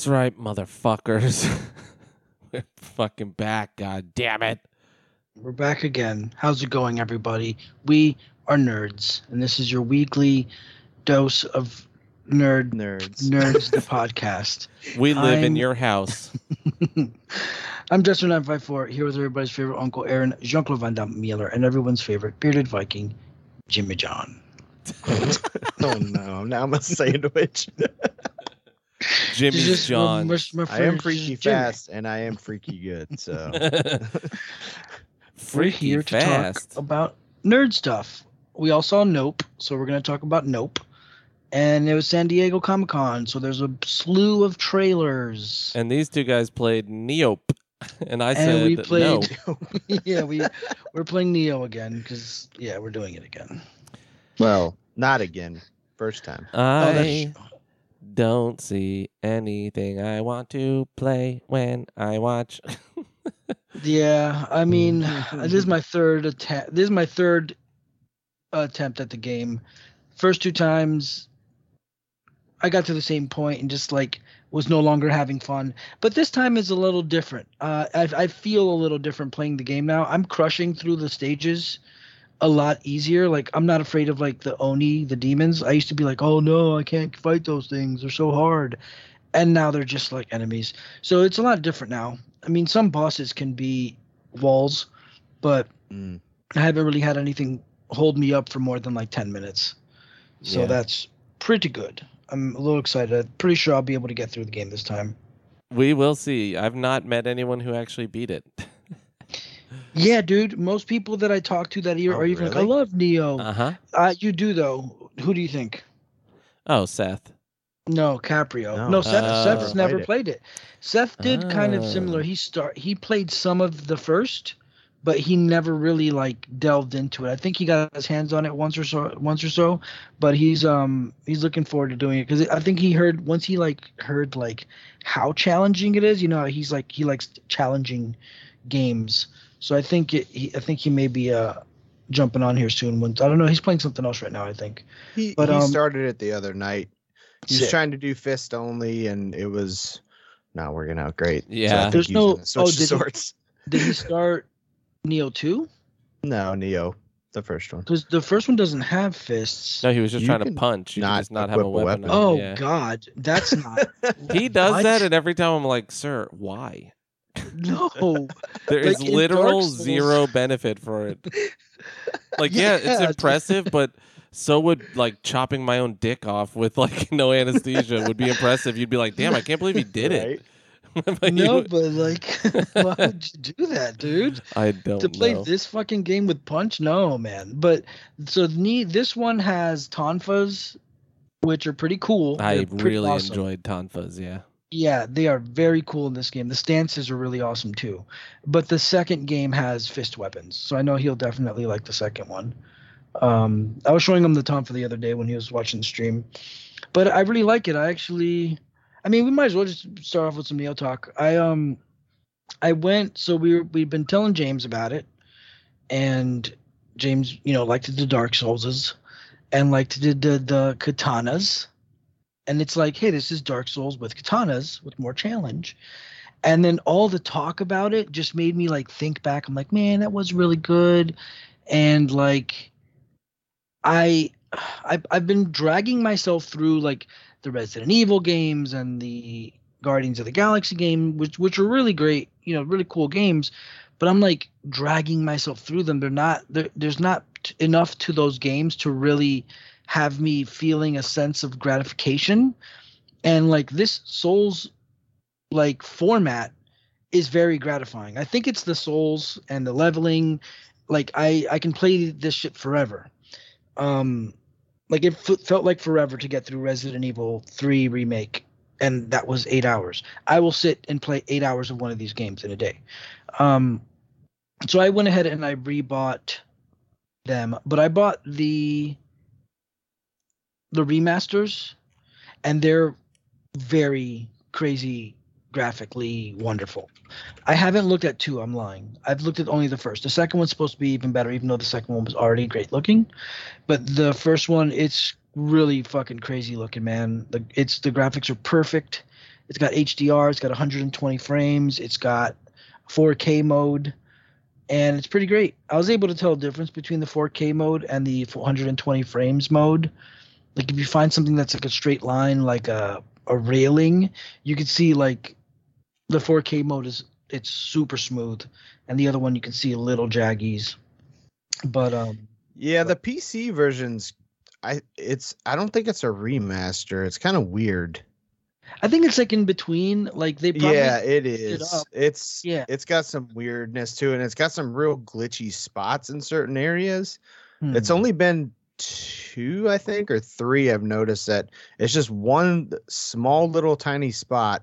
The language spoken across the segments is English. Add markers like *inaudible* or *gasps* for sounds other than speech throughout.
That's right, motherfuckers. *laughs* We're fucking back. God damn it. We're back again. How's it going, everybody? We are nerds, and this is your weekly dose of nerd Nerds. nerds the *laughs* podcast. We live in I'm- your house. *laughs* I'm Jester954 here with everybody's favorite uncle Aaron, Jean Claude Van Damme Mueller, and everyone's favorite bearded Viking, Jimmy John. oh no, now I'm a sandwich. Jimmy's Just John. my- my I am favorite freaky Jimmy. fast and I am freaky good. So *laughs* We're Freaky here to fast. talk about nerd stuff. We all saw Nope, so we're going to talk about Nope. And it was San Diego Comic Con, so there's a slew of trailers. And these two guys played Neope. *laughs* And I And said we no. played- *laughs* yeah, we we're playing Nioh again because yeah, we're doing it again. well, not again. First time. Oh, I that's- don't see anything I want to play when I watch. Yeah, I mean, *laughs* this is my third attempt. This is my third attempt at the game. First two times, I got to the same point and just like was no longer having fun. But this time is a little different. Uh, I, I feel a little different playing the game now. I'm crushing through the stages a lot easier. Like I'm not afraid of like the oni, the demons. I used to be like, oh no, I can't fight those things. They're so hard. And now they're just like enemies. So it's a lot different now. I mean, some bosses can be walls, but Mm. I haven't really had anything hold me up for more than like 10 minutes. So Yeah. that's pretty good. I'm a little excited. Pretty sure I'll be able to get through the game this time. we will see. I've not met anyone who actually beat it. *laughs* Yeah, dude. Most people that I talk to that are, Oh, are even like, I love Nioh. Uh huh. Uh, you do though. Who do you think? Oh, Seth. No, Caprio. No, No. Seth. Oh. Seth's never Played it. played it. Seth did kind of Oh. similar. He start. He played some of the first, but he never really like delved into it. I think he got his hands on it once or so, once or so. But he's um he's looking forward to doing it because I think he heard once he like heard like how challenging it is. You know, he's like he likes challenging games. So I think it, he I think he may be uh jumping on here soon. When I don't know, he's playing something else right now. I think. He, But, he um, started it the other night. He was Sick. trying to do fist only, and it was not working out great. Yeah. think There's no- gonna oh, to did he- Did he *laughs* start Nioh two? No, Nioh, the first one. Because the first one doesn't have fists. No, he was just You trying to punch. You not can not have a equip a weapon. weapon. Oh yeah. God, that's not. *laughs* *laughs* He does What? that, and every time I'm like, "Sir, why?" *laughs* no. There is Like in literal zero benefit for it. *laughs* Like, yeah, it's Yeah, dude. impressive, but so would like chopping my own dick off with like *laughs* no anesthesia would be impressive. You'd be like, "Damn, I can't believe he did it." But no, you- but like, why would you do that, dude? I don't to play know. this fucking game with punch? No, man. But so ne- this one has tonfas, which are pretty cool. I pretty really awesome. enjoyed Tonfas. Yeah, Yeah, they are very cool in this game. The stances are really awesome too. But the second game has fist weapons, so I know he'll definitely like the second one. Um, I was showing him the tonfa the other day when he was watching the stream, but I really like it. I actually, I mean, we might as well just start off with some Nioh talk. I um, I went. So we we've been telling James about it, and James, you know, liked the Dark Soulses, and liked the the, the katanas and it's like, hey, this is Dark Souls with katanas with more challenge. And then all the talk about it just made me like think back. I'm like, man, that was really good. And like, I, *sighs* I've, I've been dragging myself through like the Resident Evil games and the Guardians of the Galaxy game, which which are really great, you know, really cool games. But I'm like dragging myself through them. They're not. There, there's not enough to those games to really have me feeling a sense of gratification. And like this souls like format is very gratifying. I think it's the souls and the leveling. Like i i can play this shit forever. Um like it f- felt like forever to get through resident evil 3 remake and that was eight hours. I will sit and play eight hours of one of these games in a day. Um so i went ahead and i rebought them but i bought the the remasters and they're very crazy graphically wonderful. I haven't looked at two, I'm lying. I've looked at only the first. The second one's supposed to be even better, even though the second one was already great looking. But the first one, it's really fucking crazy looking, man. The it's the graphics are perfect. It's got HDR. It's got 120 frames. It's got 4K mode, and it's pretty great. I was able to tell the difference between the 4K mode and the 120 frames mode. Like if you find something that's like a straight line, like a a railing, you can see like the 4K mode is it's super smooth, and the other one you can see little jaggies. But um, Yeah, the PC versions, I it's I don't think it's a remaster. It's kind of weird. I think it's like in between. Like they probably yeah, it it is. up. It's Yeah. it's got some weirdness to it, and it's got some real glitchy spots in certain areas. It's Hmm. only been two, I think, or three. I've noticed that it's just one small little tiny spot,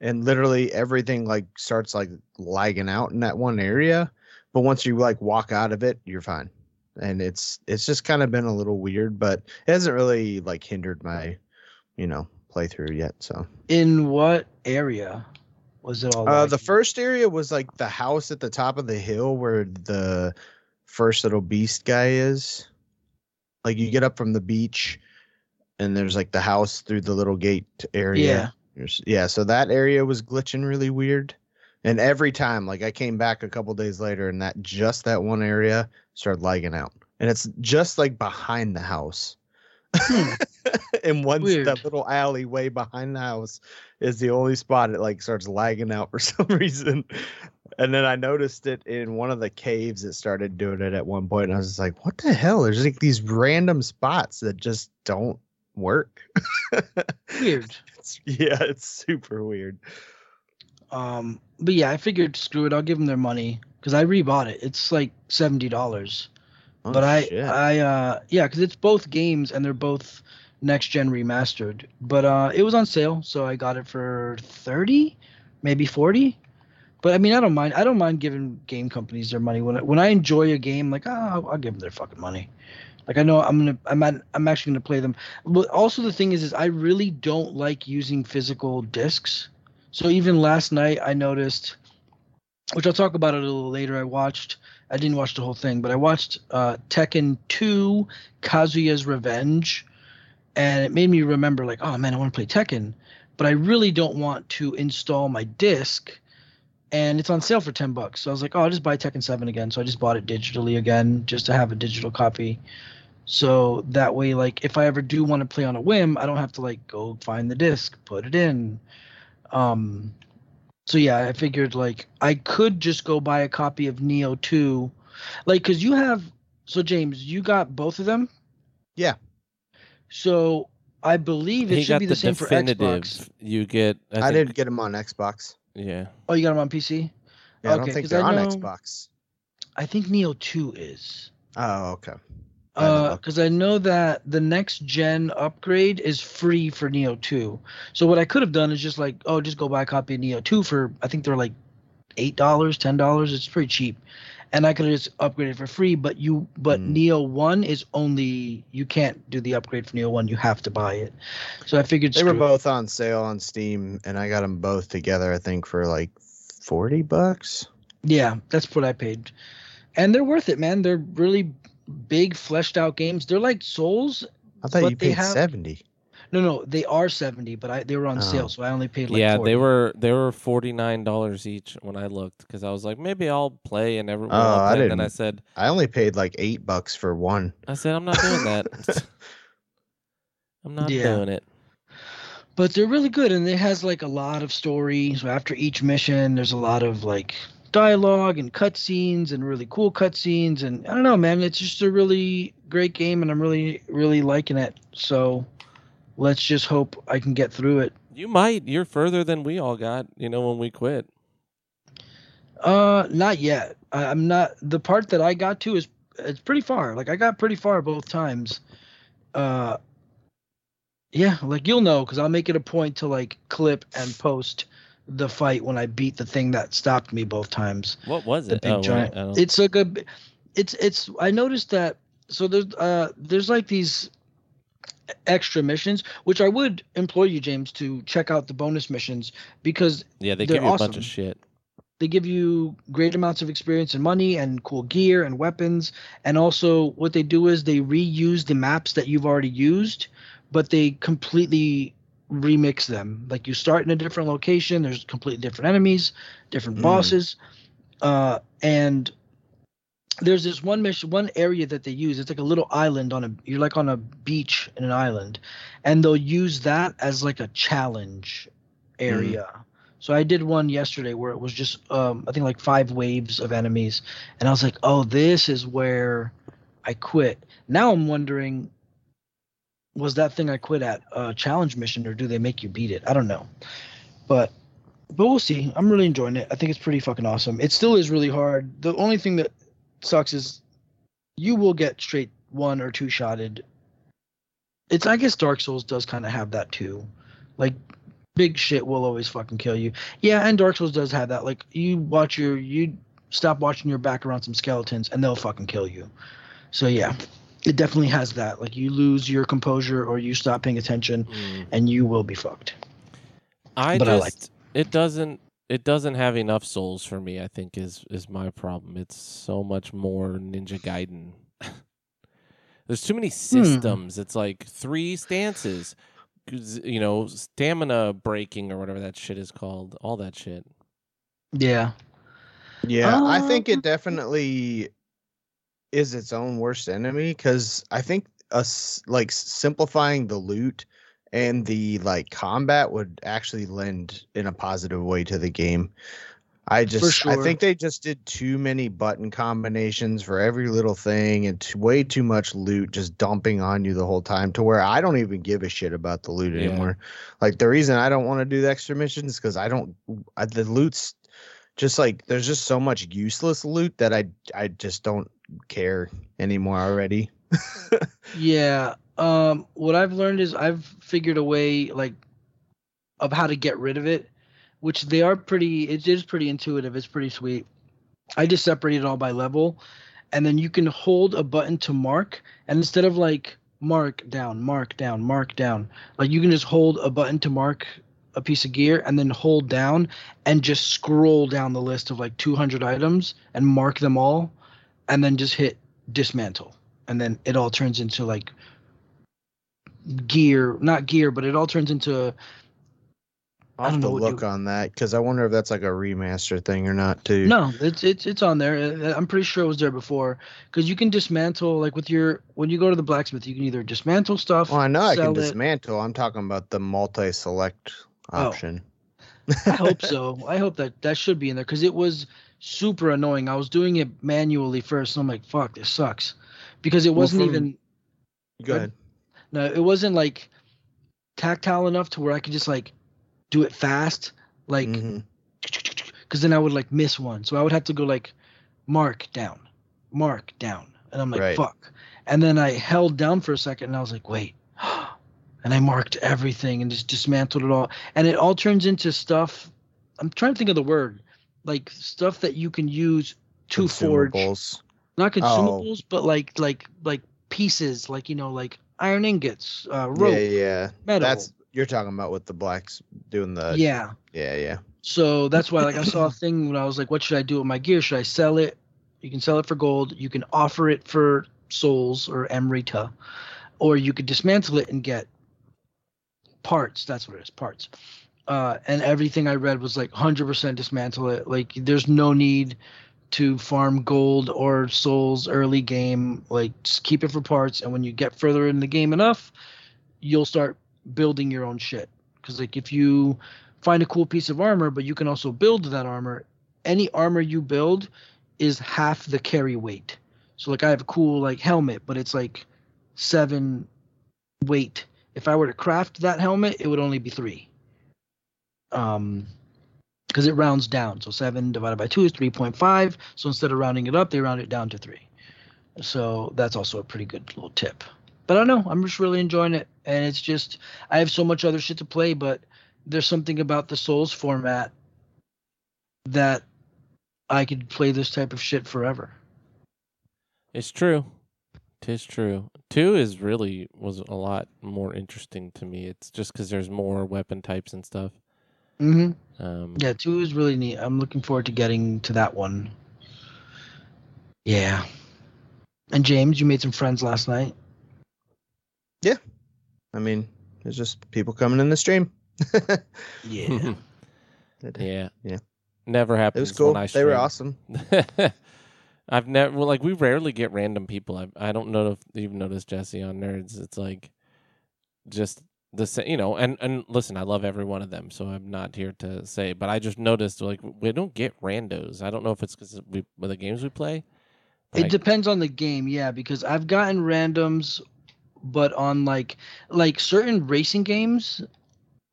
and literally everything like starts like lagging out in that one area. But once you like walk out of it, you're fine. And it's it's just kind of been a little weird, but it hasn't really like hindered my, you know, playthrough yet. So in what area was it all? uh, the first area was like the house at the top of the hill where the first little beast guy is. Like you get up from the beach, and there's like the house through the little gate area. Yeah. Yeah. So that area was glitching really weird, and every time, like I came back a couple days later, and that just that one area started lagging out, and it's just like behind the house. Hmm. *laughs* in one Weird. that little alleyway behind the house is the only spot it like starts lagging out for *laughs* some reason. And then I noticed it in one of the caves it started doing it at one. And I was just like, what the hell? There's like these random spots that just don't work. *laughs* Weird. It's, yeah, it's super weird. Um, but yeah, I figured screw it. I'll give them their money because I rebought it. It's like seventy dollars. Oh, but I, shit. I, uh, yeah, because it's both games and they're both next gen remastered. But uh, it was on sale, so I got it for thirty, maybe forty. But I mean, I don't mind. I don't mind giving game companies their money when I, when I enjoy a game. Like, oh, I'll, give them their fucking money. Like I know I'm gonna, I'm, at, I'm actually gonna play them. But also the thing is, is I really don't like using physical discs. So even last night, I noticed, which I'll talk about it a little later. I watched. I didn't watch the whole thing, but I watched uh, Tekken 2 Kazuya's Revenge, and it made me remember, like, oh man, I want to play Tekken, but I really don't want to install my disc, and it's on sale for 10 bucks. So I was like, oh, I'll just buy Tekken 7 again. So I just bought it digitally again, just to have a digital copy. So that way, like, if I ever do want to play on a whim, I don't have to like go find the disc, put it in. Um, so yeah, I figured like I could just go buy a copy of Nioh 2. Like cuz you have so James, you got both of them? Yeah. So I believe it he should be the, the, same for. Xbox. You get. I, I, think- didn't get them on Xbox. Yeah. Oh, you got them on PC? Yeah, I Okay, don't think 'cause they're I on Xbox. I think Nioh 2 is. Oh, okay. I haven't Uh, because I know that the next gen upgrade is free for Nioh 2. So what I could have done is just like, oh, just go buy a copy of Nioh 2 for I think they're like eight dollars, ten dollars. It's pretty cheap, and I could have just upgraded for free. But you, but Mm. Nioh 1 is only you can't do the upgrade for Nioh 1. You have to buy it. So I figured They were screw it. both on sale on Steam, and I got them both together. I think for like forty bucks. Yeah, that's what I paid, and they're worth it, man. They're really big, fleshed out games. They're like Souls. I thought But you paid have- seventy. No, no, they are 70, but I they were on Oh. sale, so I only paid like yeah, 40. they were they were forty nine dollars each when I looked because I was like maybe I'll play and everyone. Oh, I And I didn't- said I only paid like eight bucks for one. I said I'm not doing that. *laughs* I'm not Yeah. doing it. but they're really good and it has like a lot of story so after each mission there's a lot of like dialogue and cutscenes and really cool cutscenes and i don't know man it's just a really great game and i'm really really liking it so let's just hope i can get through it You might. You're further than we all got. You know when we quit. uh not yet I, i'm not the part that i got to is it's pretty far like i got pretty far both times uh yeah like you'll know because i'll make it a point to like clip and post the fight when i beat the thing that stopped me both times What was it? the big oh, giant wait, it's like a it's it's i noticed that so there's uh there's like these extra missions which i would implore you james to check out the bonus missions because yeah, they give you a bunch of shit. they give you great amounts of experience and money and cool gear and weapons and also what they do is they reuse the maps that you've already used but they completely remix them. Like you start in a different location, there's completely different enemies, different Mm. bosses, uh, and there's this one mission, one area that they use. It's like a little island on a. You're like on a beach in an island, and they'll use that as like a challenge area. So I did one yesterday where it was just um, I think like five waves of enemies, and I was like, oh, this is where I quit. Now I'm wondering, was that thing I quit at a challenge mission, or do they make you beat it? I don't know, but but we'll see. I'm really enjoying it. I think it's pretty fucking awesome. It still is really hard. The only thing that sucks is you will get straight one or two shotted. It's I guess Dark Souls does kind of have that too. Like big shit will always fucking kill you. Yeah, and Dark Souls does have that. Like you watch your you stop watching your back around some skeletons and they'll fucking kill you. So yeah, it definitely has that. Like you lose your composure or you stop paying attention Mm. and you will be fucked. I But I just liked it doesn't it doesn't have enough souls for me. I think is is my problem. It's so much more Ninja Gaiden. There's too many systems. It's like three stances, you know, stamina breaking or whatever that shit is called. All that shit. Yeah. Yeah, I think Uh, it definitely is its own worst enemy because I think us like simplifying the loot and the like combat would actually lend in a positive way to the game. I just I sure. think they just did too many button combinations for every little thing and way too much loot just dumping on you the whole time to where I don't even give a shit about the loot Yeah. anymore. Like the reason I don't want to do the extra missions because I don't I, the loot's just like there's just so much useless loot that I I just don't care anymore already. *laughs* Yeah. Um what I've learned is I've figured a way like of how to get rid of it, which they are pretty it is pretty intuitive. It's pretty sweet. I just separated it all by level and then you can hold a button to mark and instead of like mark down, mark down, mark down, like you can just hold a button to mark a piece of gear and then hold down and just scroll down the list of like 200 items and mark them all and then just hit dismantle and then it all turns into like gear not gear but it all turns into I'll have don't to look you- on that because I wonder if that's like a remaster thing or not too. no it's it's it's on there Uh, i'm pretty sure it was there before because you can dismantle like with your when you go to the blacksmith you can either dismantle stuff Well, I know I can it. dismantle. I'm talking about the multi-select Oh. option. i hope *laughs* so i hope that that should be in there because it was super annoying i was doing it manually first and i'm like fuck this sucks because it wasn't from- even Go ahead. No, it wasn't like tactile enough to where I could just like do it fast, like Mhm. because then I would like miss one. So I would have to go like mark down, mark down, and I'm like Right. fuck. And then I held down for a second, and I was like wait, *gasps* and I marked everything and just dismantled it all, and it all turns into stuff. I'm trying to think of the word, like stuff that you can use to forge Consumables. not Oh. consumables, but like like like pieces, like you know, like iron ingots, uh, rope, Yeah, yeah. metal. That's you're talking about with the blacks doing the yeah. yeah, yeah. So that's why, like, I saw a thing when I was like, "What should I do with my gear? Should I sell it? You can sell it for gold. You can offer it for souls or Amrita, or you could dismantle it and get parts. That's what it is, parts. Uh, and everything I read was like 100% dismantle it. Like, there's no need to farm gold or souls early game. Like, just keep it for parts. And when you get further in the game enough, you'll start building your own shit. Because like, if you find a cool piece of armor, but you can also build that armor. Any armor you build is half the carry weight. So like I have a cool like helmet, but it's like seven weight. If I were to craft that helmet, it would only be three. Um because it rounds down. So seven divided by two is three point five. So instead of rounding it up, they round it down to three. So that's also a pretty good little tip. But I don't know, I'm just really enjoying it. And it's just I have so much other shit to play, but there's something about the Souls format that I could play this type of shit forever. It's true. Tis true. Two is really was a lot more interesting to me. It's just because there's more weapon types and stuff. Mm-hmm. Um, Yeah, two is really neat. I'm looking forward to getting to that one. Yeah. And James, you made some friends last night. Yeah. I mean, It's just people coming in the stream. *laughs* Yeah. *laughs* Yeah, Yeah. Never happened. It was cool. When I They were awesome. *laughs* I've never well, like we rarely get random people. I I don't know if you've noticed Jesse on Nerds. It's like just the same, you know. And and listen, I love every one of them, so I'm not here to say. But I just noticed like we don't get randos. I don't know if it's because we with the games we play. but I- It depends on the game, yeah, because I've gotten randoms, but on like like certain racing games,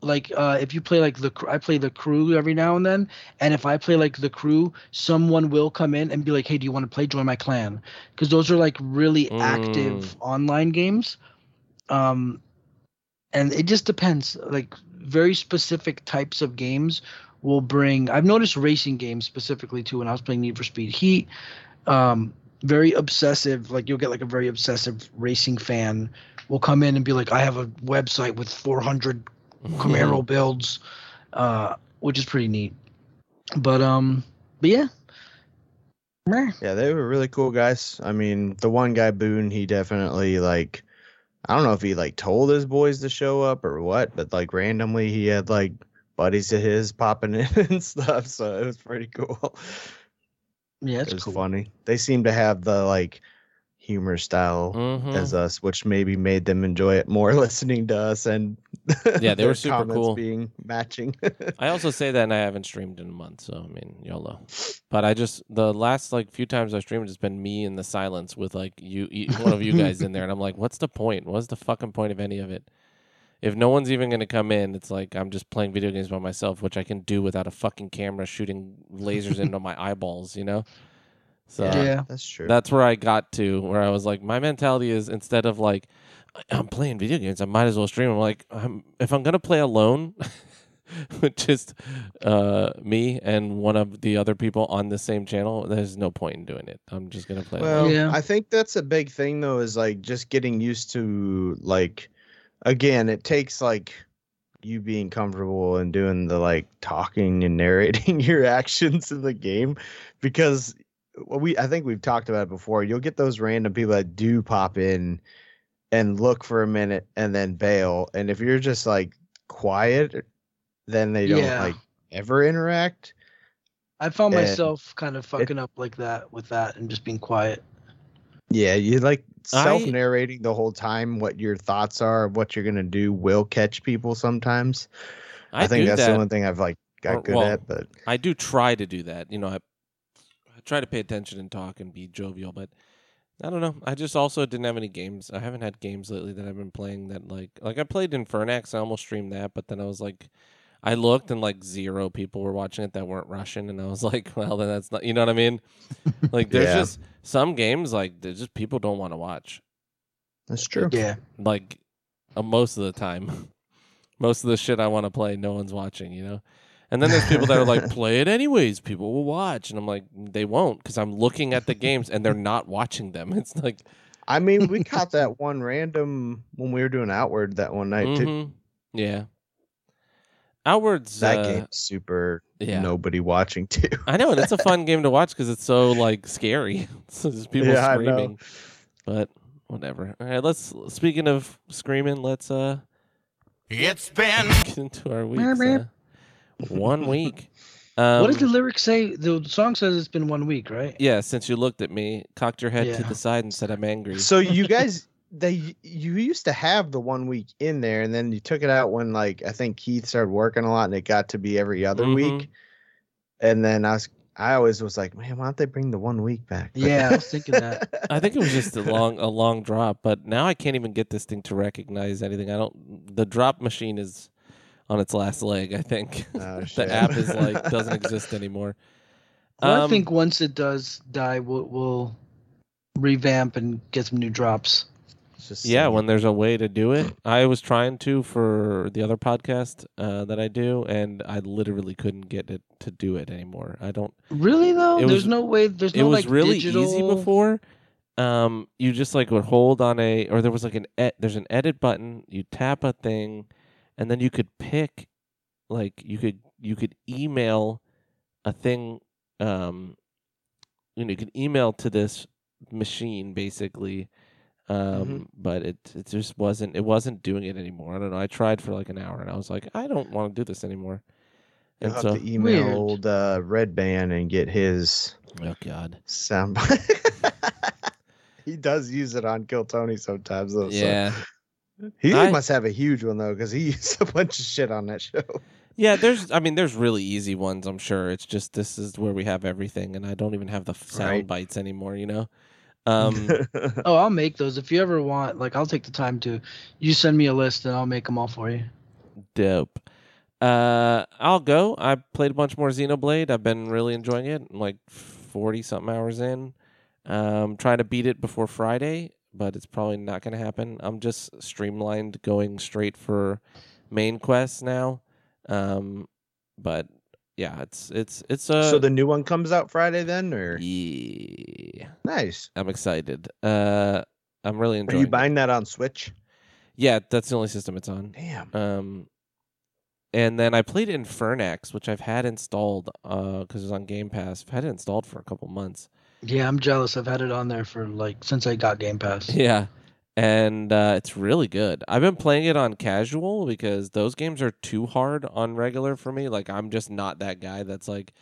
like uh if you play like the I play the crew every now and then, and if I play like the crew, someone will come in and be like, "Hey, do you want to play? Join my clan," because those are like really active online games, um, and it just depends. Like very specific types of games will bring. I've noticed racing games specifically too. When I was playing Need for Speed Heat, um, very obsessive. Like you'll get like a very obsessive racing fan will come in and be like, "I have a website with 400 Camaro builds," uh, which is pretty neat. But um, but yeah. Yeah, they were really cool guys. I mean, the one guy Boone, he definitely like I don't know if he like told his boys to show up or what, but like randomly he had like buddies of his popping in *laughs* and stuff, so it was pretty cool. Yeah, it it's was cool. funny. They seem to have the like humor style Mhm. as us, which maybe made them enjoy it more *laughs* listening to us and Yeah, they *laughs* were super cool. being matching. *laughs* I also say that and I haven't streamed in a month, so I mean YOLO. But I just the last like few times I streamed it's been me in the silence with like you one of you guys in there and I'm like, what's the point? What's the fucking point of any of it? If no one's even gonna come in, it's like I'm just playing video games by myself, which I can do without a fucking camera shooting lasers into my eyeballs, you know? So Yeah. that's true. that's where I got to where I was like, my mentality is instead of like, "I- I'm playing video games, I might as well stream. I'm like, I'm, if I'm gonna play alone, *laughs* with just uh, me and one of the other people on the same channel, there's no point in doing it. I'm just gonna play. Well, Yeah. I think that's a big thing though, is like just getting used to like again, it takes like you being comfortable and doing the like talking and narrating *laughs* your actions in the game because well, we I think we've talked about it before. You'll get those random people that do pop in and look for a minute and then bail. And if you're just like quiet, then they don't Yeah. like ever interact. I found And myself kind of fucking up like that with that and just being quiet. Yeah, you like self narrating the whole time what your thoughts are, what you're gonna do will catch people sometimes. I, think that's that. the only thing I've like got Or- good well, at, but I do try to do that. You know, I, I try to pay attention and talk and be jovial, but I don't know. I just also didn't have any games. I haven't had games lately that I've been playing that like like I played Infernax. I almost streamed that, but then I was like, I looked and like zero people were watching it that weren't Russian, and I was *laughs* like, well, then that's not. You know what I mean? *laughs* Like there's Yeah. just some games like there's just people don't want to watch. that's true. Yeah. Like uh, most of the time, *laughs* most of the shit I want to play, no one's watching. You know. And then there's people that are like, *laughs* play it anyways. People will watch, and I'm like, they won't because I'm looking at the games and they're not watching them. *laughs* It's like, I mean, we *laughs* caught that one random when we were doing Outward that one night too. mhm. yeah. Outwards, That uh, game's super yeah. nobody watching too. I know, and it's a fun game to watch because it's so like scary. so there's people Yeah, I know. screaming, but whatever. All right, let's. Speaking of screaming, let's uh It's been into our weeks. Uh, one *laughs* week. Um, what does the lyric say? The song says it's been one week, right? Yeah, since you looked at me, cocked your head to the side and said, "I'm angry." So you *laughs* guys they you used to have the one week in there and then you took it out when like I think Keith started working a lot and it got to be every other Mhm. week. And then I was I always was like, man, why don't they bring the one week back? Yeah, I was thinking that. *laughs* I think it was just a long a long drop, but now I can't even get this thing to recognize anything. I don't. The drop machine is on its last leg. I think *laughs* Oh, the app is like *laughs* doesn't exist anymore. Well, I Um, think once it does die, we'll, we'll revamp and get some new drops. Just Yeah, when there's a way to do it, I was trying to for the other podcast uh, that I do, and I literally couldn't get it to do it anymore. I don't. Really though, there's was- no way. There's no. it was like really digital... easy before. Um, you just like would hold on a, or there was like an ed, there's an edit button. You tap a thing, and then you could pick, like you could you could email a thing. Um, you know, you could email to this machine basically. Um, Mhm. but it it just wasn't it wasn't doing it anymore. I don't know. I tried for like an hour and I was like, I don't want to do this anymore. You'll And have so, to email Weird. old uh, Redban and get his oh god, sound. *laughs* he does use it on Kill Tony sometimes though. so- yeah, He I- must have a huge one though, because he *laughs* used a bunch of shit on that show. yeah. There's, I mean, there's really easy ones. I'm sure. It's just this is where we have everything, and I don't even have the sound Right. bites anymore. You know. *laughs* Um, Oh, I'll make those if you ever want. Like, I'll take the time to. You send me a list and I'll make them all for you. dope. Uh, I'll go. I played a bunch more Xenoblade. I've been really enjoying it. I'm like forty something hours in. Um, trying to beat it before Friday, but it's probably not going to happen. I'm just streamlined, going straight for main quests now. Um, but yeah, it's it's it's uh so the new one comes out Friday then, or yeah. nice? I'm excited. Uh, I'm really enjoying Are you it. buying that on Switch? Yeah, that's the only system it's on. Damn. Um, and then I played Infernax, which I've had installed because it's on Game Pass. I've had it installed for a couple months. Yeah, I'm jealous. I've had it on there for like since I got Game Pass. *laughs* Yeah, and uh, it's really good. I've been playing it on casual because those games are too hard on regular for me. Like I'm just not that guy that's like,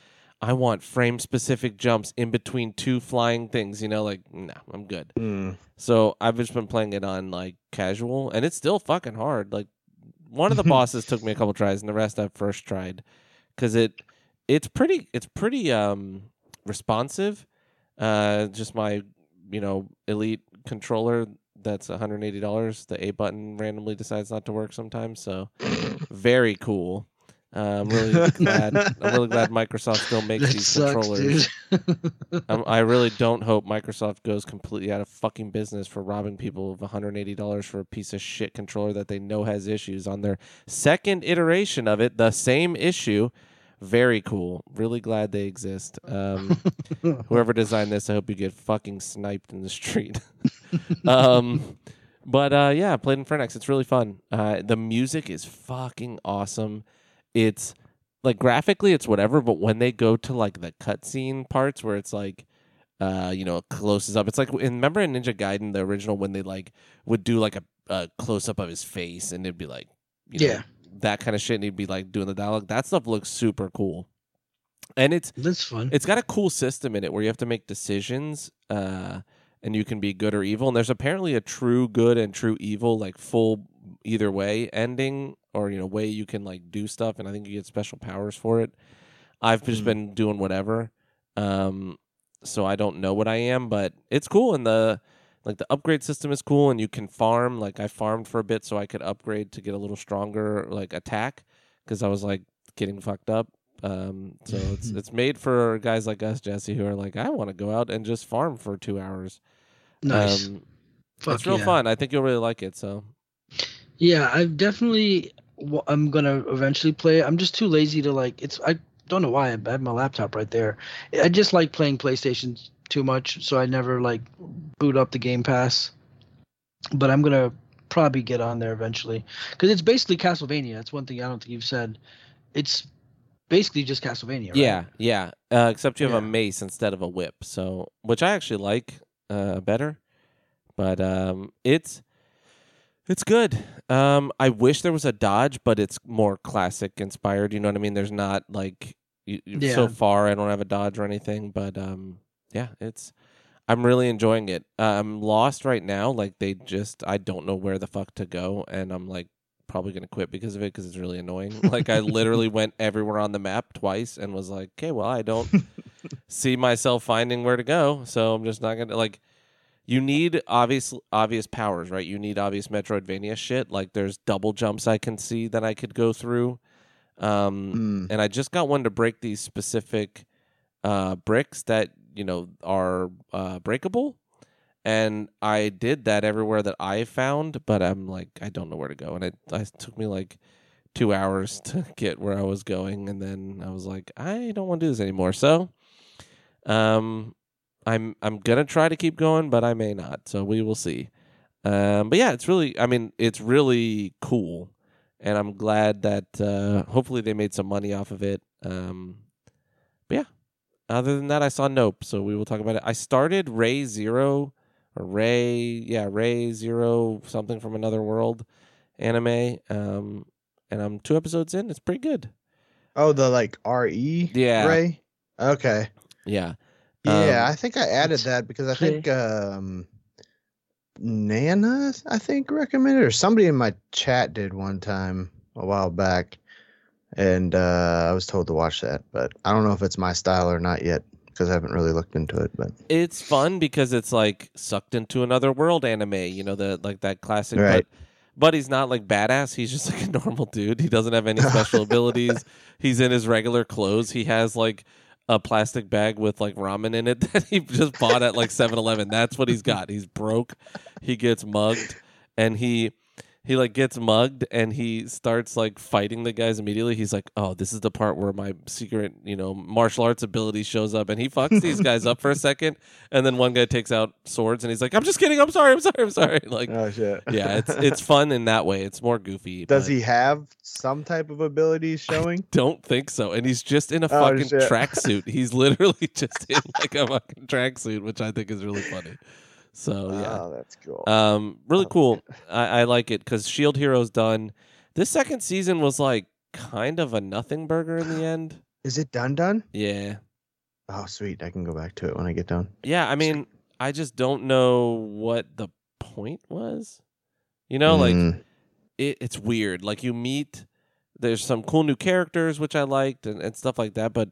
I want frame specific jumps in between two flying things. You know, like no, I'm good. Mm. So I've just been playing it on like casual, and it's still fucking hard. Like one of the *laughs* bosses took me a couple tries, and the rest I've first tried because it it's pretty it's pretty um responsive. Uh, just my you know elite controller that's $180. The A button randomly decides not to work sometimes, so very cool. Uh, I'm really *laughs* glad. I'm really glad Microsoft still makes That these sucks, controllers. Um, I really don't hope Microsoft goes completely out of fucking business for robbing people of $180 for a piece of shit controller that they know has issues on their second iteration of it. The same issue. Very cool. Really glad they exist. Um, whoever designed this, I hope you get fucking sniped in the street. *laughs* um, but uh, yeah, played Infernax. It's really fun. Uh, the music is fucking awesome. It's like graphically, it's whatever. But when they go to like the cutscene parts where it's like, uh, you know, closes up. It's like remember in Ninja Gaiden, the original, when they like would do like a, a close up of his face, and it'd be like, you know, Yeah. That kind of shit, and he'd be like doing the dialogue. That stuff looks super cool, and it's That's fun. it's got a cool system in it where you have to make decisions uh, and you can be good or evil and there's apparently a true good and true evil like full either way ending or you know way you can like do stuff and i think you get special powers for it i've just Mm. been doing whatever um, so i don't know what i am but it's cool and the like the upgrade system is cool and you can farm like i farmed for a bit so i could upgrade to get a little stronger like attack because i was like getting fucked up um, so it's *laughs* it's made for guys like us, Jesse, who are like, I want to go out and just farm for two hours. nice. Um, it's real yeah. fun. I think you'll really like it. So Yeah, I've definitely. i'm gonna eventually play. I'm just too lazy to like. It's. I don't know why. I have my laptop right there. I just like playing PlayStation too much, so I never like boot up the Game Pass. But I'm gonna probably get on there eventually because it's basically Castlevania. That's one thing I don't think you've said. It's basically just Castlevania. Right? yeah, yeah. Uh, except you have a mace instead of a whip. So which I actually like uh, better. But um, it's it's good. Um, I wish there was a dodge, but it's more classic inspired. You know what I mean? There's not like you, you- so far. I don't have a dodge or anything, but um, yeah, it's. I'm really enjoying it. Uh, I'm lost right now. Like they just, I don't know where the fuck to go, and I'm like probably gonna quit because of it because it's really annoying. *laughs* like I literally went everywhere on the map twice and was like, okay, well I don't *laughs* see myself finding where to go, so I'm just not gonna like. You need obvious obvious powers, right? You need obvious Metroidvania shit. Like there's double jumps I can see that I could go through. Um, Mm. and I just got one to break these specific uh, bricks that you know are uh, breakable, and I did that everywhere that I found, but I'm like I don't know where to go, and it, it took me like two hours *laughs* to get where I was going, and then I was like I don't want to do this anymore, so um, I'm I'm gonna try to keep going, but I may not, so we will see. Um, but yeah, it's really I mean it's really cool. And I'm glad that uh, hopefully they made some money off of it. Um, other than that, I saw Nope, so we will talk about it. I started Re:Zero or Ray, yeah, Re:Zero something from another world anime. Um, and I'm two episodes in. It's pretty good. Oh, the like RE Yeah. Ray? Okay. Yeah. Yeah, Um, I think I added that because I think um Nana, I think recommended or somebody in my chat did one time a while back. And uh I was told to watch that, but I don't know if it's my style or not yet because I haven't really looked into it, but It's fun because it's like sucked into another world anime. You know the like that classic. Right. But, but he's not like badass. He's just like a *laughs* normal dude. He doesn't have any special *laughs* abilities. He's in his regular clothes. He has like a plastic bag with like ramen in it *laughs* that he just bought at like 7-Eleven. That's what he's got. He's broke. He gets mugged and he he like gets mugged and he starts like fighting the guys immediately. He's like, "Oh, this is the part where my secret, you know, martial arts ability shows up." And he fucks these guys up for a second, and then one guy takes out swords and he's like, "I'm just kidding. I'm sorry. I'm sorry. I'm sorry." *laughs* Like, oh shit. yeah, it's *laughs* it's fun in that way. It's more goofy. Does but he have some type of abilities showing? *laughs* Don't think so. And he's just in a Oh, fucking tracksuit. He's literally just in like a fucking tracksuit, which I think is really funny. So yeah. Oh, that's cool. Um, really cool. *laughs* I, I like it because Shield Hero's done. This second season was like kind of a nothing burger in the *gasps* end. Is it done done? Yeah, Oh, sweet. I can go back to it when I get done. yeah. I mean, I just don't know what the point was. You know, like Mm, it, it's weird. Like you meet, there's some cool new characters which I liked and, and stuff like that, but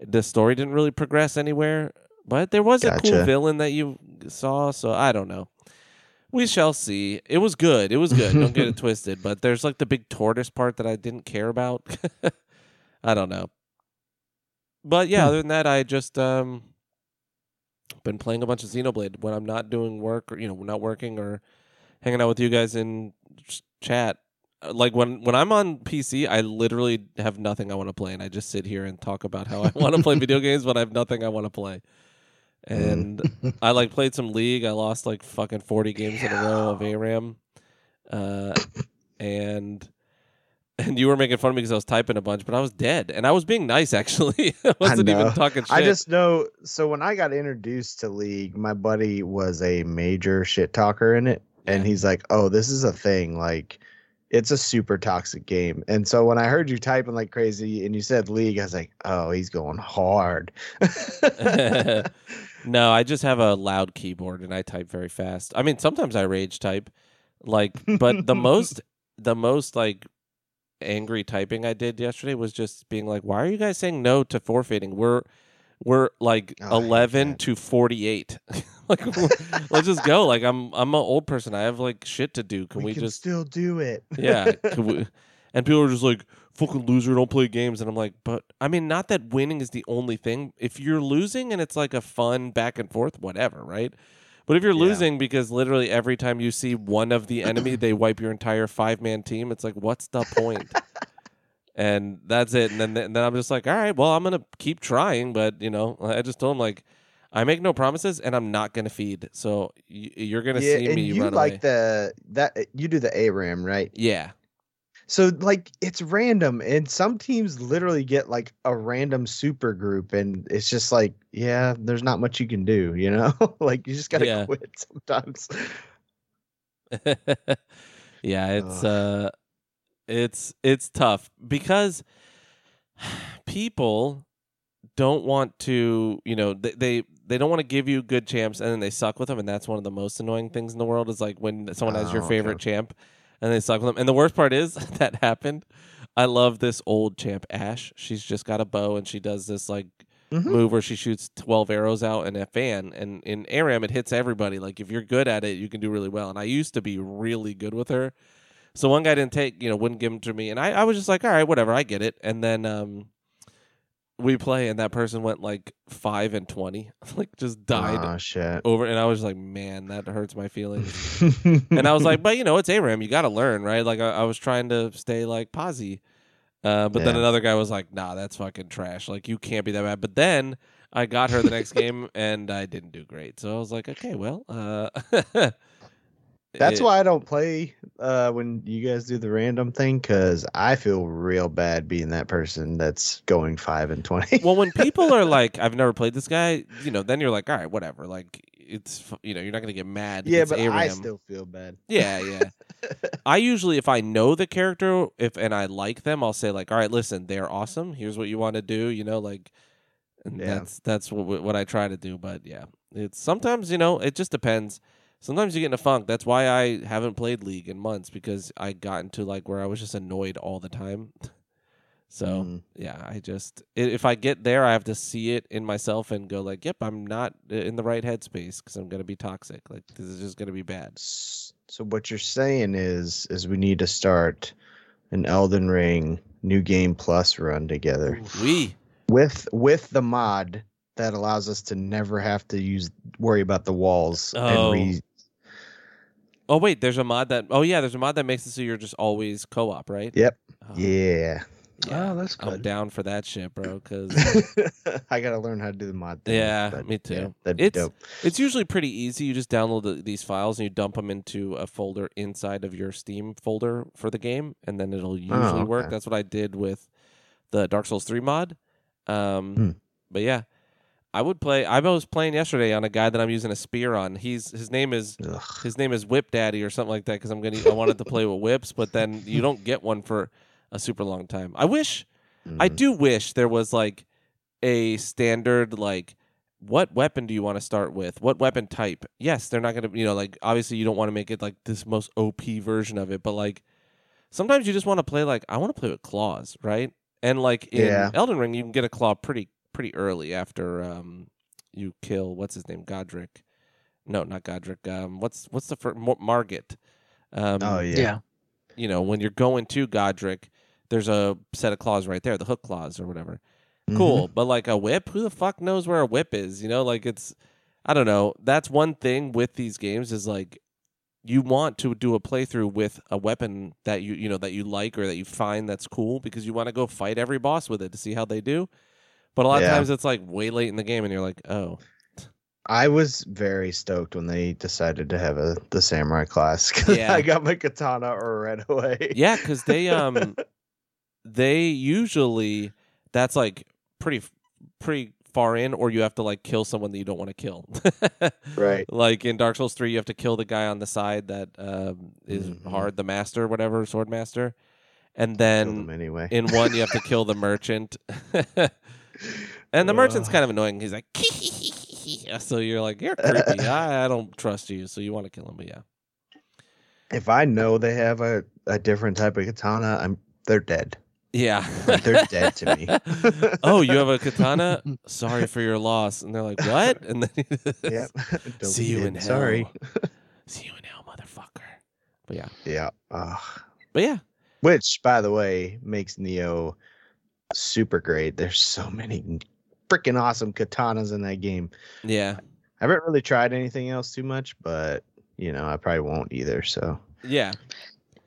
the story didn't really progress anywhere. But there was a cool villain that you saw, so I don't know. We shall see. It was good. It was good. don't get it *laughs* twisted. But there's like the big tortoise part that I didn't care about. *laughs* I don't know. But yeah, Hmm. other than that, I just um been playing a bunch of Xenoblade when I'm not doing work or you know not working or hanging out with you guys in chat. Uh, Like when when I'm on PC, I literally have nothing I want to play, and I just sit here and talk about how I want to play *laughs* video games, but I have nothing I want to play. And I like played some League. I lost like fucking forty games in a row of ARAM, uh, and and you were making fun of me because I was typing a bunch, but I was dead, and I was being nice *laughs* actually. I wasn't even talking shit. I just know. So when I got introduced to League, my buddy was a major shit talker in it, and he's like, "Oh, this is a thing. Like, it's a super toxic game." And so when I heard you typing like crazy, and you said League, I was like, "Oh, he's going hard." *laughs* *laughs* no, I just have a loud keyboard and I type very fast. I mean, sometimes I rage type, like, but the *laughs* most, the most like angry typing I did yesterday was just being like, "Why are you guys saying no to forfeiting? We're we're like Oh, eleven to forty eight. *laughs* like, let's just go. Like, I'm I'm an old person. I have like shit to do. Can we, can just still do it? yeah. We, *laughs* and people are just like, fucking loser, don't play games. And I'm like, but I mean, not that winning is the only thing. If you're losing and it's like a fun back and forth, whatever, right? But if you're losing because literally every time you see one of the enemy, they wipe your entire five man team, it's like, what's the point? *laughs* and that's it. And then, and then I'm just like, all right, well, I'm going to keep trying. But, you know, I just told him, like, I make no promises and I'm not going to feed. So y- you're going to yeah, see and me you run like away. the that you do the ARAM, right? yeah. So like it's random, and some teams literally get like a random super group, and it's just like, yeah, there's not much you can do, you know. *laughs* like you just gotta Yeah. quit *laughs* sometimes. *laughs* yeah, it's uh it's it's tough because *sighs* people don't want to, you know, they they, they don't want to give you good champs and then they suck with them and that's one of the most annoying things in the world is like when someone has your Oh, okay. favorite champ and they suck with them. And the worst part is *laughs* that happened. I love this old champ Ashe. She's just got a bow and she does this like Mhm. move where she shoots 12 arrows out in a fan and in aram it hits everybody like if you're good at it you can do really well and i used to be really good with her so one guy didn't take you know wouldn't give them to me and i, I was just like all right whatever i get it and then um we play and that person went like 5 and 20 *laughs* like just died Oh shit. over and i was like man that hurts my feelings *laughs* and I was like, but you know, it's ARAM. You got to learn, right? Like I, I was trying to stay like posy, uh, but then another guy was like, nah, that's fucking trash. Like you can't be that bad. But then I got her the next *laughs* game and I didn't do great. So I was like, okay, well, uh, That's it- why I don't play uh, when you guys do the random thing because I feel real bad being that person that's going five and twenty. Well, when *laughs* people are like, I've never played this guy, you know, then you're like, all right, whatever. Like it's you know you're not gonna get mad. Yeah, but Aram. I still feel bad. Yeah, yeah. *laughs* I usually, if I know the character, if and I like them, I'll say like, "All right, listen, they're awesome. Here's what you want to do." You know, like, and Yeah. that's that's what what I try to do. But yeah, it's sometimes you know it just depends. Sometimes you get in a funk. That's why I haven't played League in months because I got into like where I was just annoyed all the time. *laughs* so Mhm. yeah, I just i- if I get there, I have to see it in myself and go like, "Yep, I'm not uh, in the right headspace because I'm gonna be toxic. Like this is just gonna be bad." So what you're saying is is we need to start an Elden Ring new game plus run together We. with with the mod that allows us to never have to use worry about the walls Oh. and re Oh wait, there's a mod that. Oh yeah, there's a mod that makes it so you're just always co-op, right? Yep. Oh, Yeah. Oh, that's I'm down for that shit, bro. Because *laughs* I gotta learn how to do the mod thing. Yeah, but me too. that'd be It's- dope. it's usually pretty easy. You just download the, these files and you dump them into a folder inside of your Steam folder for the game, and then it'll usually work. okay. That's what I did with the Dark Souls three mod. Um, Hmm. but yeah, I would play. I was playing yesterday on a guy that I'm using a spear on. He's his name is Ugh. his name is Whip Daddy or something like that because I'm gonna I wanted to play with whips, but then you don't get one for a super long time. I wish I Mhm. do wish there was like a standard like what weapon do you want to start with? What weapon type? Yes, they're not gonna you know like obviously you don't want to make it like this most OP version of it, but like sometimes you just want to play like I want to play with claws, right? And like in Yeah. Elden Ring, you can get a claw pretty pretty early after um you kill what's his name Godrick. No, not Godrick. Um, what's what's the first Margit? Um, Oh yeah. yeah. you know, when you're going to Godrick, there's a set of claws right there, the hook claws or whatever. Mhm. Cool. But like a whip, who the fuck knows where a whip is? You know, like it's I don't know. That's one thing with these games is like you want to do a playthrough with a weapon that you you know that you like or that you find that's cool because you want to go fight every boss with it to see how they do. But a lot Yeah. of times it's like way late in the game and you're like, "Oh, I was very stoked when they decided to have a the samurai class. *laughs* 'cause Yeah. I got my katana right away. Yeah, because they *laughs* um they usually that's like pretty pretty far in, or you have to like kill someone that you don't want to kill. Right. *laughs* Like in Dark Souls three, you have to kill the guy on the side that um, is Mhm. hard, the master, whatever, sword master, and then anyway. in one you have to kill the merchant. And the merchant's kind of annoying. He's like, so you're like, you're creepy. *laughs* I, I don't trust you, so you want to kill him. But yeah, if I know they have a, a different type of katana, I'm they're dead. yeah, Like, they're dead to me. *laughs* oh, you have a katana? Sorry for your loss. And they're like, what? And then *laughs* Yep. see you in hell. Sorry. See you in hell, motherfucker. But yeah, Yeah. Ugh. but yeah, Which, by the way, makes Nioh super great. There's so many freaking awesome katanas in that game. yeah, I haven't really tried anything else too much, but you know, I probably won't either. So yeah,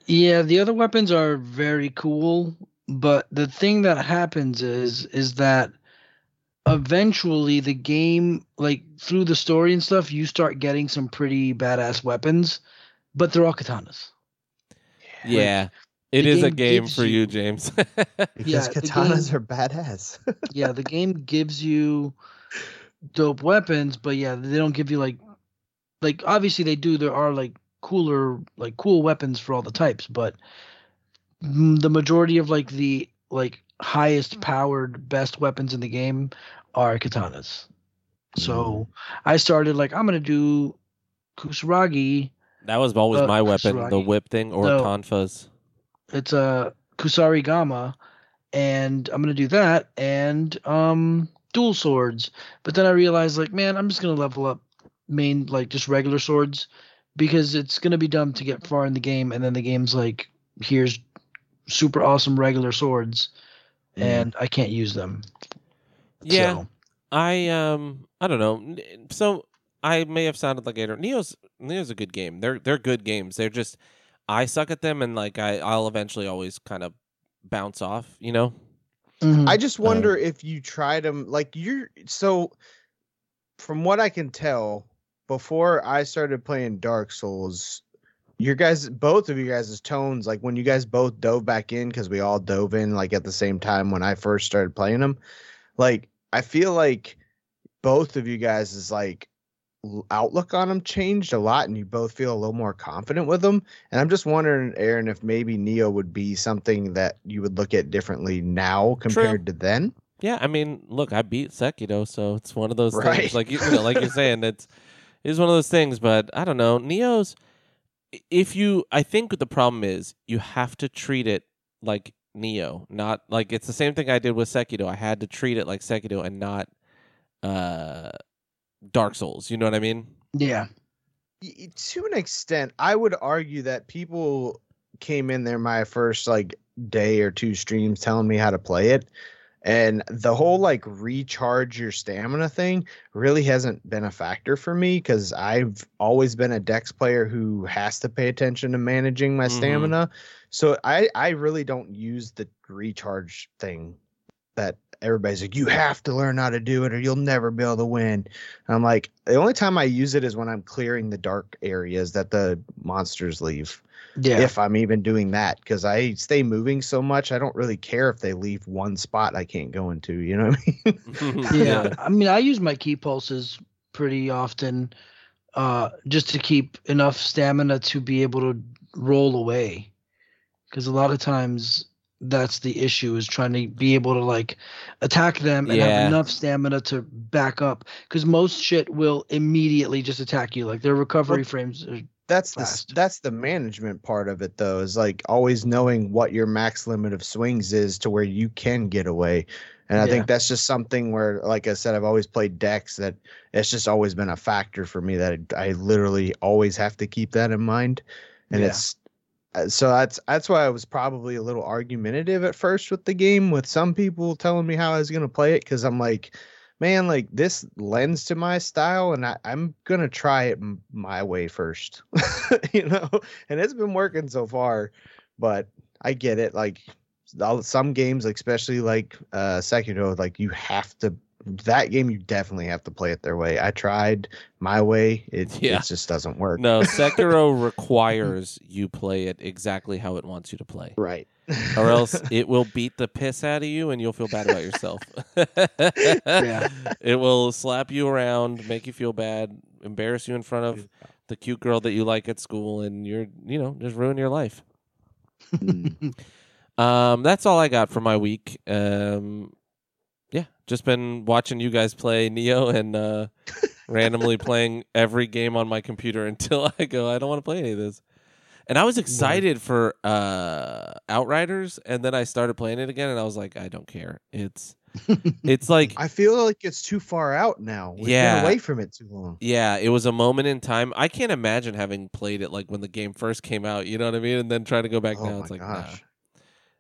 Yeah, the other weapons are very cool, but the thing that happens is is that eventually the game like through the story and stuff you start getting some pretty badass weapons, but they're all katanas. yeah. It the a game game for you, you- James. *laughs* because Yeah, katanas game- are badass. *laughs* Yeah, the game gives you dope weapons, but yeah, they don't give you like like obviously they do there are like cooler like cool weapons for all the types, but mm, the majority of like the like highest powered best weapons in the game are katanas. So I started like I'm gonna do Kusuragi. that was always Uh, my weapon, the whip thing or No. tonfas. It's a Kusari Gama, and I'm gonna do that and um dual swords. But then I realized like, man, I'm just gonna level up main like just regular swords because it's gonna be dumb to get far in the game and then the game's like, here's super awesome regular swords, Mm. and I can't use them. Yeah, So, I um I don't know. So I may have sounded like Gator. Nioh's Nioh's a good game. They're they're good games. They're just I suck at them and like I I'll eventually always kind of bounce off, you know? mhm. I just wonder if you tried them like you're so from what I can tell, before I started playing Dark Souls, your guys both of you guys' tones, like when you guys both dove back in, because we all dove in like at the same time when I first started playing them, like I feel like both of you guys is like l- outlook on them changed a lot, and you both feel a little more confident with them. And I'm just wondering, Aaron, if maybe Nioh would be something that you would look at differently now compared to then. Yeah, I mean, look, I beat Sekiro, so it's one of those Right. things. Like you, you know, like you're *laughs* saying, it's it's one of those things. But I don't know, Nioh's. If you, I think the problem is you have to treat it like Nioh, not like it's the same thing I did with Sekiro. I had to treat it like Sekiro and not uh Dark Souls. You know what I mean? Yeah. To an extent i would argue that people came in there my first like day or two streams telling me how to play it and the whole like recharge your stamina thing really hasn't been a factor for me because i've always been a dex player who has to pay attention to managing my Mhm. stamina so i i really don't use the recharge thing that everybody's like you have to learn how to do it or you'll never be able to win I'm like, the only time I use it is when I'm clearing the dark areas that the monsters leave. Yeah. If I'm even doing that, because I stay moving so much, I don't really care if they leave one spot I can't go into. You know what I mean? *laughs* yeah. I mean, I use my Ki Pulses pretty often, uh, just to keep enough stamina to be able to roll away. Because a lot of times that's the issue is trying to be able to like attack them and Yeah. have enough stamina to back up. Because most shit will immediately just attack you. Like their recovery Well, frames. Are, That's the that's the management part of it though, is like always knowing what your max limit of swings is to where you can get away. And I Yeah. think that's just something where, like I said, I've always played dex that it's just always been a factor for me that I, I literally always have to keep that in mind. And Yeah. it's so that's that's why I was probably a little argumentative at first with the game, with some people telling me how I was gonna play it, because I'm like, man, like this lends to my style, and I, I'm gonna try it m- my way first, *laughs* you know. And it's been working so far, but I get it. Like all- some games, like especially like uh Sekiro, like you have to that game you definitely have to play it their way. I tried my way, it Yeah. it just doesn't work. No, *laughs* Sekiro requires you play it exactly how it wants you to play. Right. Or else *laughs* it will beat the piss out of you and you'll feel bad about yourself. *laughs* Yeah. It will slap you around, make you feel bad, embarrass you in front of the cute girl that you like at school, and you're, you know, just ruin your life. Um, that's all I got for my week. Um, yeah, just been watching you guys play Nioh and uh, *laughs* randomly playing every game on my computer *laughs* until I go, I don't want to play any of this. And I was excited for uh, Outriders, and then I started playing it again, and I was like, I don't care. It's *laughs* it's like I feel like it's too far out now. We've Yeah. been away from it too long. Yeah, it was a moment in time. I can't imagine having played it like when the game first came out. You know what I mean? And then trying to go back Oh now. It's like gosh.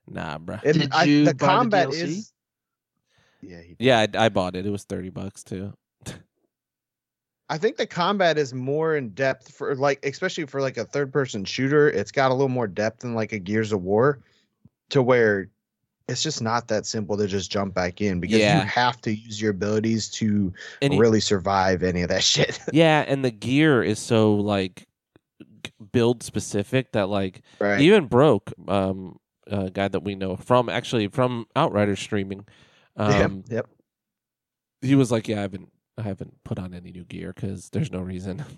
nah, nah, bruh. Did I, you the buy the combat DLC? is Yeah. Yeah, I, I bought it. It was thirty bucks too. I think the combat is more in depth for like especially for like a third person shooter, it's got a little more depth than like a Gears of War to where it's just not that simple to just jump back in because Yeah. you have to use your abilities to And really survive any of that *laughs* shit. yeah, and the gear is so like build specific that like right. even broke um a guy that we know from actually from Outriders streaming. Um, yep. Yep. he was like, yeah, I haven't I haven't put on any new gear because there's no reason. *laughs*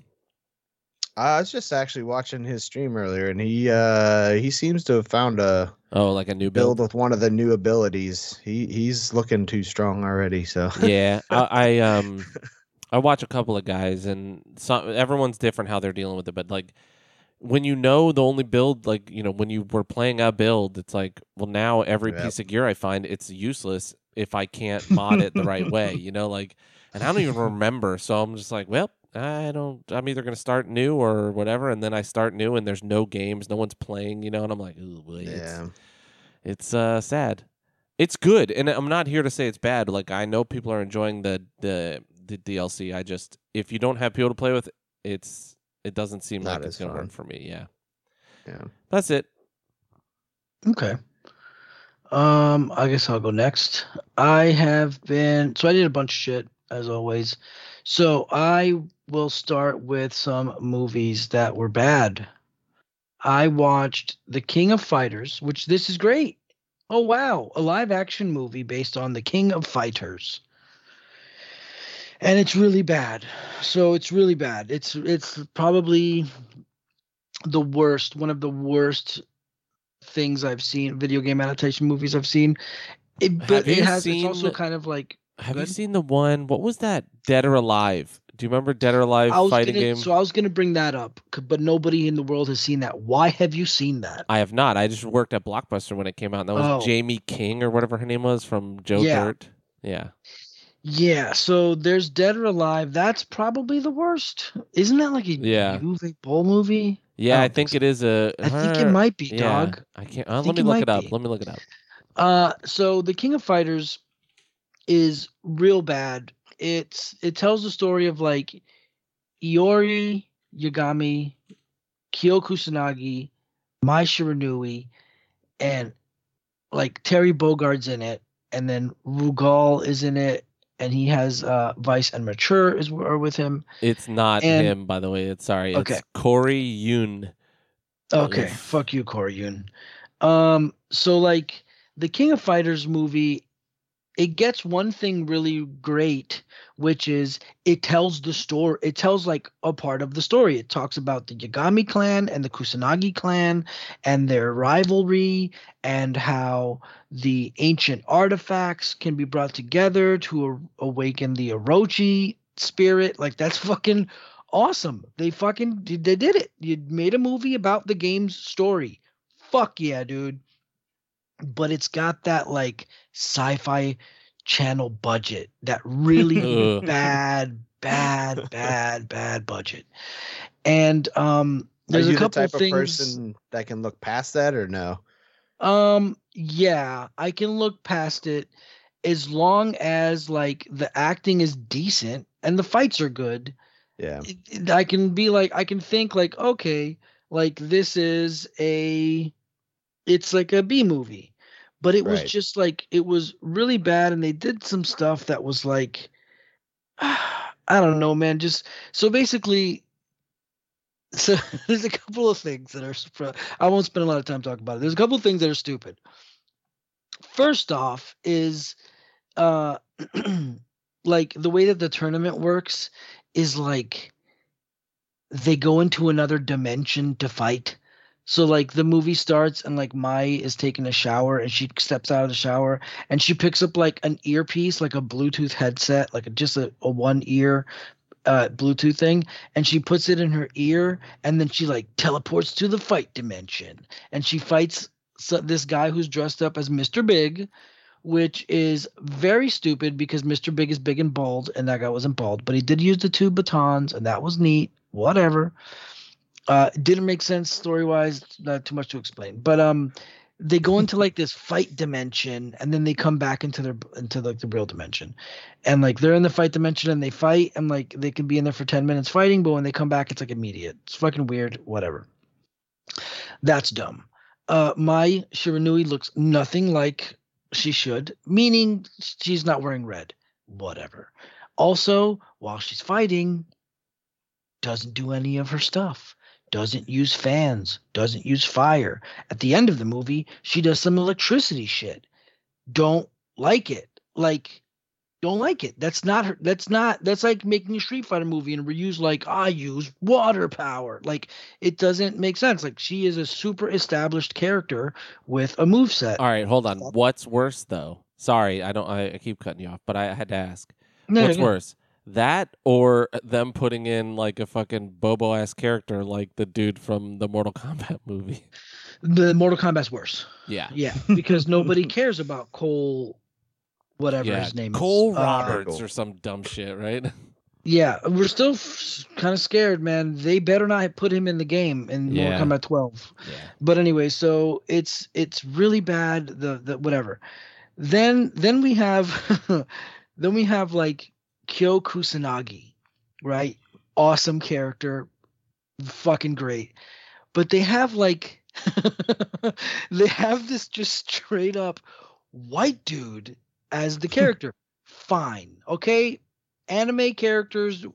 I was just actually watching his stream earlier and he uh he seems to have found a Oh, like a new build. build with one of the new abilities. He he's looking too strong already, so *laughs* yeah, I, I um, I watch a couple of guys, and some everyone's different how they're dealing with it. But like, when you know the only build, like you know, when you were playing a build, it's like, well, now every Yep. piece of gear I find, it's useless if I can't mod it the right way. *laughs* You know, like, and I don't even remember. So I'm just like, well. I don't. I'm either gonna start new or whatever, and then I start new, and there's no games, no one's playing, you know, and I'm like, ooh, boy, it's, yeah. it's uh sad. It's good, and I'm not here to say it's bad. Like I know people are enjoying the the the DLC. I just if you don't have people to play with, it's it doesn't seem Not like it's gonna work for me. Yeah, Yeah. that's it. Okay. Um, I guess I'll go next. I have been so I did a bunch of shit as always. So I will start with some movies that were bad. I watched The King of Fighters, which this is great. Oh wow, a live action movie based on The King of Fighters. and it's really bad. So it's really bad. It's it's probably the worst, one of the worst things I've seen, video game adaptation movies I've seen. It, but Have it has seen- it's also kind of like Have you seen the one? What was that? Dead or Alive? Do you remember Dead or Alive fighting gonna, game? so I was gonna bring that up, but nobody in the world has seen that. Why have you seen that? I have not. I just worked at Blockbuster when it came out. And that was Oh. Jamie King or whatever her name was from Joe Yeah. Dirt. Yeah. Yeah, so there's Dead or Alive. That's probably the worst. Isn't that like a Yeah. Uwe Boll movie? Yeah, I I, think think it is a. I think it might be, yeah, dog. I can't. Uh, think let me it look it up. be. Let me look it up. Uh, so the King of Fighters is real bad. It's it tells the story of like Iori Yagami, Kyo Kusanagi, Mai Shiranui, and like Terry Bogard's in it, and then Rugal is in it, and he has uh Vice and Mature is are with him. It's not And- him, by the way. It's sorry. Okay. It's Corey Yuen. Okay, fuck you, Corey Yuen. Um, so like the King of Fighters movie, it gets one thing really great, which is it tells the story. It tells like a part of the story. It talks about the Yagami clan and the Kusanagi clan and their rivalry and how the ancient artifacts can be brought together to a- awaken the Orochi spirit. Like that's fucking awesome. They fucking they did it. You made a movie about the game's story. Fuck yeah, dude. But it's got that like sci-fi channel budget, that really *laughs* bad, bad, bad, bad budget. And um Are there's you a the couple type of things person that can look past that or no? um yeah, I can look past it as long as like the acting is decent and the fights are good. Yeah. it- it- I can be like I can think like okay, like this is a it's like a B movie. But it was Right. just like it was really bad and they did some stuff that was like *sighs* I don't know, man, just so basically *laughs* so there's a couple of things that are I won't spend a lot of time talking about it. There's a couple of things that are stupid. First off is uh *clears throat* like the way that the tournament works is like they go into another dimension to fight. So like the movie starts and like Mai is taking a shower and she steps out of the shower and she picks up like an earpiece, like a Bluetooth headset, like a, just a, a one ear uh Bluetooth thing, and she puts it in her ear and then she like teleports to the fight dimension and she fights so, this guy who's dressed up as Mr. Big, which is very stupid because Mr. Big is big and bald, and that guy wasn't bald, but he did use the two batons, and that was neat. Whatever. Uh, it didn't make sense story wise. Not too much to explain, but um, they go into like this fight dimension, and then they come back into their into like the real dimension, and like they're in the fight dimension and they fight, and like they can be in there for ten minutes fighting, but when they come back, it's like immediate. It's fucking weird. Whatever. That's dumb. Uh, Mai Shiranui looks nothing like she should, meaning she's not wearing red. Whatever. Also, while she's fighting, doesn't do any of her stuff. Doesn't use fans. Doesn't use fire. At the end of the movie, she does some electricity shit. Don't like it. Like, don't like it. That's not her. That's not. That's like making a Street Fighter movie and reuse like I use water power. Like it doesn't make sense. Like she is a super established character with a move set. All right, hold on. What's worse though? Sorry, I don't. I, I keep cutting you off, but I had to ask. No, What's no. worse, that or them putting in like a fucking Bobo ass character like the dude from the Mortal Kombat *laughs* movie? The Mortal Kombat's worse. Yeah, Yeah, because nobody cares about Cole, whatever yeah. his name Cole is. Cole uh, Roberts or some dumb shit, right? *laughs* yeah, we're still f- kind of scared, man. They better not put him in the game in Yeah. Mortal Kombat 12. Yeah. But anyway, so it's it's really bad. The the whatever. Then then we have *laughs* then we have like Kyo Kusanagi, right? Awesome character, fucking great. But they have like *laughs* they have this just straight up white dude as the *laughs* character. Fine, okay. Anime characters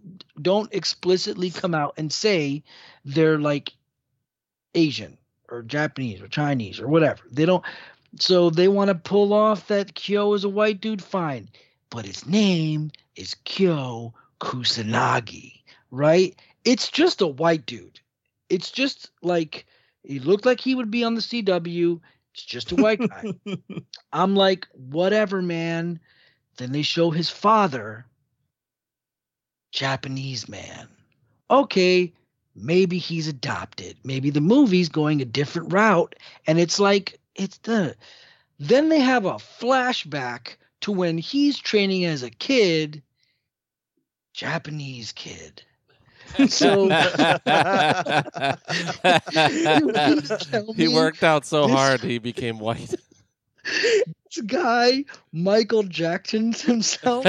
don't explicitly come out and say they're like Asian or Japanese or Chinese or whatever. They don't. So they want to pull off that Kyo is a white dude. Fine, but his name is Kyo Kusanagi, right? It's just a white dude. It's just like he looked like he would be on the CW. It's just a white guy. *laughs* I'm like, whatever, man. Then they show his father, Japanese man. Okay, maybe he's adopted. Maybe the movie's going a different route. And it's like, it's the. Then they have a flashback to when he's training as a kid, Japanese kid. So *laughs* *laughs* he worked out so this- hard he became white. this guy, Michael Jackson *laughs* himself,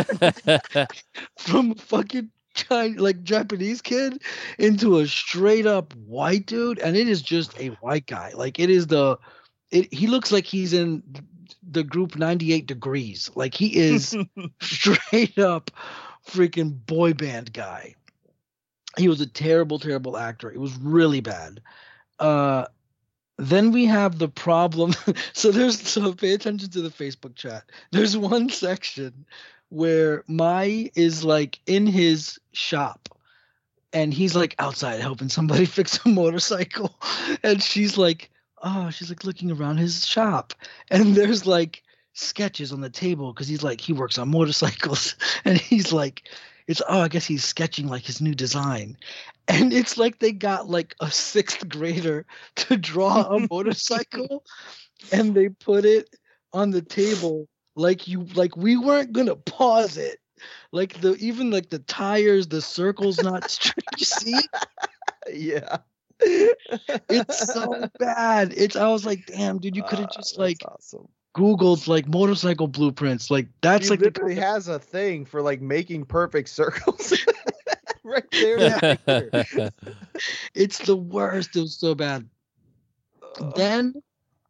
from fucking China, like Japanese kid into a straight up white dude, and it is just a white guy. Like it is the, it. He looks like he's in the group 98 degrees. Like he is *laughs* straight up freaking boy band guy. He was a terrible, terrible actor. It was really bad. Uh, then we have the problem. *laughs* so there's so pay attention to the Facebook chat. There's one section where Mai is like in his shop and he's like outside helping somebody *laughs* fix a motorcycle. And she's like, oh, she's like looking around his shop. And there's like sketches on the table because he's like, he works on motorcycles. *laughs* And he's like, it's oh, I guess he's sketching like his new design. And it's like they got like a sixth grader *laughs* to draw a *laughs* motorcycle and they put it on the table like you like we weren't gonna pause it. Like the even like the tires, the circles not straight. You see? yeah. It's so bad. It's I was like, damn, dude, you could have Ah, just that's like awesome. Googled like motorcycle blueprints. Like that's he like the literally has a thing for like making perfect circles. *laughs* right there. Right there. it's the worst. It was so bad. Ugh. then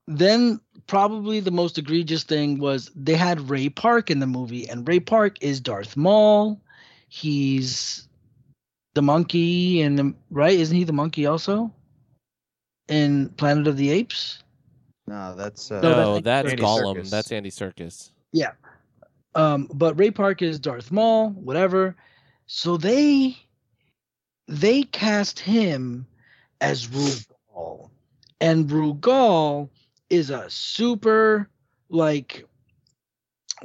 then probably the most egregious thing was they had Ray Park in the movie, and Ray Park is Darth Maul. He's the monkey, and the, right? Isn't he the monkey also in Planet of the Apes? no, that's uh, No, no, that's that's Andy Gollum. Serkis. That's Andy Serkis. Yeah, um, but Ray Park is Darth Maul, whatever. So they they cast him as Rugal, and Rugal is a super like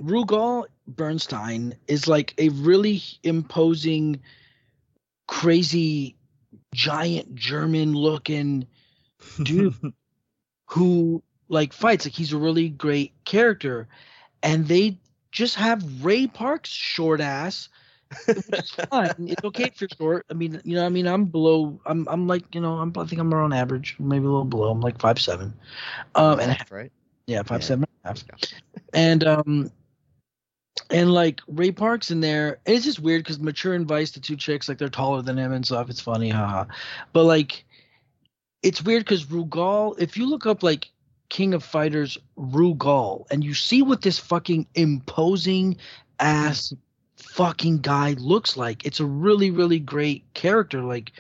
Rugal Bernstein is like a really imposing, crazy, giant German looking dude *laughs* who like fights. Like he's a really great character. And they just have ray park's short ass which is *laughs* fine. It's okay if you're short. I mean you know i mean i'm below i'm i'm like you know i'm i think i'm around average maybe a little below. I'm like five seven. Um and That's right. yeah five Yeah. seven and a half. And um and like ray park's in there and it's just weird because mature vice the two chicks like they're taller than him and stuff. It's funny haha. But like it's weird because rugal if you look up like king of fighters rugal and you see what this fucking imposing ass fucking guy looks like it's a really really great character. Like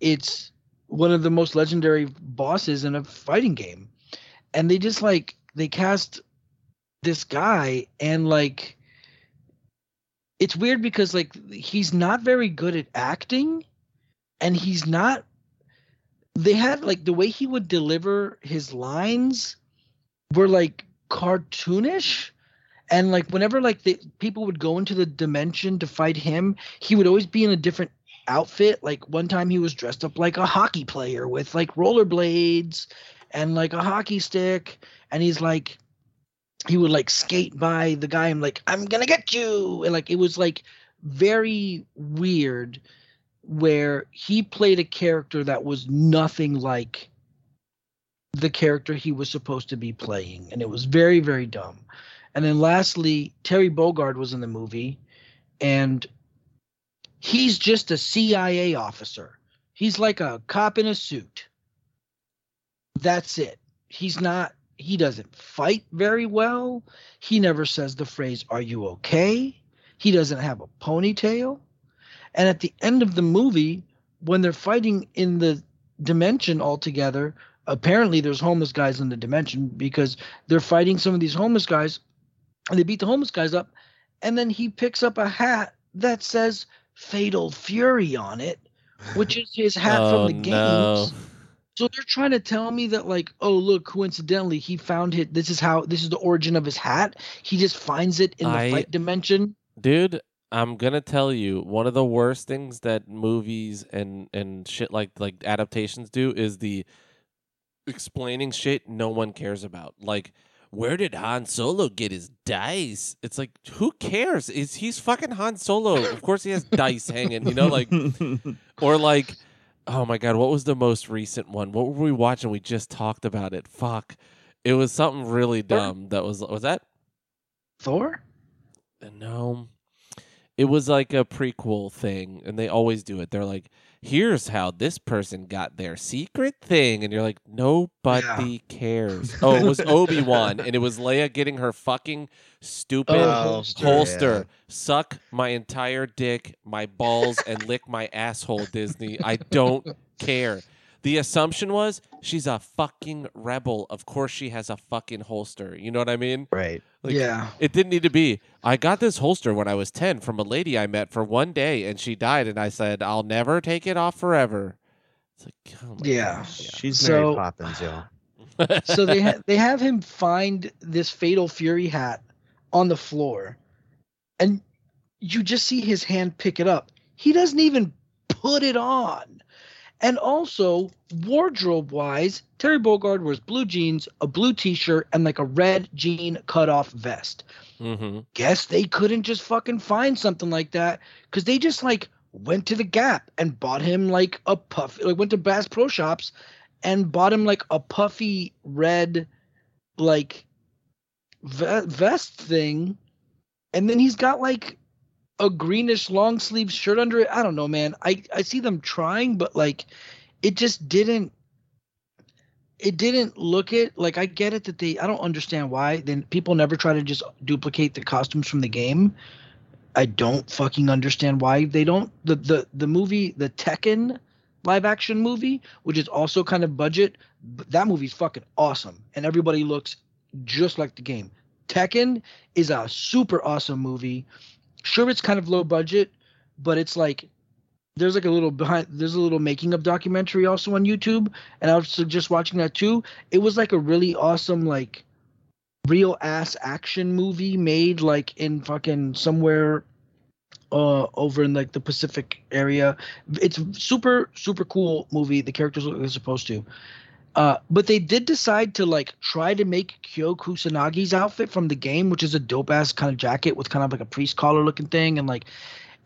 it's one of the most legendary bosses in a fighting game. And they just like they cast this guy and like it's weird because like he's not very good at acting and he's not they had like the way he would deliver his lines were like cartoonish and like whenever like the people would go into the dimension to fight him he would always be in a different outfit. Like one time he was dressed up like a hockey player with like rollerblades and like a hockey stick and he's like he would like skate by the guy and like i'm gonna get you! And like it was like very weird where he played a character that was nothing like the character he was supposed to be playing and it was very very dumb. And then lastly terry bogard was in the movie and he's just a cia officer. He's like a cop in a suit. That's it. He's not he doesn't fight very well he never says the phrase are you okay he doesn't have a ponytail and at the end of the movie when they're fighting in the dimension all together apparently there's homeless guys in the dimension because they're fighting some of these homeless guys and they beat the homeless guys up and then he picks up a hat that says Fatal Fury on it, which is his hat oh, from the games. no. So they're trying to tell me that like, oh look, coincidentally, he found it. This is how this is the origin of his hat. He just finds it in the I- fight dimension. Dude, I'm gonna tell you one of the worst things that movies and and shit like like adaptations do is the explaining shit no one cares about. Like, where did Han Solo get his dice? It's like, who cares? Is he's fucking Han Solo? Of course he has dice hanging. You know, like *laughs* or like, oh my god, what was the most recent one? What were we watching? We just talked about it. Fuck, it was something really dumb. That was was that Thor? Uh, no. It was like a prequel thing, and they always do it. They're like, here's how this person got their secret thing. And you're like, nobody cares. *laughs* Oh, it was Obi Wan, and it was Leia getting her fucking stupid Oh, oh holster, holster. yeah. Suck my entire dick, my balls, and lick my asshole, Disney. I don't care. The assumption was she's a fucking rebel. Of course she has a fucking holster. You know what I mean? right. Like, yeah. it didn't need to be. I got this holster when I was 10 from a lady I met for one day and she died and I said, I'll never take it off forever. It's like, oh my Yeah. gosh, She's So- Mary Poppins, y'all. *laughs* so they ha- they have him find this fatal fury hat on the floor and you just see his hand pick it up he doesn't even put it on and also wardrobe wise terry bogard wears blue jeans a blue t-shirt and like a red jean cut off vest hmm guess they couldn't just fucking find something like that because they just like went to the Gap and bought him like a puff. Like went to Bass Pro Shops and bought him like a puffy red like vest thing, and then he's got like a greenish long sleeve shirt under it. I don't know, man. I I see them trying, but like it just didn't. It didn't look it like I get it that they I don't understand why then people never try to just duplicate the costumes from the game. I don't fucking understand why they don't the the the movie the Tekken live action movie which is also kind of budget that movie's fucking awesome and everybody looks just like the game. Tekken is a super awesome movie. Sure it's kind of low budget but it's like there's like a little behind there's a little making of documentary also on YouTube and I was just watching that too. It was like a really awesome like real ass action movie made like in fucking somewhere uh over in like the Pacific area. It's super super cool movie. The characters look like they're supposed to. Uh, but they did decide to like try to make Kyo Kusanagi's outfit from the game, which is a dope ass kind of jacket with kind of like a priest collar looking thing, and like,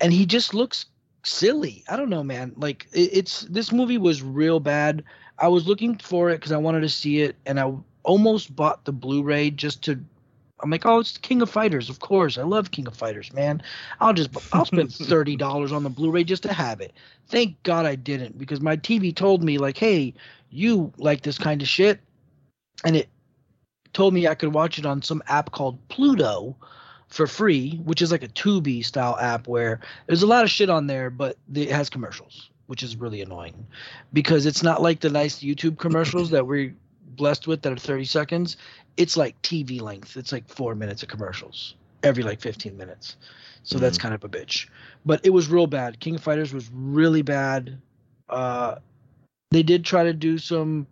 and he just looks silly. I don't know, man. Like it, it's this movie was real bad. I was looking for it because I wanted to see it, and I almost bought the Blu-ray just to. I'm like, oh, it's King of Fighters, of course. I love King of Fighters, man. I'll just I'll spend *laughs* thirty dollars on the Blu-ray just to have it. Thank God I didn't because my TV told me like, hey, you like this kind of shit, and it told me I could watch it on some app called Pluto for free, which is like a Tubi style app where there's a lot of shit on there, but it has commercials, which is really annoying because it's not like the nice YouTube commercials that we're blessed with that are 30 seconds. It's like TV length. It's like four minutes of commercials every like 15 minutes. So that's kind of a bitch. But it was real bad. King of Fighters was really bad. Uh, they did try to do some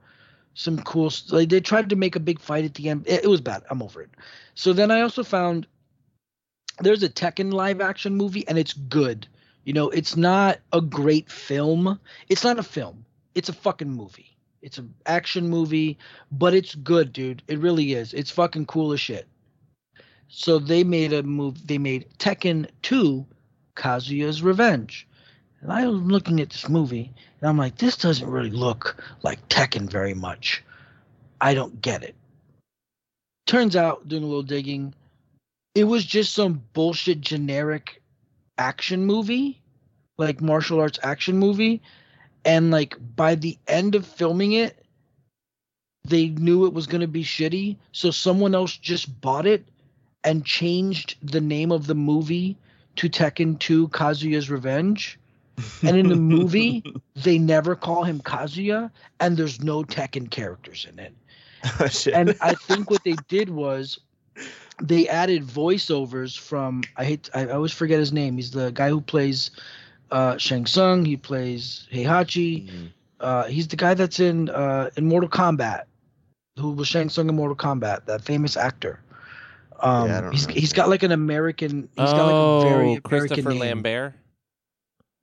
some cool like they tried to make a big fight at the end. It, it was bad. I'm over it. So then I also found there's a Tekken live action movie and it's good. You know, it's not a great film. It's not a film. It's a fucking movie. It's an action movie, but it's good, dude. It really is. It's fucking cool as shit. So they made a move. They made Tekken 2, Kazuya's Revenge. And I was looking at this movie, and I'm like, this doesn't really look like Tekken very much. I don't get it. Turns out, doing a little digging, it was just some bullshit generic action movie, like martial arts action movie. And like by the end of filming it, they knew it was going to be shitty. So someone else just bought it and changed the name of the movie to Tekken 2 Kazuya's Revenge. And in the *laughs* movie, they never call him Kazuya, and there's no Tekken characters in it. *laughs* Oh. And I think what they did was they added voiceovers from I hate I, I always forget his name. He's the guy who plays uh, Shang Tsung. He plays Heihachi. Mhm. Uh, he's the guy that's in uh, in Mortal Kombat, who was Shang Tsung in Mortal Kombat, that famous actor. Um, Yeah, I he's know he's his got like an American. He's got oh, like a very American Christopher name. Lambert.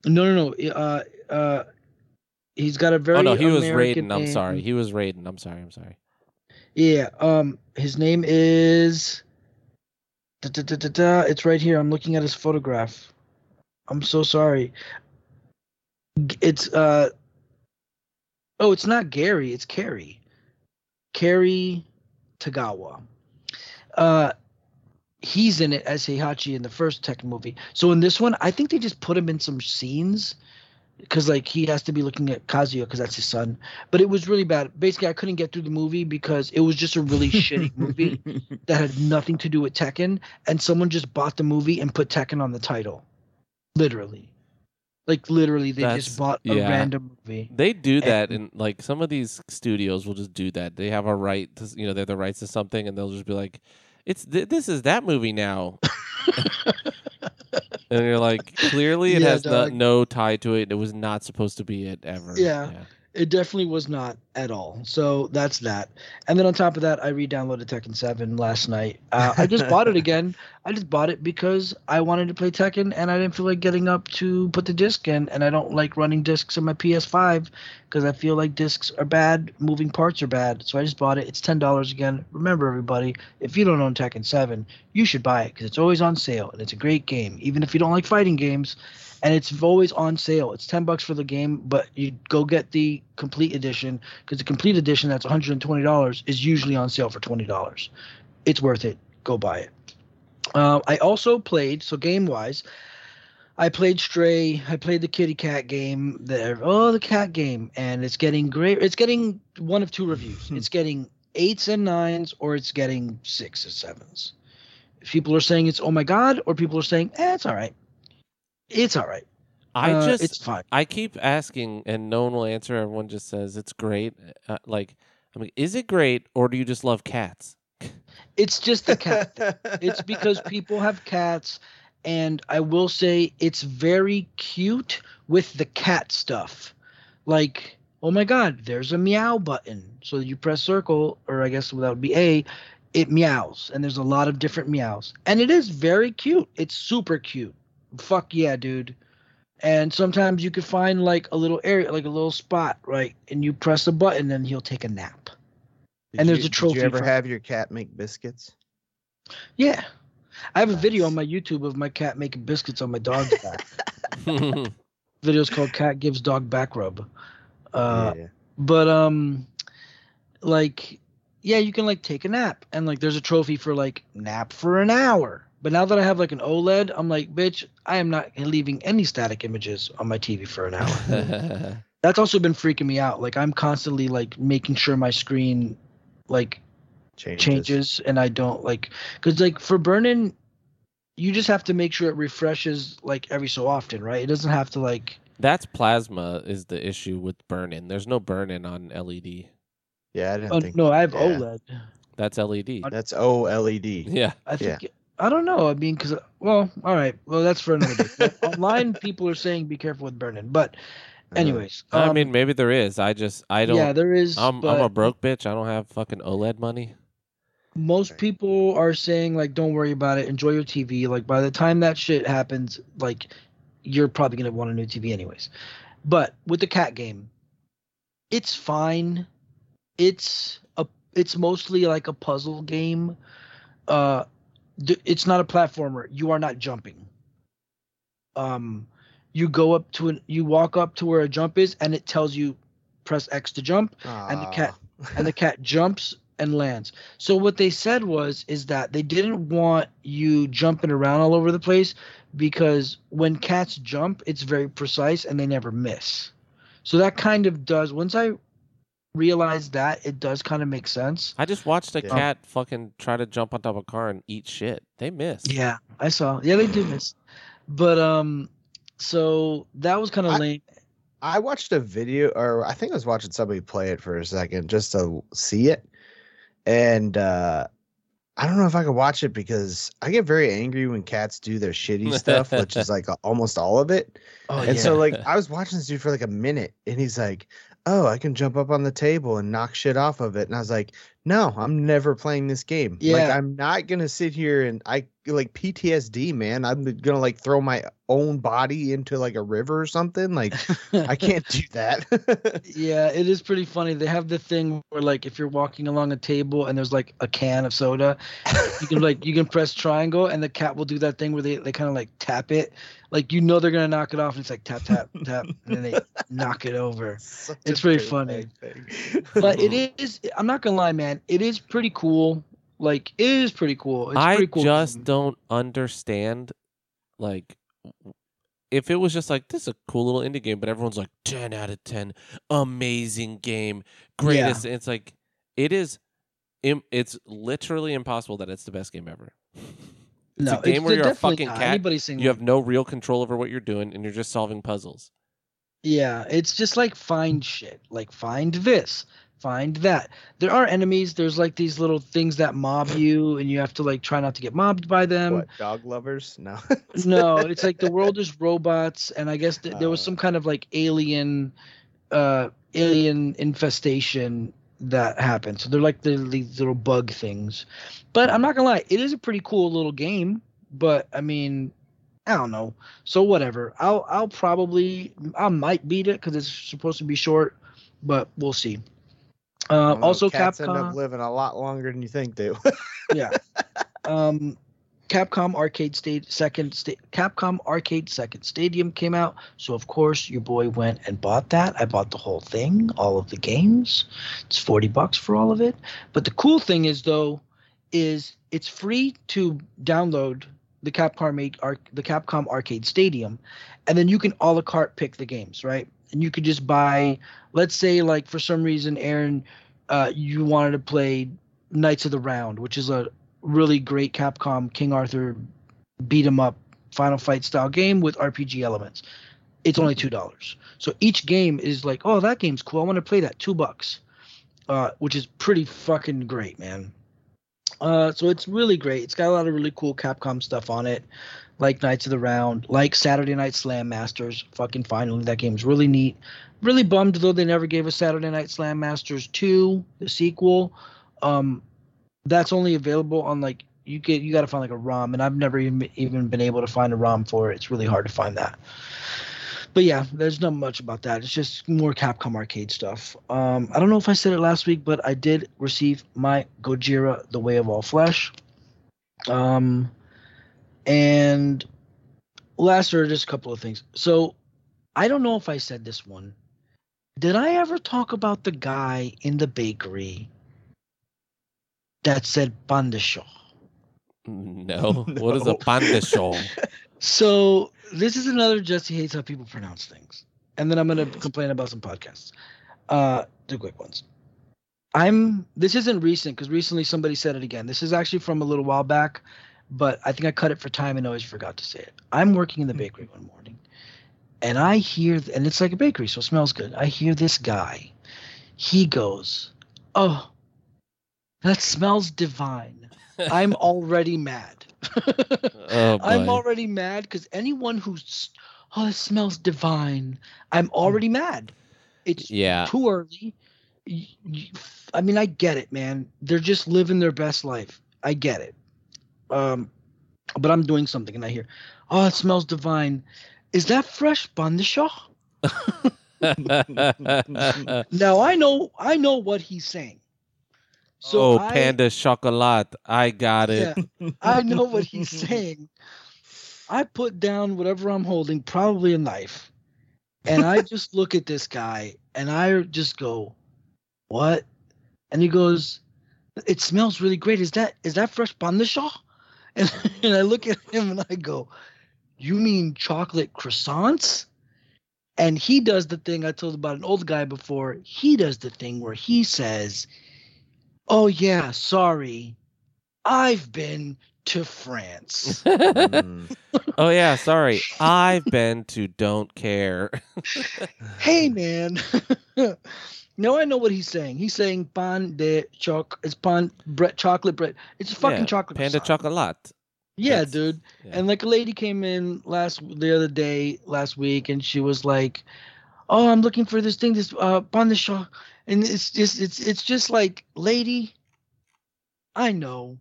No, no, no. Uh, uh, he's got a very. Oh no, he was American Raiden. I'm sorry. He was Raiden. I'm sorry. I'm sorry. Yeah. Um, his name is. Da, da, da, da, da. It's right here. I'm looking at his photograph. I'm so sorry. It's uh. Oh, it's not Gary. It's Cary. Cary Tagawa. Uh, he's in it as Heihachi in the first Tekken movie. So in this one, I think they just put him in some scenes because like he has to be looking at Kazuya because that's his son. But it was really bad. Basically, I couldn't get through the movie because it was just a really shitty movie *laughs* that had nothing to do with Tekken, and someone just bought the movie and put Tekken on the title. Literally, like literally, they That's- just bought a yeah. random movie. They do that, And- and like some of these studios will just do that. They have a right to, you know, they're the rights to something, and they'll just be like, "It's th- this is that movie now," *laughs* and you're like, clearly it Yeah, has no, dog. no tie to it. It was not supposed to be it ever. Yeah. It definitely was not at all. So that's that. And then on top of that, I re-downloaded Tekken 7 last night. Uh, I just bought it *laughs* again. I just bought it because I wanted to play Tekken and I didn't feel like getting up to put the disc in. And I don't like running discs in my PS5 because I feel like discs are bad, moving parts are bad. So I just bought it. It's ten dollars again. Remember, everybody, if you don't own Tekken 7, you should buy it because it's always on sale and it's a great game. Even if you don't like fighting games, and it's always on sale. It's ten bucks for the game, but you go get the complete edition because the complete edition that's one hundred and twenty dollars is usually on sale for twenty dollars. It's worth it. Go buy it. Um, I also played so game wise. I played Stray. I played the Kitty Cat game. The oh the cat game, and it's getting great. It's getting one of two reviews. Hmm. it's getting eights and nines, or it's getting sixes, and sevens. People are saying it's oh my god, or people are saying eh, it's all right. It's all right. I Uh, just it's fine. I keep asking, and no one will answer. Everyone just says it's great. Uh, like, I mean, is it great, or do you just love cats? *laughs* It's just the cat. thing. it's because people have cats, and I will say it's very cute with the cat stuff. Like, oh my god, there's a meow button. So you press circle, or I guess that would be A, it meows, and there's a lot of different meows, and it is very cute. It's super cute. Fuck yeah, dude. And sometimes you could find like a little area, like a little spot, right? And you press a button, and he'll take a nap. Did And there's you- a trophy Did you ever have your cat make biscuits? Yeah. I have a video on my YouTube of my cat making biscuits on my dog's *laughs* back. Video's called Cat Gives Dog Back Rub. Uh, yeah. But um, like, yeah, you can like take a nap, and like, there's a trophy for like nap for an hour. But now that I have like an OLED, I'm like, bitch, I am not leaving any static images on my TV for an hour. *laughs* That's also been freaking me out. Like, I'm constantly like making sure my screen, like, Changes. changes and I don't like because like for burning, you just have to make sure it refreshes like every so often, right? It doesn't have to like That's plasma is the issue with burn-in. There's no burn-in on LED. Yeah, I didn't oh, think. no, I have yeah. OLED. That's LED. That's OLED. Yeah. I think I don't know. I mean, because well, all right, well that's for another day. *laughs* Online, people are saying be careful with burning, but Uh, anyways, I um, mean, maybe there is. I just I don't. yeah, there is. I'm but I'm a broke bitch. I don't have fucking OLED money. most people are saying like, don't worry about it, enjoy your TV. Like by the time that shit happens, like you're probably gonna want a new TV anyways. But with the cat game, it's fine. It's a it's mostly like a puzzle game. Uh, d- it's not a platformer. You are not jumping. Um, you go up to an you walk up to where a jump is, and it tells you press X to jump and the cat- and the cat *laughs* jumps and lands. So what they said was is that they didn't want you jumping around all over the place because when cats jump, it's very precise and they never miss. So that kind of does once I realized that it does kind of make sense. I just watched a Yeah. cat fucking try to jump on top of a car and eat shit. They miss. Yeah, I saw. Yeah, they do miss. But um so that was kind of lame. I watched a video, or I think I was watching somebody play it for a second just to see it, and uh, I don't know if I could watch it because I get very angry when cats do their shitty *laughs* stuff, which is like almost all of it. Oh and yeah. so like I was watching this dude for like a minute and he's like, Oh, I can jump up on the table and knock shit off of it. And I was like, No, I'm never playing this game. Like Yeah. I'm not gonna sit here and I like PTSD, man. I'm gonna like throw my own body into like a river or something. Like I *laughs* can't do that. *laughs* Yeah, it is pretty funny. They have the thing where like if you're walking along a table and there's like a can of soda, you can like you can press triangle and the cat will do that thing where they, they kind of like tap it. Like you know they're gonna knock it off and it's like tap tap tap and then they *laughs* knock it over. Such It's a pretty funny. But it is I'm not gonna lie, man, it is pretty cool. Like it is pretty cool. It's I pretty cool. just game. don't understand, like, if it was just like this is a cool little indie game, but everyone's like ten out of ten, amazing game, greatest. It's like it is. It's literally impossible that it's the best game ever. It's no, a game where you're a fucking not. cat. You have no real control over what you're doing, and you're just solving puzzles. Yeah, it's just like find shit. Like find this, find that. There are enemies. There's like these little things that mob you, and you have to like try not to get mobbed by them. what dog lovers? No. *laughs* no, *laughs* it's like the world is robots, and I guess th- there was Uh. some kind of like alien, uh, alien infestation that happened. So they're like the, these little bug things. But I'm not gonna lie, it is a pretty cool little game. But I mean, I don't know. So whatever. I'll I'll probably I might beat it because it's supposed to be short, but we'll see. Uh, also, cats end Capcom up living a lot longer than you think they. *laughs* yeah. Um, Capcom Arcade State second sta- Capcom Arcade Second Stadium came out, so of course your boy went and bought that. I bought the whole thing, all of the games. It's forty bucks for all of it. But the cool thing is though, is it's free to download the Capcom the Capcom Arcade Stadium, and then you can a la carte pick the games, right? And you could just buy, let's say like for some reason, Aaron, uh, you wanted to play Knights of the Round, which is a really great Capcom King Arthur beat 'em up Final Fight style game with RPG elements. It's only two dollars. So each game is like, oh, that game's cool. I want to play that. Two bucks, uh, which is pretty fucking great, man. Uh, so it's really great. It's got a lot of really cool Capcom stuff on it, like Knights of the Round, like Saturday Night Slam Masters. Fucking finally, that game's really neat. Really bummed though they never gave us Saturday Night Slam Masters 2, the sequel. Um, that's only available on like you get you got to find like a ROM, and I've never even even been able to find a ROM for it. It's really hard to find that. But yeah, there's not much about that. It's just more Capcom arcade stuff. Um, I don't know if I said it last week, but I did receive my Gojira: The Way of All Flesh. Um, and last are just a couple of things. So I don't know if I said this one. Did I ever talk about the guy in the bakery that said Bandashaw? *laughs* No. What is a No. panda show? *laughs* So this is another Jesse hates how people pronounce things, and then I'm gonna complain about some podcasts. Uh, the quick ones. I'm. This isn't recent because recently somebody said it again. This is actually from a little while back, but I think I cut it for time and always forgot to say it. I'm working in the bakery mm-hmm. one morning, and I hear, and it's like a bakery, so it smells good. I hear this guy. He goes, "Oh, that smells divine." I'm *laughs* already mad. Oh *laughs* I'm already mad because anyone who's oh, it smells divine. I'm already mm. mad. It's Yeah. too early. I mean, I get it, man. They're just living their best life. I get it. Um, but I'm doing something and I hear, oh, it smells divine. Is that fresh bandishaw? *laughs* Now I know, I know what he's saying. So oh, I, panda chocolat. I got it. Yeah, I know what *laughs* he's saying. I put down whatever I'm holding, probably a knife, and I *laughs* just look at this guy and I just go, "What?" And he goes, "It smells really great. Is that is that fresh bandashaw?" And, *laughs* and I look at him and I go, "You mean chocolate croissants?" And he does the thing I told about an old guy before. He does the thing where he says, "Oh yeah, sorry, I've been to France." Mm. *laughs* oh yeah, sorry. I've been to don't care. hey man *laughs* No, I know what he's saying. He's saying pan de choc. It's pan bread, chocolate bread. It's a fucking Yeah, chocolate. Panda croissant. chocolate. Yeah, That's- dude. yeah. And like a lady came in last the other day, last week, and she was like, "Oh, I'm looking for this thing, this uh pan de choc," and it's just it's it's just like, lady, I know,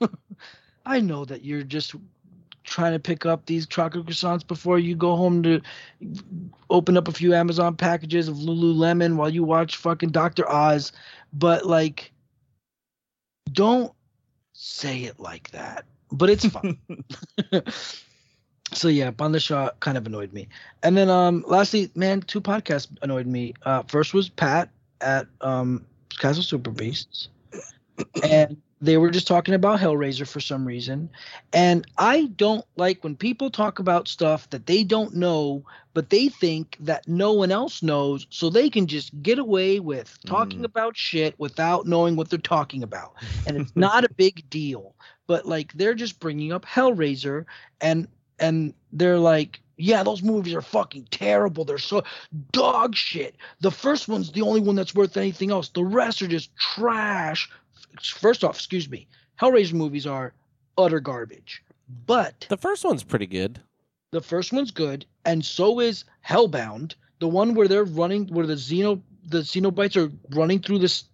*laughs* I know that you're just trying to pick up these chocolate croissants before you go home to open up a few Amazon packages of Lululemon while you watch fucking Dr. Oz, but like, don't say it like that. But it's fine. *laughs* *laughs* so yeah, Banda Shaw kind of annoyed me. And then um lastly, man, two podcasts annoyed me. Uh first was Pat at um Castle Super Beasts. and they were just talking about Hellraiser for some reason. And I don't like when people talk about stuff that they don't know, but they think that no one else knows, so they can just get away with talking Mm. about shit without knowing what they're talking about. And it's *laughs* not a big deal but like they're just bringing up Hellraiser and and they're like yeah those movies are fucking terrible they're so dog shit the first one's the only one that's worth anything else the rest are just trash first off excuse me Hellraiser movies are utter garbage but The first one's pretty good. the first one's good and so is Hellbound the one where they're running where the xeno the Cenobites are running through this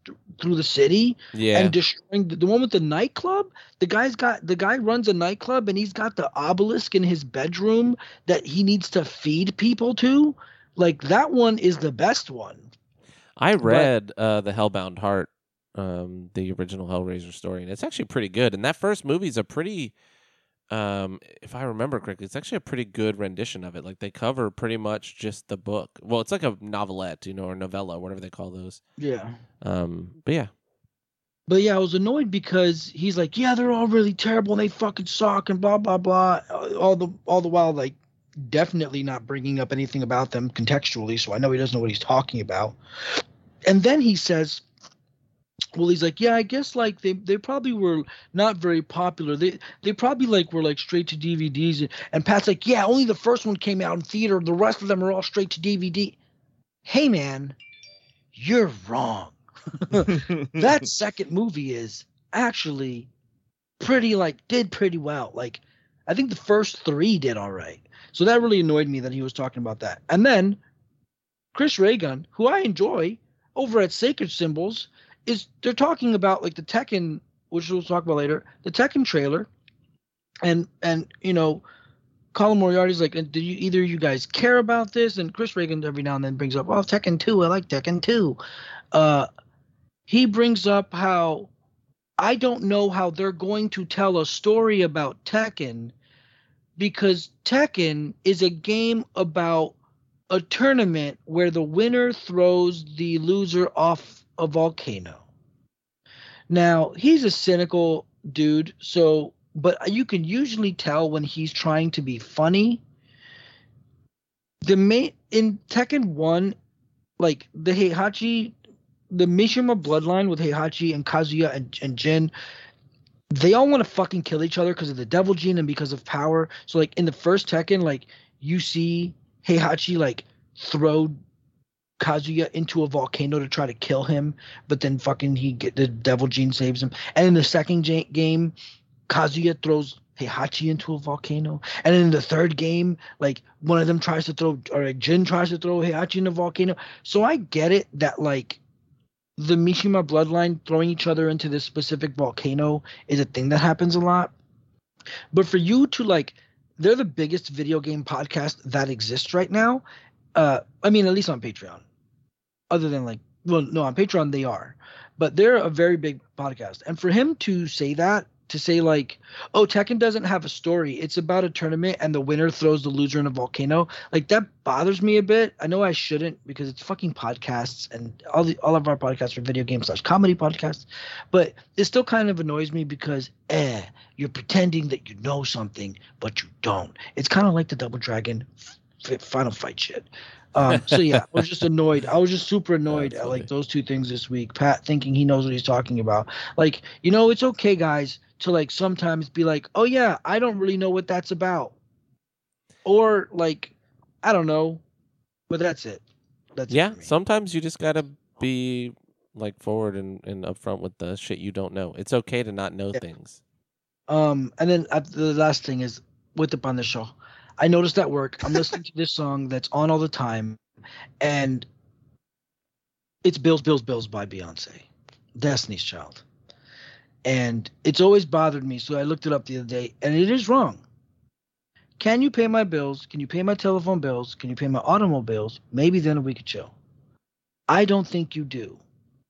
through the city Yeah. and destroying the, the one with the nightclub. The guy's got the guy runs a nightclub and he's got the obelisk in his bedroom that he needs to feed people to. Like that one is the best one. I read uh, the Hellbound Heart, um, the original Hellraiser story, and it's actually pretty good. And that first movie's a pretty, um, if I remember correctly, it's actually a pretty good rendition of it. Like they cover pretty much just the book. Well, it's like a novelette, you know, or novella, whatever they call those. Yeah. Um, but yeah, But yeah, I was annoyed because he's like, yeah, they're all really terrible and they fucking suck and blah blah blah. All the all the while like definitely not bringing up anything about them contextually, so I know he doesn't know what he's talking about. And then he says, well, he's like, yeah, I guess like they they probably were not very popular. They they probably like were like straight to DVDs. And, and Pat's like, yeah, only the first one came out in theater. The rest of them are all straight to DVD. Hey man, you're wrong *laughs* that *laughs* second movie is actually pretty like did pretty well. Like I think the first three did all right. So that really annoyed me that he was talking about that. And then Chris Ray Gun, who I enjoy over at Sacred Symbols, is they're talking about like the Tekken, which we'll talk about later, the Tekken trailer, and and you know. Colin Moriarty's like, do you either you guys care about this? And Chris Ray Gun every now and then brings up, well, Tekken 2, I like Tekken 2. Uh, he brings up how I don't know how they're going to tell a story about Tekken because Tekken is a game about a tournament where the winner throws the loser off a volcano. Now, he's a cynical dude, so but you can usually tell when he's trying to be funny. The main in Tekken 1 like the Heihachi the Mishima bloodline with Heihachi and Kazuya and, and Jin, they all want to fucking kill each other because of the devil gene and because of power. So like in the first Tekken, like you see Heihachi like throw Kazuya into a volcano to try to kill him, but then fucking he get the devil gene saves him. And in the second ja- game, Kazuya throws Heihachi into a volcano. And in the third game, like one of them tries to throw or like Jin tries to throw Heihachi in a volcano. So I get it that like the Mishima bloodline throwing each other into this specific volcano is a thing that happens a lot. But for you to like, they're the biggest video game podcast that exists right now. Uh, I mean, at least on Patreon. Other than like, well, no, on Patreon they are, but they're a very big podcast. And for him to say that, to say like, oh, Tekken doesn't have a story. It's about a tournament and the winner throws the loser in a volcano. Like that bothers me a bit. I know I shouldn't because it's fucking podcasts and all the all of our podcasts are video game slash comedy podcasts. But it still kind of annoys me because eh, you're pretending that you know something, but you don't. It's kind of like the Double Dragon Final Fight shit. Um, *laughs* so yeah, I was just annoyed. I was just super annoyed at like those two things this week. Pat thinking he knows what he's talking about. Like, you know, it's okay, guys, to like sometimes be like, oh yeah, I don't really know what that's about, or like, I don't know, but that's it. That's yeah. me. Sometimes you just gotta be like forward and, and upfront with the shit you don't know. It's okay to not know Yeah. things. Um, and then uh, the last thing is with the on the show. I noticed at work, I'm listening to this song that's on all the time, and it's Bills, Bills, Bills by Beyonce, Destiny's Child. And it's always bothered me, so I looked it up the other day, and it is wrong. Can you pay my bills? Can you pay my telephone bills? Can you pay my automobiles? Maybe then we could chill. I don't think you do.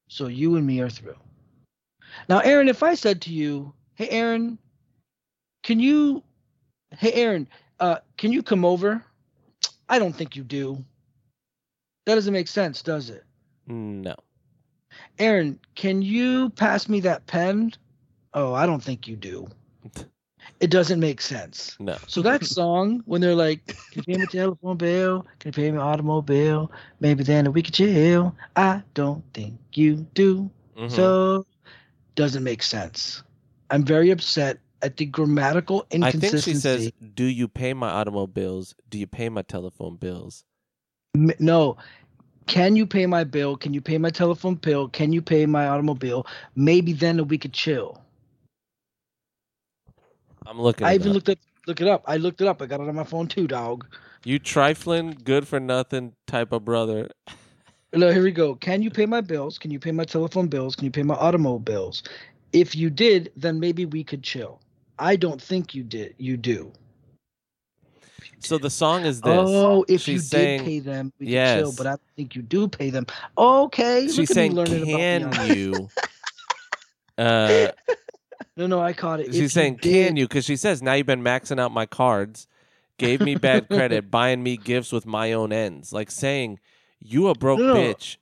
So you and me are through. Now, Aaron, if I said to you, hey, Aaron, can you, hey, Aaron, uh, can you come over? I don't think you do. That doesn't make sense, does it? No. Aaron, can you pass me that pen? Oh, I don't think you do. *laughs* It doesn't make sense. No. So that song, when they're like, "Can you pay me telephone bill? Can you pay me automobile? Maybe then we could chill." I don't think you do. Mhm. So doesn't make sense. I'm very upset at the grammatical inconsistency. I think she says, "Do you pay my automobiles? Do you pay my telephone bills?" No. Can you pay my bill? Can you pay my telephone bill? Can you pay my automobile? Maybe then we could chill. I'm looking. I even up. looked at look it up. I looked it up. I got it on my phone too, dog. You trifling, good for nothing type of brother. *laughs* No, here we go. Can you pay my bills? Can you pay my telephone bills? Can you pay my automobile bills? If you did, then maybe we could chill. I don't think you did. You do. So the song is this. Oh, if She's you saying- did pay them, we could chill. But I think you do pay them. Okay. She's look at me saying, "Can you?" *laughs* uh, No, no, I caught it. If she's saying, "Can did- you?" Because she says, "Now you've been maxing out my cards, gave me bad *laughs* credit, buying me gifts with my own ends." Like saying, "You a broke No, no. bitch,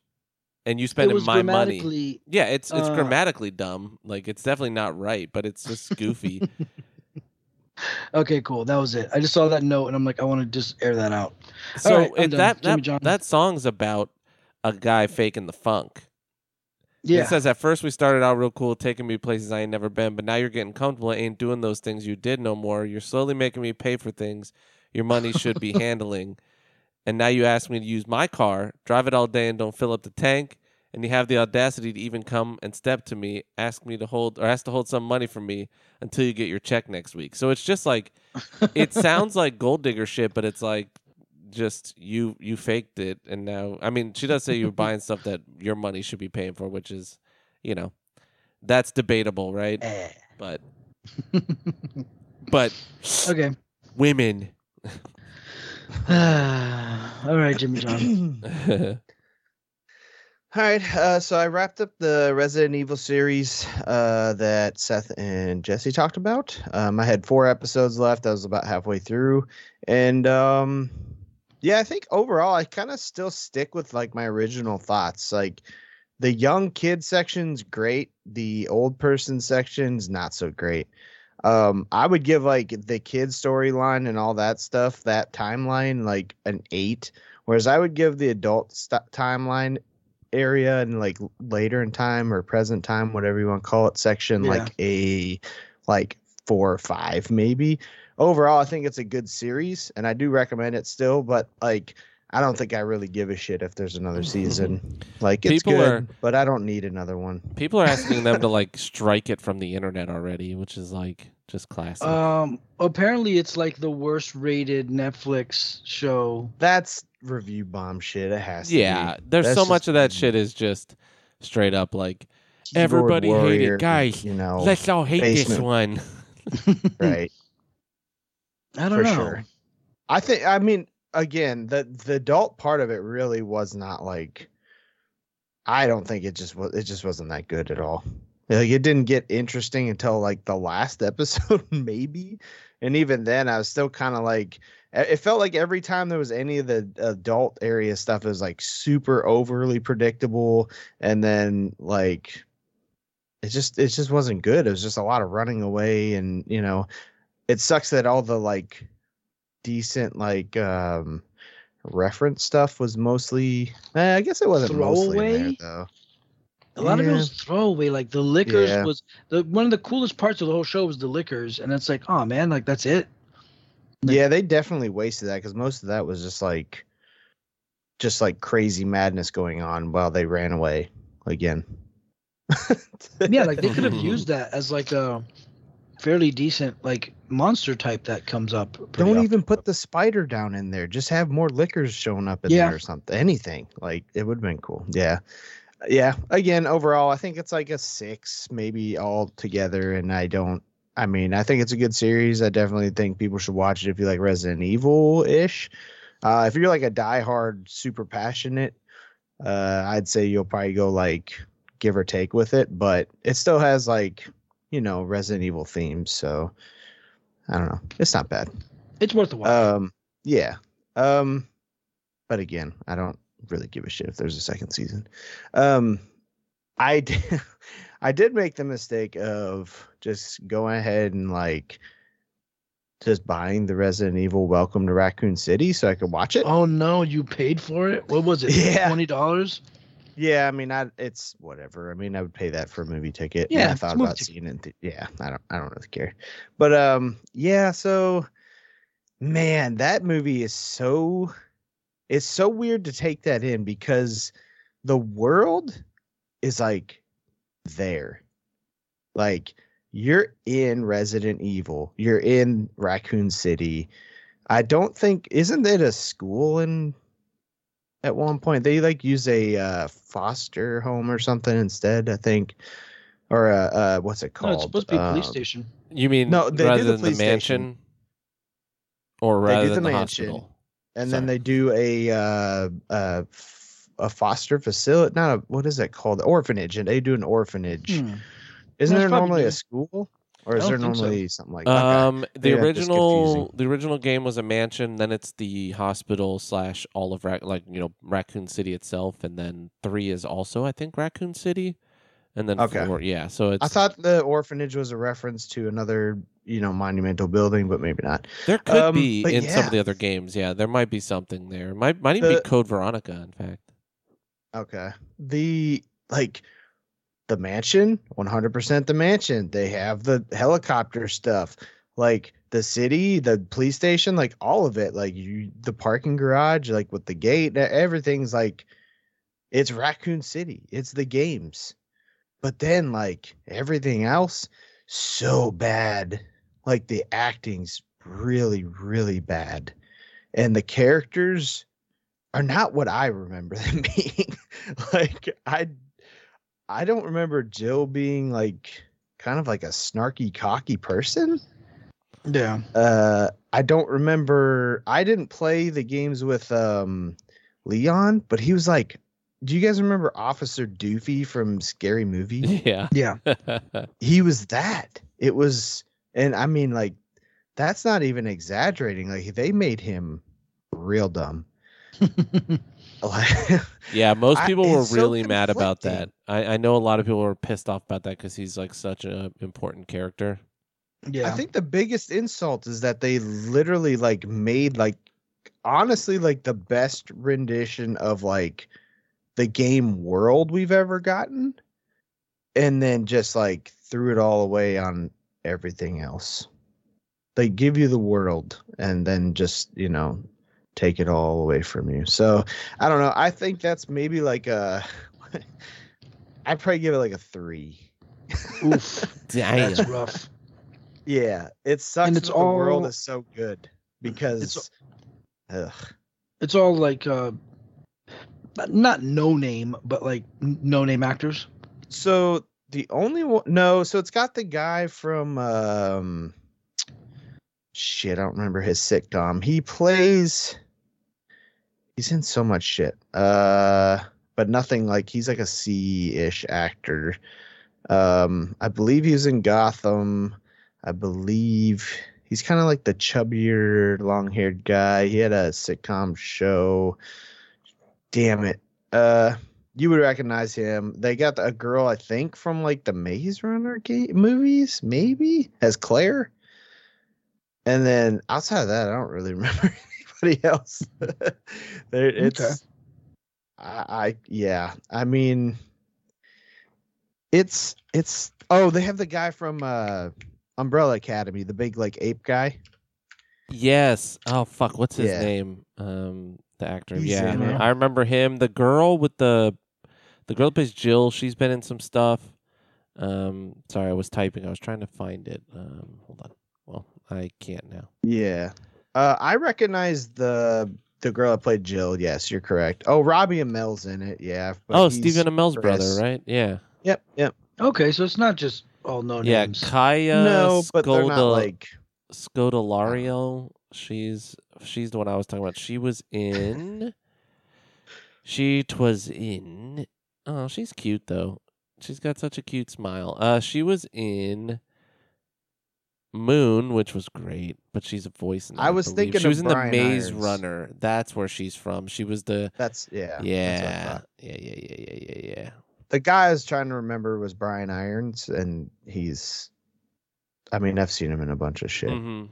and you It spending was my money." Yeah, it's it's uh, grammatically dumb. Like it's definitely not right, but it's just goofy. *laughs* Okay, cool. That was it. I just saw that note and I'm like, I want to just air that out. so right, if that Jimmy that, that song's about a guy faking the funk. Yeah. It says at first we started out real cool, taking me places I ain't never been, but now you're getting comfortable, I ain't doing those things you did no more. You're slowly making me pay for things your money should be *laughs* handling. And now you ask me to use my car, drive it all day and don't fill up the tank, and you have the audacity to even come and step to me, ask me to hold or ask to hold some money from me until you get your check next week. So it's just like it *laughs* sounds like gold digger shit, but it's like just you you faked it and now I mean she does say you're *laughs* buying stuff that your money should be paying for, which is, you know, that's debatable, right? Eh. But *laughs* but okay. women *sighs* All right, Jimmy John. All right, uh, so I wrapped up the Resident Evil series uh, that Seth and Jesse talked about. Um, I had four episodes left. I was about halfway through, and um, yeah, I think overall I kind of still stick with like my original thoughts. Like the young kid section's great, the old person section's not so great. Um, I would give like the kid storyline and all that stuff, that timeline, like an eight. Whereas I would give the adult st- timeline area and like later in time or present time, whatever you want to call it, section Yeah. like a like four or five maybe. Overall, I think it's a good series and I do recommend it still, but like I don't think I really give a shit if there's another *laughs* season. Like it's People good, are- but I don't need another one. people are asking them to *laughs* like strike it from the internet already, which is like just classic. Um, apparently it's like the worst rated Netflix show. That's review bomb shit. It has to yeah, be. there's That's so much of that shit is just straight up like keyboard everybody hate it. Guys, You know, let's all hate this one. *laughs* right? I don't for know. sure. I think. I mean, again, the the adult part of it really was not like. I don't think it just was. It just wasn't that good at all. Like it didn't get interesting until like the last *laughs* episode, maybe, and even then, I was still kind of like. It felt like every time there was any of the adult area stuff, it was like super overly predictable, and then like. It just it just wasn't good. It was just a lot of running away, and you know, it sucks that all the like decent like um reference stuff was mostly eh, I guess it wasn't mostly in there, Throwaway? though. A lot of it Yeah. was throwaway. Like the Lickers Yeah. was the one of the coolest parts of the whole show was the Lickers, and it's like, oh man, like that's it. Like- Yeah, they definitely wasted that because most of that was just like just like crazy madness going on while they ran away again. *laughs* Yeah, like they could have used *laughs* that as like a fairly decent like monster type that comes up. Don't often. even put the spider down in there. Just have more Lickers showing up in Yeah. there or something. Anything. Like it would have been cool. Yeah. Yeah. Again, overall, I think it's like a six, maybe all together. And I don't I mean, I think it's a good series. I definitely think people should watch it if you like Resident Evil ish. Uh, if you're like a diehard, super passionate, uh, I'd say you'll probably go like give or take with it, but it still has like, you know, Resident Evil themes. So I don't know. It's not bad. It's worth a watch. Um, yeah. Um, but again, I don't really give a shit if there's a second season. Um, I *laughs* did, I did make the mistake of just going ahead and like just buying the Resident Evil Welcome to Raccoon City so I could watch it. oh no, you paid for it? What was it? *laughs* Yeah. Twenty dollars? Yeah, I mean, I it's whatever. I mean, I would pay that for a movie ticket. Yeah, I thought about seeing it. th- yeah, I don't, I don't really care. But um, yeah. So, man, that movie is so, it's so weird to take that in because the world is like there, like you're in Resident Evil, you're in Raccoon City. I don't think isn't it a school in at one point they like use a uh, foster home or something instead i think or uh, uh what's it No, called it's supposed to be a police Um, station. You mean No, they do rather the than the police station. mansion, or They do rather the than the mansion. hospital? And Sorry. then they do a uh uh f- a foster facility not a what is that called orphanage and they do an orphanage Hmm. isn't Well, there it's probably normally a school or is there don't so. normally something like okay. Um, the Maybe original the original game was a mansion. Then it's the hospital slash all of Rac- like you know Raccoon City itself, and then three is also I think Raccoon City, and then Okay. four yeah. So it's i thought the orphanage was a reference to another you know monumental building but maybe not there could um, be in some of the other games. Yeah, there might be something there. Might might even The- be Code Veronica. In fact, Okay. The like the mansion, 100% the mansion. They have the helicopter stuff. Like the city, the police station, like all of it. Like you the parking garage, like with the gate, everything's like it's Raccoon City. It's the games. But then like everything else so bad. Like the acting's really really bad. And the characters are not what I remember *laughs* them being. like I I don't remember Jill being like kind of like a snarky, cocky person. Yeah. Uh I don't remember I didn't play the games with um Leon, but he was like do you guys remember Officer Doofy from Scary Movie? *laughs* yeah. Yeah. *laughs* he was that. It was and I mean like that's not even exaggerating. Like they made him real dumb. *laughs* Yeah, most I- people were it's so really mad about that. I, I know a lot of people were pissed off about that because he's like such an important character. yeah. I think the biggest insult is that they literally like made like honestly like the best rendition of like the game world we've ever gotten and then just like threw it all away on everything else. They give you the world and then just, you know, take it all away from you. So, I don't know. I think that's maybe like a *laughs* I'd probably give it like a 3. Oof. *laughs* Damn. That's rough. Yeah, it sucks. it's that the world is so good because, ugh. It's all like uh not- no name, but like no name actors. So the only one, no, so it's got the guy from, um, shit, I don't remember his sitcom. He plays, he's in so much shit, uh, but nothing like he's like a C-ish actor. Um, I believe he was in Gotham. I believe he's kind of like the chubbier, long-haired guy. He had a sitcom show. Damn it. Uh, you would recognize him. They got a girl, I think, from like the Maze Runner game movies, maybe as Claire. And then outside of that, I don't really *laughs* remember anybody else. *laughs* there, it's, Okay. I, I, yeah. I mean, it's it's. Oh, they have the guy from uh Umbrella Academy, the big like ape guy. Yes. Oh fuck, what's his Yeah. name? Um the actor. He's yeah, in. I remember him. The girl with the the girl that plays Jill. She's been in some stuff. Um, sorry, I was typing. I was trying to find it. Um, hold on. Well, I can't now. Yeah. Uh, I recognize the the girl that played Jill. Yes, you're correct. Oh, Robbie Amell's in it. Yeah. but oh, Stephen Amell's Chris. brother, right? Yeah. Yep. Yep. Okay, so it's not just all known yeah, names. Kaya no, but they're not Scoda- like. Scodelario. She's she's the one I was talking about. She was in. *laughs* She was in. Oh, she's cute though. She's got such a cute smile. Uh, she was in Moon, which was great, but she's a voice. In it, I was believe. thinking she of was in Brian the Maze Irons. Runner. That's where she's from. She was the That's yeah. that's I yeah thought. yeah yeah yeah yeah yeah yeah. the guy I was trying to remember was Brian Irons, and he's. I mean, I've seen him in a bunch of shit. hmm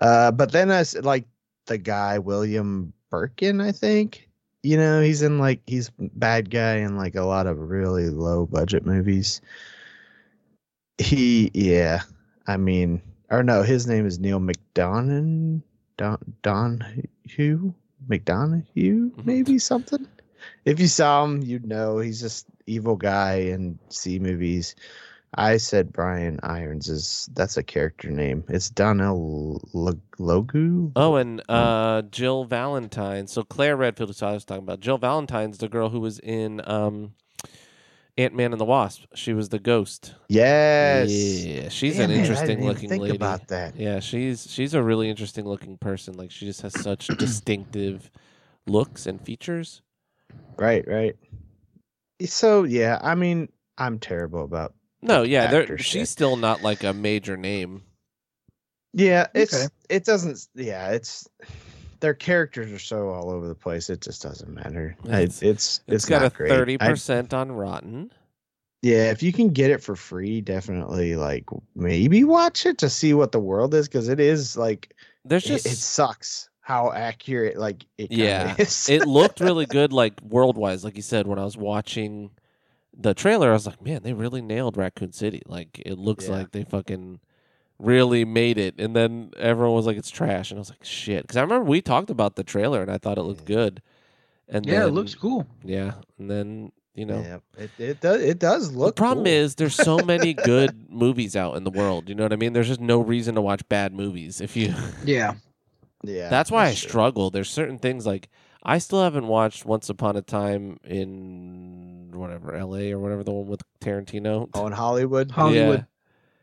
Uh, but then as like the guy William Birkin, I think. You know, he's in like he's bad guy in like a lot of really low budget movies. He, yeah, I mean, or no, his name is Neal McDonough, Don Donahue, McDonough, maybe something. If you saw him, you'd know he's just evil guy in C movies. I said Brian Irons is that's a character name. It's Donal Lo- Logue. Oh, and uh, Jill Valentine. So Claire Redfield is who I was talking about. Jill Valentine's the girl who was in um, Ant Man and the Wasp. She was the ghost. yes. Yeah, she's Damn an it, interesting didn't looking think lady. about that. Yeah, she's she's a really interesting looking person. Like she just has such *clears throat* distinctive looks and features. Right, right. So yeah, I mean, I'm terrible about. No, yeah, they're- she's still not like a major name. Yeah, it's Okay. it doesn't. Yeah, it's their characters are so all over the place. It just doesn't matter. It's- It's it's, it's got not a thirty percent on Rotten. Yeah, if you can get it for free, definitely like maybe watch it to see what the world is because it is like There's it, just it sucks how accurate like it Yeah, *laughs* is. it looked really good, like world wise. Like you said, when I was watching the trailer, I was like, man, they really nailed Raccoon City. Like it looks Yeah. like they fucking really made it. And then everyone was like, it's trash, and I was like, shit. Because I remember we talked about the trailer, and I thought it looked good. And yeah, then, it looks cool. Yeah, and then you know. yeah, it, it does it does The look. problem cool. is there's so many *laughs* good movies out in the world. You know what I mean? There's just no reason to watch bad movies. If you *laughs* Yeah. yeah, that's why I true. struggle. There's certain things like I still haven't watched Once Upon a Time in whatever L.A. or whatever the one with Tarantino. Oh, in Hollywood. Hollywood.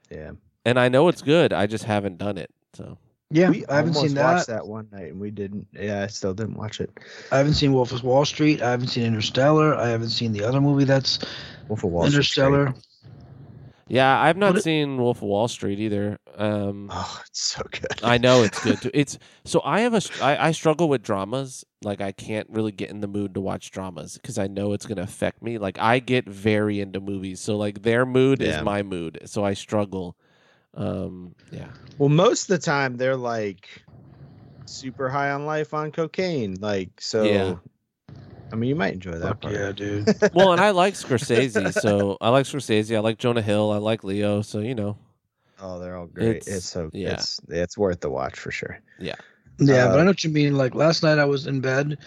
Yeah, and I know it's good. I just haven't done it. So Yeah, we I haven't seen that. that one night and we didn't. Yeah, I still didn't watch it. I haven't seen Wolf of Wall Street. I haven't seen Interstellar. I haven't seen the other movie that's Wolf of Wall Street's great. Interstellar. yeah, I've not What it- seen Wolf of Wall Street either. Um, *laughs* Oh, it's so good. I know it's good. Too. *laughs* It's so I have a str- I, I struggle with dramas. Like I can't really get in the mood to watch dramas because I know it's gonna affect me. Like I get very into movies, so like their mood Yeah. is my mood. So I struggle. Um, yeah. Well, most of the time they're like super high on life on cocaine. Like so. Yeah. I mean, you might enjoy that Fuck part. yeah, dude. *laughs* Well, and I like Scorsese, so I like Scorsese. I like Jonah Hill. I like Leo. So you know, Oh, they're all great. It's, It's- so yeah. it's it's worth the watch for sure. Yeah, Yeah, but I Uh, know what you mean. Like last night, I was in bed,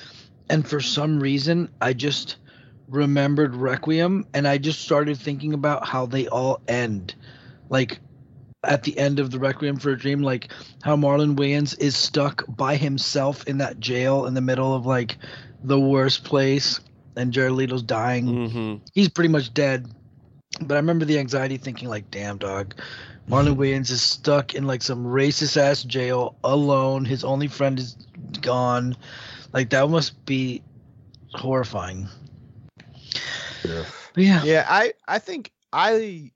and for some reason, I just remembered Requiem, and I just started thinking about how they all end. Like at the end of the Requiem for a Dream, like how Marlon Wayans is stuck by himself in that jail in the middle of like the worst place, and Jared Leto's dying. hmm He's pretty much dead. But I remember the anxiety, thinking like, "Damn, dog." Marlon Wayans is stuck in like some racist ass jail alone. His only friend is gone. Like that must be horrifying. But yeah. Yeah, I I think I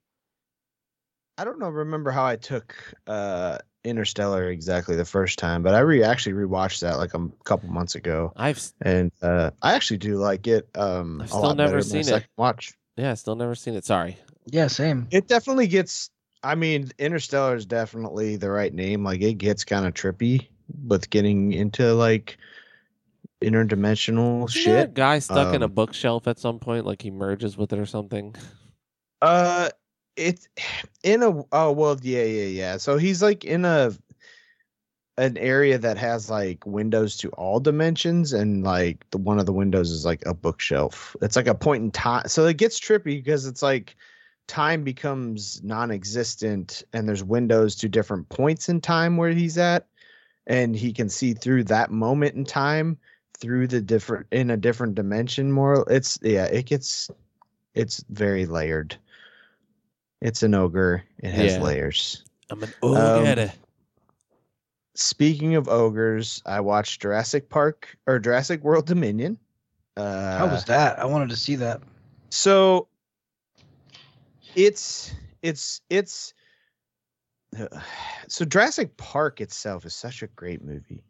I don't know remember how I took uh Interstellar exactly the first time, but I re actually rewatched that like a m- couple months ago, I've and uh I actually do like it. Um, I've a still lot never better than my seen it. Watch. yeah, still never seen it. Sorry. Yeah, same. It definitely gets. I mean, Interstellar is definitely the right name. Like it gets kind of trippy with getting into like interdimensional Isn't there a shit. guy stuck in a Um, bookshelf at some point, like he merges with it or something. Uh, it's *sighs* in a. Oh well, yeah, yeah, yeah. So he's like in a an area that has like windows to all dimensions and like the one of the windows is like a bookshelf it's like a point in time so it gets trippy because it's like time becomes non-existent and there's windows to different points in time where he's at and he can see through that moment in time through the different in a different dimension more it's yeah it gets it's very layered it's an ogre it has Yeah. layers I'm an Um, ogre. speaking of ogres i watched jurassic park or jurassic world dominion uh How was that? I wanted to see that. so it's it's it's so Jurassic Park itself is such a great movie.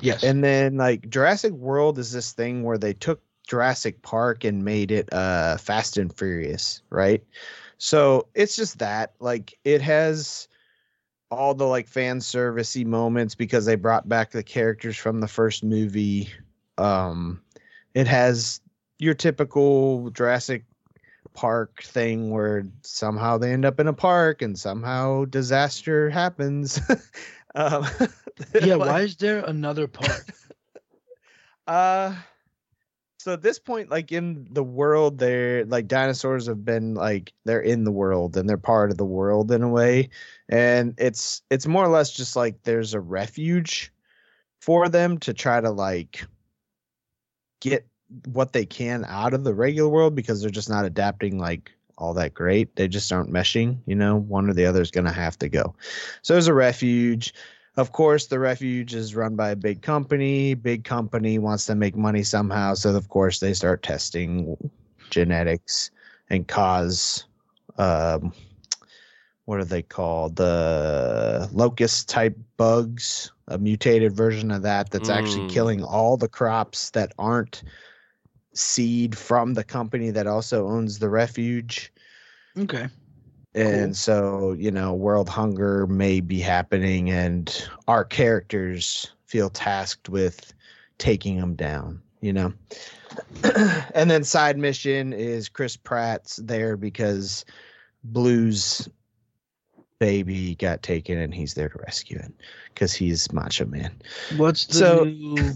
Yes. And then like Jurassic World is this thing where they took Jurassic Park and made it uh Fast and Furious, right? So it's just that like it has all the like fan servicey moments because they brought back the characters from the first movie. Um it has your typical Jurassic Park thing where somehow they end up in a park and somehow disaster happens. *laughs* um, *laughs* yeah. like- *laughs* Why is there another part? uh so at this point like in the world they're like dinosaurs have been like they're in the world and they're part of the world in a way. And it's it's more or less just like there's a refuge for them to try to like get what they can out of the regular world because they're just not adapting like all that great. They just aren't meshing you know? One or the other is going to have to go. So there's a refuge of course, the refuge is run by a big company. Big company wants to make money somehow, so of course they start testing genetics and cause um, what are they called? The locust type bugs, a mutated version of that that's actually Mm. killing all the crops that aren't seed from the company that also owns the refuge Okay. And Cool. so you know world hunger may be happening and our characters feel tasked with taking them down you know *clears throat* and then side mission is chris pratt's there because blue's baby got taken and he's there to rescue it because he's macho man What's the So- new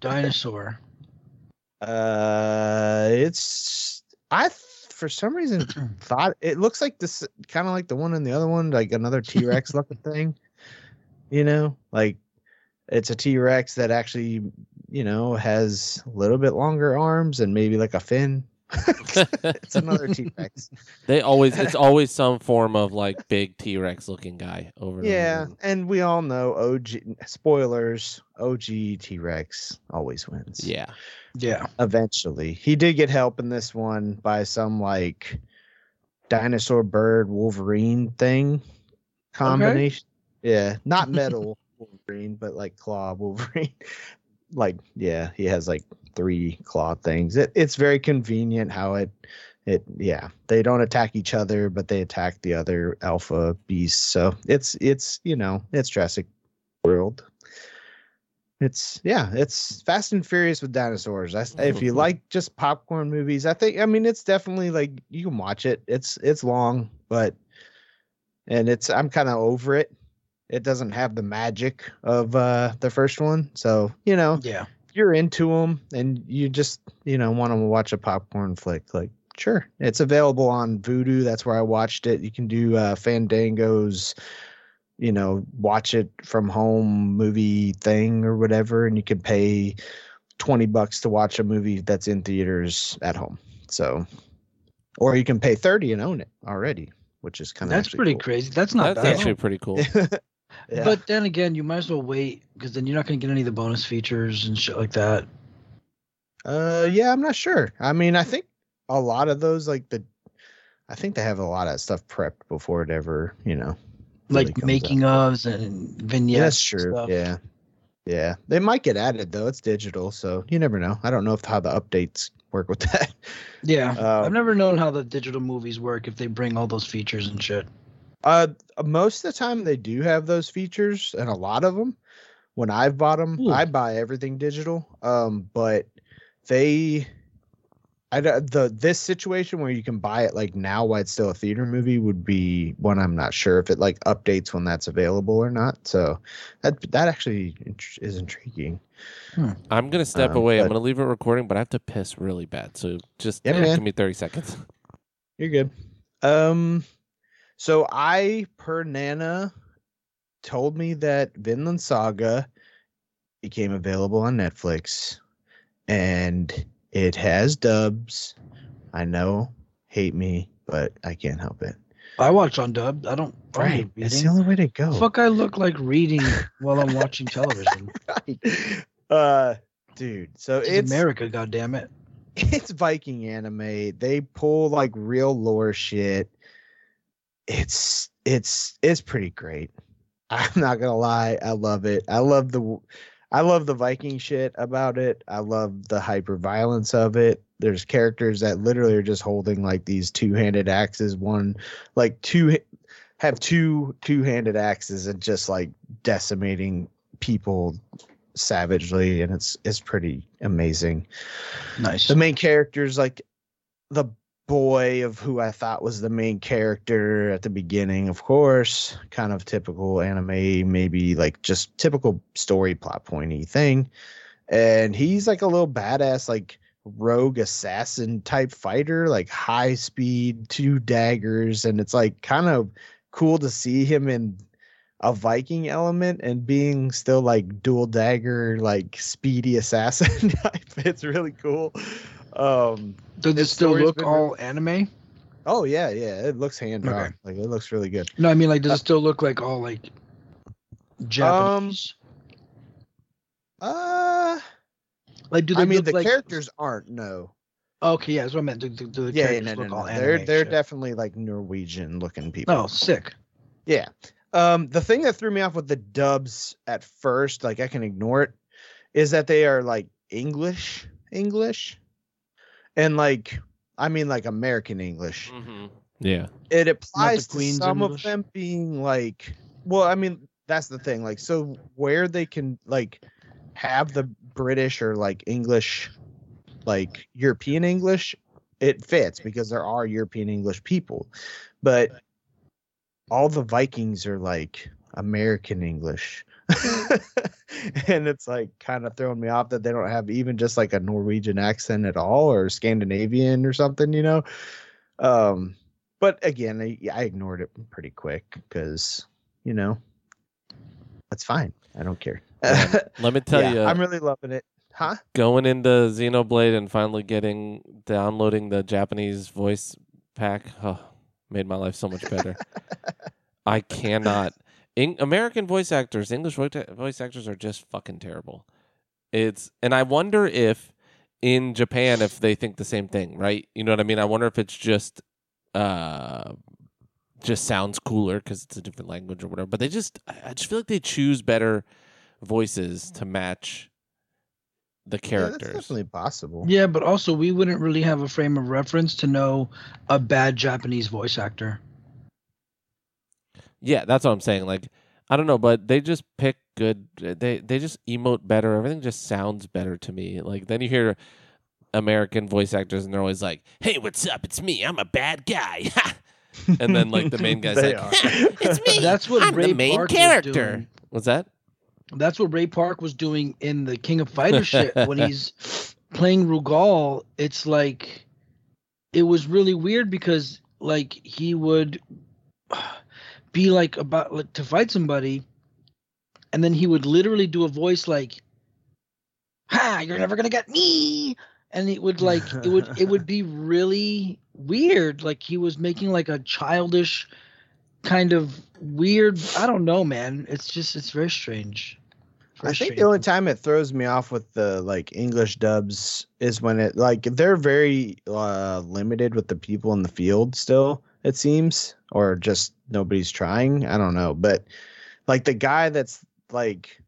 dinosaur? *laughs* uh it's i th- for some reason *clears throat* thought it looks like this kind of like the one in the other one, like another T Rex *laughs* looking thing. You know, like it's a T Rex that actually, you know, has a little bit longer arms and maybe like a fin. It's another T Rex. They always it's always some form of like big T Rex looking guy over. and Yeah, over. and we all know OG spoilers. OG T Rex always wins. Yeah. Yeah. eventually. He did get help in this one by some like dinosaur bird Wolverine thing combination. Yeah, not metal *laughs* Wolverine, but like claw Wolverine. *laughs* like yeah, he has like three claw things. It, it's very convenient how it it yeah, they don't attack each other, but they attack the other alpha beasts. So it's it's you know, it's Jurassic World. It's yeah, it's Fast and Furious with dinosaurs. I, if you like just popcorn movies, I think I mean it's definitely like you can watch it. It's it's long, but and it's I'm kind of over it. It doesn't have the magic of uh the first one, so you know Yeah. If you're into them and you just you know want to watch a popcorn flick, like sure, it's available on Vudu. That's where I watched it. You can do uh, Fandango's you know, watch it from home movie thing or whatever, and you can pay 20 bucks to watch a movie that's in theaters at home. So, or you can pay 30 and own it already, which is kind of That's pretty crazy. That's not That's bad. actually pretty cool. *laughs* yeah. But then again, you might as well wait because then you're not going to get any of the bonus features and shit like that. uh, yeah, I'm not sure. I mean, I think a lot of those, like the, I think they have a lot of stuff prepped before it ever, you know, really Like making out. ofs and vignettes. that's and true. stuff. Yeah. Yeah. They might get added though. It's digital, so you never know. I don't know if how the updates work with *laughs* that. Yeah. Um, I've never known how the digital movies work if they bring all those features and shit. Uh, most of the time they do have those features, and a lot of them. When I've bought them, Ooh. I buy everything digital. Um, but they, I don't- the this situation where you can buy it like now while it's still a theater movie would be one I'm not sure if it like updates when that's available or not. So that that actually is intriguing. I'm gonna step Um, away. I'm gonna leave it recording, but I have to piss really bad. So just Yeah, give me 30 seconds. You're good. Um, so I per Nana told me that Vinland Saga became available on Netflix, and it has dubs. I know, hate me, but I can't help it. I watch on dub. I don't. Right, it's the only way to go. Fuck, I look like reading while I'm watching *laughs* television. right. Uh, dude. So It's it's America, goddamn it. *laughs* it's Viking anime. They pull like real lore shit. It's it's it's pretty great. *laughs* I'm not gonna lie, I love it. I love the I love the Viking shit about it. I love the hyper violence of it. There's characters that literally are just holding like these two-handed axes, one like two have two two-handed axes and just like decimating people savagely and it's it's pretty amazing Nice. the main character's like the boy of who I thought was the main character at the beginning, of course, kind of typical anime, maybe like just typical story plot pointy thing. And he's like a little badass, like rogue assassin type fighter, like high speed, two daggers, and it's like kind of cool to see him in a Viking element and being still like dual dagger, like speedy assassin *laughs* type. It's really cool. Um Does it still look been all anime? oh yeah, yeah. It looks hand drawn. Okay. Like it looks really good. No, I mean like, does Uh, it still look like all like Japanese? Uh like, do they I mean the like, characters aren't no. Okay, yeah, that's what I meant. Do, do, do the Yeah, yeah characters no, no, look no. all They're anime they're definitely like Norwegian looking people. Oh, sick. Yeah. Um, the thing that threw me off with the dubs at first, like I can ignore it, is that they are like English, English, and like I mean like American English. Mm-hmm. Yeah. It applies to some English? of them being like, well, I mean that's the thing. Like, so where they can like have the British or like English, like European English, it fits because there are European English people, but all the Vikings are like American English. *laughs* and it's like kind of throwing me off that they don't have even just like a Norwegian accent at all or Scandinavian or something, you know. Um but again, I, I ignored it pretty quick because, you know, that's fine. I don't care. *laughs* Let me tell Yeah, you, I'm really loving it. Huh? going into Xenoblade and finally getting downloading the Japanese voice pack oh, made my life so much better. *laughs* I cannot. In, American voice actors, English voice voice actors are just fucking terrible. It's and I wonder if in Japan if they think the same thing, right? You know what I mean? I wonder if it's just uh just sounds cooler because it's a different language or whatever. But they just, I I just feel like they choose better voices to match the Yeah, characters. that's definitely possible. Yeah, but also we wouldn't really have a frame of reference to know a bad Japanese voice actor. Yeah, that's what I'm saying. Like, I don't know, but they just pick good. They they just emote better. Everything just sounds better to me. Like then you hear American voice actors, and they're always like, "Hey, what's up? It's me. I'm a bad guy." *laughs* and then like the main *laughs* guy's They like, are. "It's me. *laughs* That's what I'm Ray the main Park was character." doing. What's that? That's what Ray Park was doing in the King of Fighters shit when he's playing Rugal. It's like it was really weird because like he would be like about like to fight somebody and then he would literally do a voice like ha you're never gonna get me! And it would like it would it would be *laughs* really weird. Like he was making like a childish kind of weird i don't know man. It's just it's very strange. I think the only time it throws me off with the like English dubs is when it like they're very uh limited with the people in the field still, it seems, or just nobody's trying. I don't know. But like the guy that's like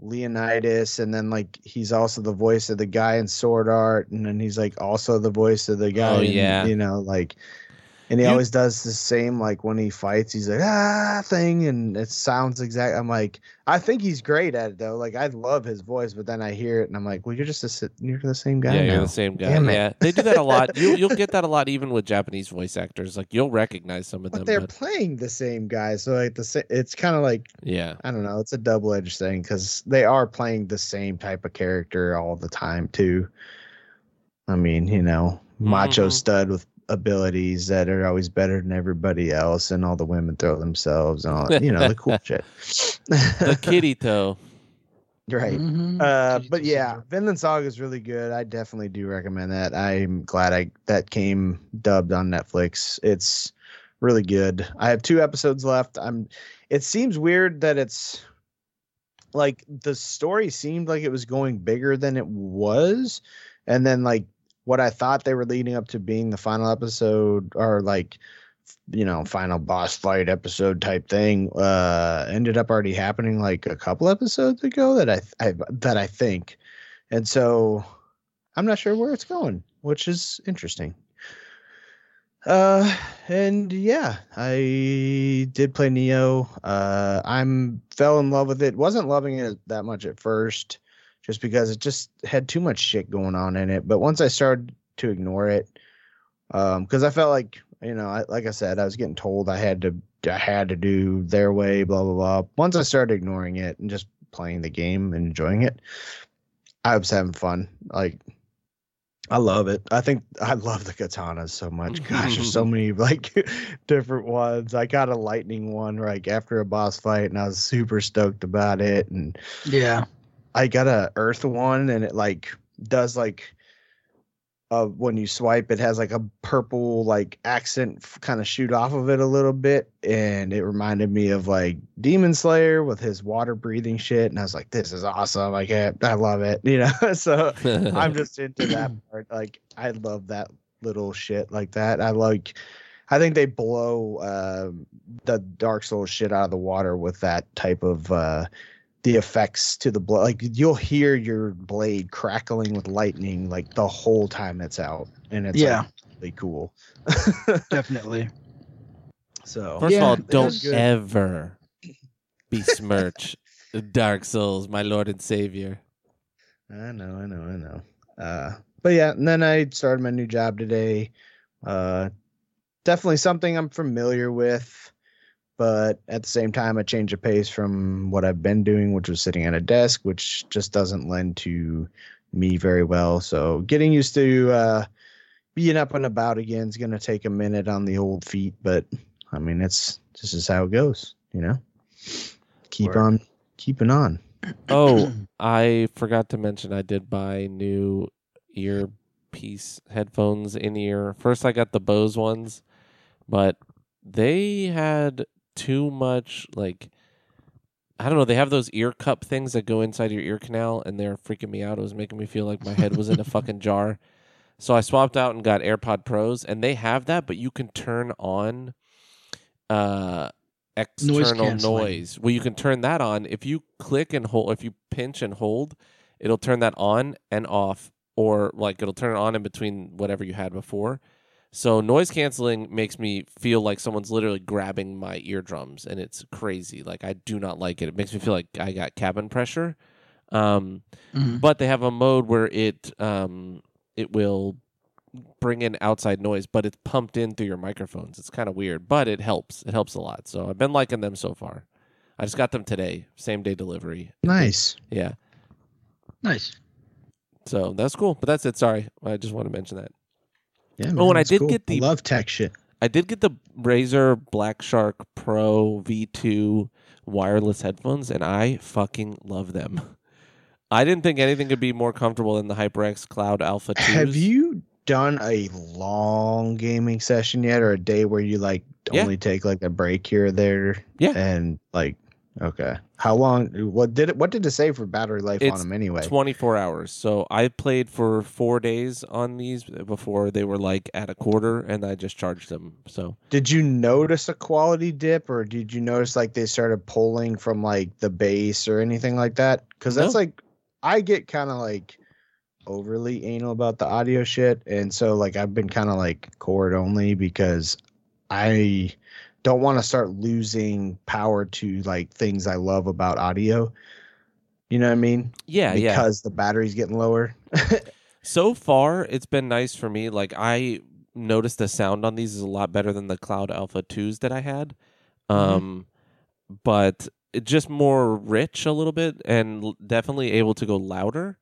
Leonidas and then like he's also the voice of the guy in Sword Art and then he's like also the voice of the guy Oh, in, yeah. you know, like and he You- always does the same like when he fights he's like ah thing and it sounds exact i'm like i think he's great at it though like i love his voice but then i hear it and i'm like well you're just a, you're the same guy yeah, now. you're the same guy. Damn it. Yeah, they do that a lot. *laughs* You, you'll get that a lot even with Japanese voice actors. Like you'll recognize some of them. but them. they're But playing the same guy so like the it's kind of like yeah, i don't know it's a double-edged thing because they are playing the same type of character all the time too i mean you know macho Mhm. stud with abilities that are always better than everybody else and all the women throw themselves and all that, you know the cool *laughs* shit. The Kirito. right. Mhm. uh but yeah syndrome. vinland saga is really good. I definitely do recommend that. I'm glad i that came dubbed on netflix. It's really good. I have two episodes left. I'm it seems weird that it's like the story seemed like it was going bigger than it was. And then like what i thought they were leading up to being the final episode or like you know final boss fight episode type thing uh ended up already happening like a couple episodes ago that i, I that i think. And so i'm not sure where it's going which is interesting. Uh and yeah i did play Nioh. Uh i'm fell in love with it. Wasn't loving it that much at first just because it just had too much shit going on in it but once i started to ignore it um because i felt like you know I, like i said i was getting told i had to i had to do their way blah blah blah once i started ignoring it and just playing the game and enjoying it i was having fun like I love it. I think I love the katanas so much. *laughs* Gosh, there's so many like *laughs* different ones. I got a lightning one like after a boss fight, and I was super stoked about it. And Yeah. I got a earth one, and it like does like uh when you swipe, it has like a purple like accent kind of shoot off of it a little bit, and it reminded me of like Demon Slayer with his water breathing shit. And I was like, this is awesome. Like I, I love it, *laughs* you know. *laughs* so I'm *laughs* just into that part. Like I love that little shit like that. I like I think they blow uh, the Dark Souls shit out of the water with that type of uh the effects to the blood. Like you'll hear your blade crackling with lightning like the whole time it's out. And it's Yeah. like, really cool. *laughs* Definitely. so First Yeah, of all, don't is good. ever besmirch Dark Souls, my Lord and Savior. I know, I know, I know. Uh, but yeah, and then I started my new job today. Uh, definitely something I'm familiar with, but at the same time, a change of pace from what I've been doing, which was sitting at a desk, which just doesn't lend to me very well. So getting used to uh, being up and about again is going to take a minute on the old feet, but I mean, it's this is how it goes, you know. Keep Word. on keeping on. Oh, *clears throat* I forgot to mention I did buy new earpiece headphones in ear. First I got the Bose ones, but they had too much like I don't know, they have those ear cup things that go inside your ear canal and they're freaking me out. It was making me feel like my head was in a fucking jar. So I swapped out and got AirPod Pros and they have that, but you can turn on uh external canceling. noise. Well, you can turn that on if you click and hold if you pinch and hold, it'll turn that on and off or like it'll turn it on in between whatever you had before. So noise canceling makes me feel like someone's literally grabbing my eardrums and it's crazy. Like I do not like it. It makes me feel like I got cabin pressure. Um Mhm. but they have a mode where it um it will bring in outside noise but it's pumped in through your microphones it's kind of weird but it helps it helps a lot so i've been liking them so far i just got them today same day delivery Nice. yeah Nice. so that's cool but that's it sorry i just want to mention that Yeah. Oh, and I did get the I love tech shit. i did get the razer black shark pro v2 wireless headphones and i fucking love them i didn't think anything could be more comfortable than the hyperx cloud alpha 2s. *laughs* Have you done a long gaming session yet, or a day where you like Yeah. only take like a break here or there? Yeah. And like, okay, how long? What did it? What did it say for battery life It's on them anyway? 24 hours. So I played for four days on these before they were like at a quarter, and I just charged them. So Did you notice a quality dip, or did you notice like they started pulling from like the base or anything like that? Because that's No. like, I get kind of like overly anal about the audio shit, and so like I've been kind of like cord only because I don't want to start losing power to like things I love about audio. You know what I mean? Yeah, yeah. because the battery's getting lower. *laughs* So far, it's been nice for me. Like I noticed the sound on these is a lot better than the Cloud Alpha twos that I had. Um, but it just more rich a little bit and definitely able to go louder.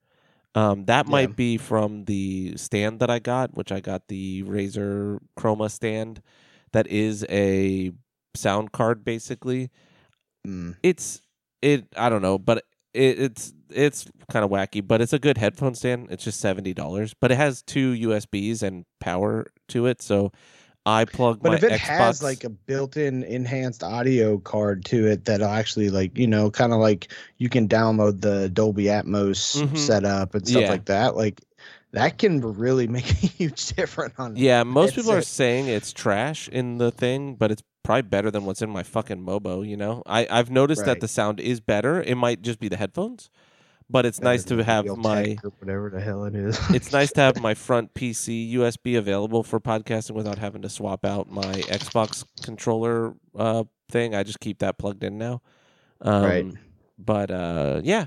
Um, that Yeah. might be from the stand that I got, which I got the Razer Chroma stand. That is a sound card, basically. Mm. It's it. I don't know, but it, it's it's kind of wacky. But it's a good headphone stand. It's just seventy dollars, but it has two USBs and power to it. So I plug But if it Xbox. has like a built-in enhanced audio card to it that'll actually like you know kind of like you can download the Dolby Atmos Mhm. setup and stuff Yeah. like that, like that can really make a *laughs* huge difference on Yeah, most people are saying it's trash in the thing, but it's probably better than what's in my fucking Mobo. You know, I I've noticed that the sound is better. It might just be the headphones, but it's nice to have my. whatever the hell it is. It's *laughs* nice to have my front PC USB available for podcasting without having to swap out my Xbox controller uh, thing. I just keep that plugged in now. Um, Right. But uh, yeah,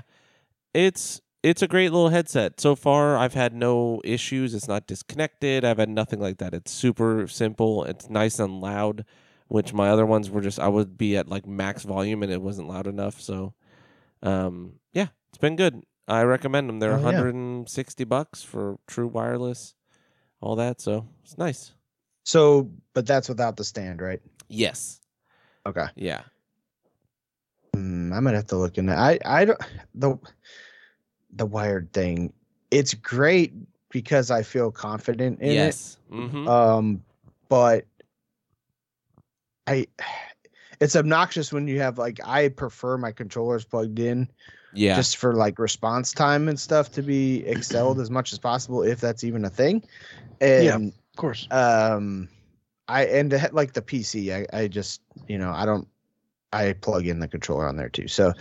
it's it's a great little headset. So far, I've had no issues. It's not disconnected. I've had nothing like that. It's super simple. It's nice and loud, which my other ones were just I would be at like max volume and it wasn't loud enough. So, um, yeah, it's been good. I recommend them. They're Oh, yeah. 160 bucks for true wireless, all that. So it's nice. so, but that's without the stand, right? Yes. Okay. Yeah. Hmm, I might have to look into. I I don't the the wired thing. It's great because I feel confident in it. yes. Mm-hmm. Um, but I, it's obnoxious when you have like I prefer my controllers plugged in yeah. just for like response time and stuff to be excelled as much as possible if that's even a thing. Yeah. And Of course. um, I and to ha- like the PC, I I just you know I don't. I plug in the controller on there too, so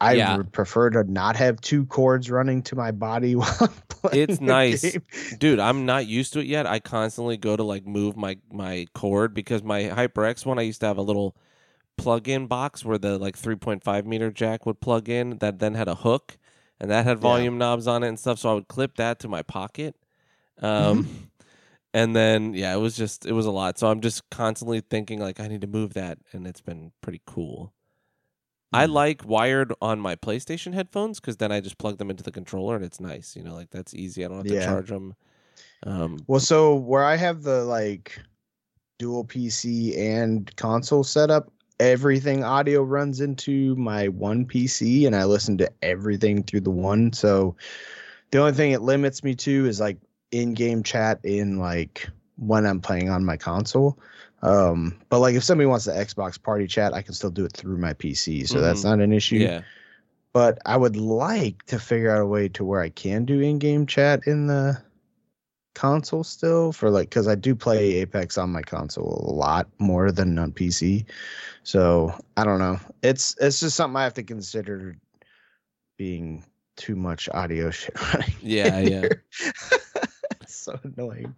I Yeah. would prefer to not have two cords running to my body *laughs* while I'm playing. It's the nice. dude i'm not used to it yet i constantly go to like move my my cord because my hyperx one i used to have a little plug-in box where the like 3.5 meter jack would plug in that then had a hook and that had Yeah. volume knobs on it and stuff so i would clip that to my pocket um and then yeah it was just it was a lot so i'm just constantly thinking like i need to move that and it's been pretty cool I Hmm. like wired on my PlayStation headphones because then I just plug them into the controller and it's nice. You know, like that's easy. I don't have to charge them. Um, Well, so where I have the like dual PC and console setup, everything audio runs into my one PC and I listen to everything through the one. So the only thing it limits me to is like in-game chat in like when I'm playing on my console. Um, but like if somebody wants the Xbox party chat, I can still do it through my PC. So that's not an issue yeah. but I would like to figure out a way to where I can do in-game chat in the console still for like because I do play Apex on my console a lot more than on PC. So I don't know. It's it's just something I have to consider being too much audio *laughs* shit. Yeah, yeah. So *laughs* annoying.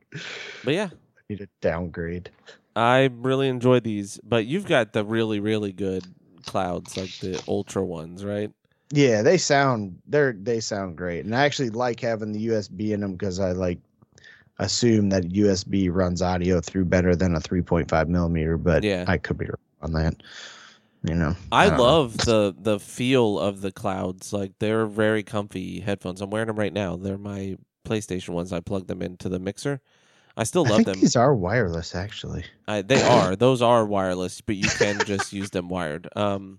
But yeah, I need a downgrade. I really enjoy these. But you've got the really, really good clouds, like the ultra ones, right? Yeah, they sound they're they sound great, and I actually like having the USB in them because I like assume that USB runs audio through better than a 3.5 millimeter, but Yeah. I could be wrong on that. You know, I know. love the the feel of the clouds. Like they're very comfy headphones. I'm wearing them right now. They're my PlayStation ones. I plug them into the mixer. I still I love think them. these are wireless, actually. I, they *laughs* are. Those are wireless, but you can just use them wired. Um,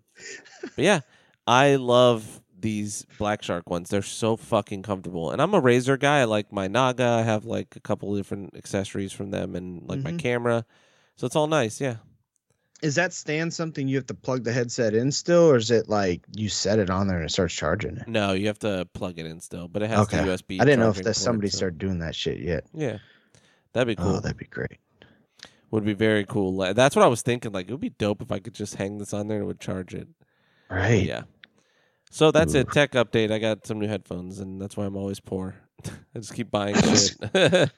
but yeah, I love these Black Shark ones. They're so fucking comfortable. And I'm a Razer guy. I like my Naga. I have like a couple of different accessories from them, and like my Mhm. camera. So it's all nice. Yeah. Is that stand something you have to plug the headset in still, or is it like you set it on there and it starts charging it? No, you have to plug it in still, but it has Okay. the USB. I didn't know if that somebody so- started doing that shit yet. Yeah, that'd be oh, cool. Oh, that'd be great. Would be very cool. That's what I was thinking. Like it would be dope if I could just hang this on there and it would charge it. Right. Yeah. So that's it. Tech update. I got some new headphones, and that's why I'm always poor. *laughs* I just keep buying shit. *laughs*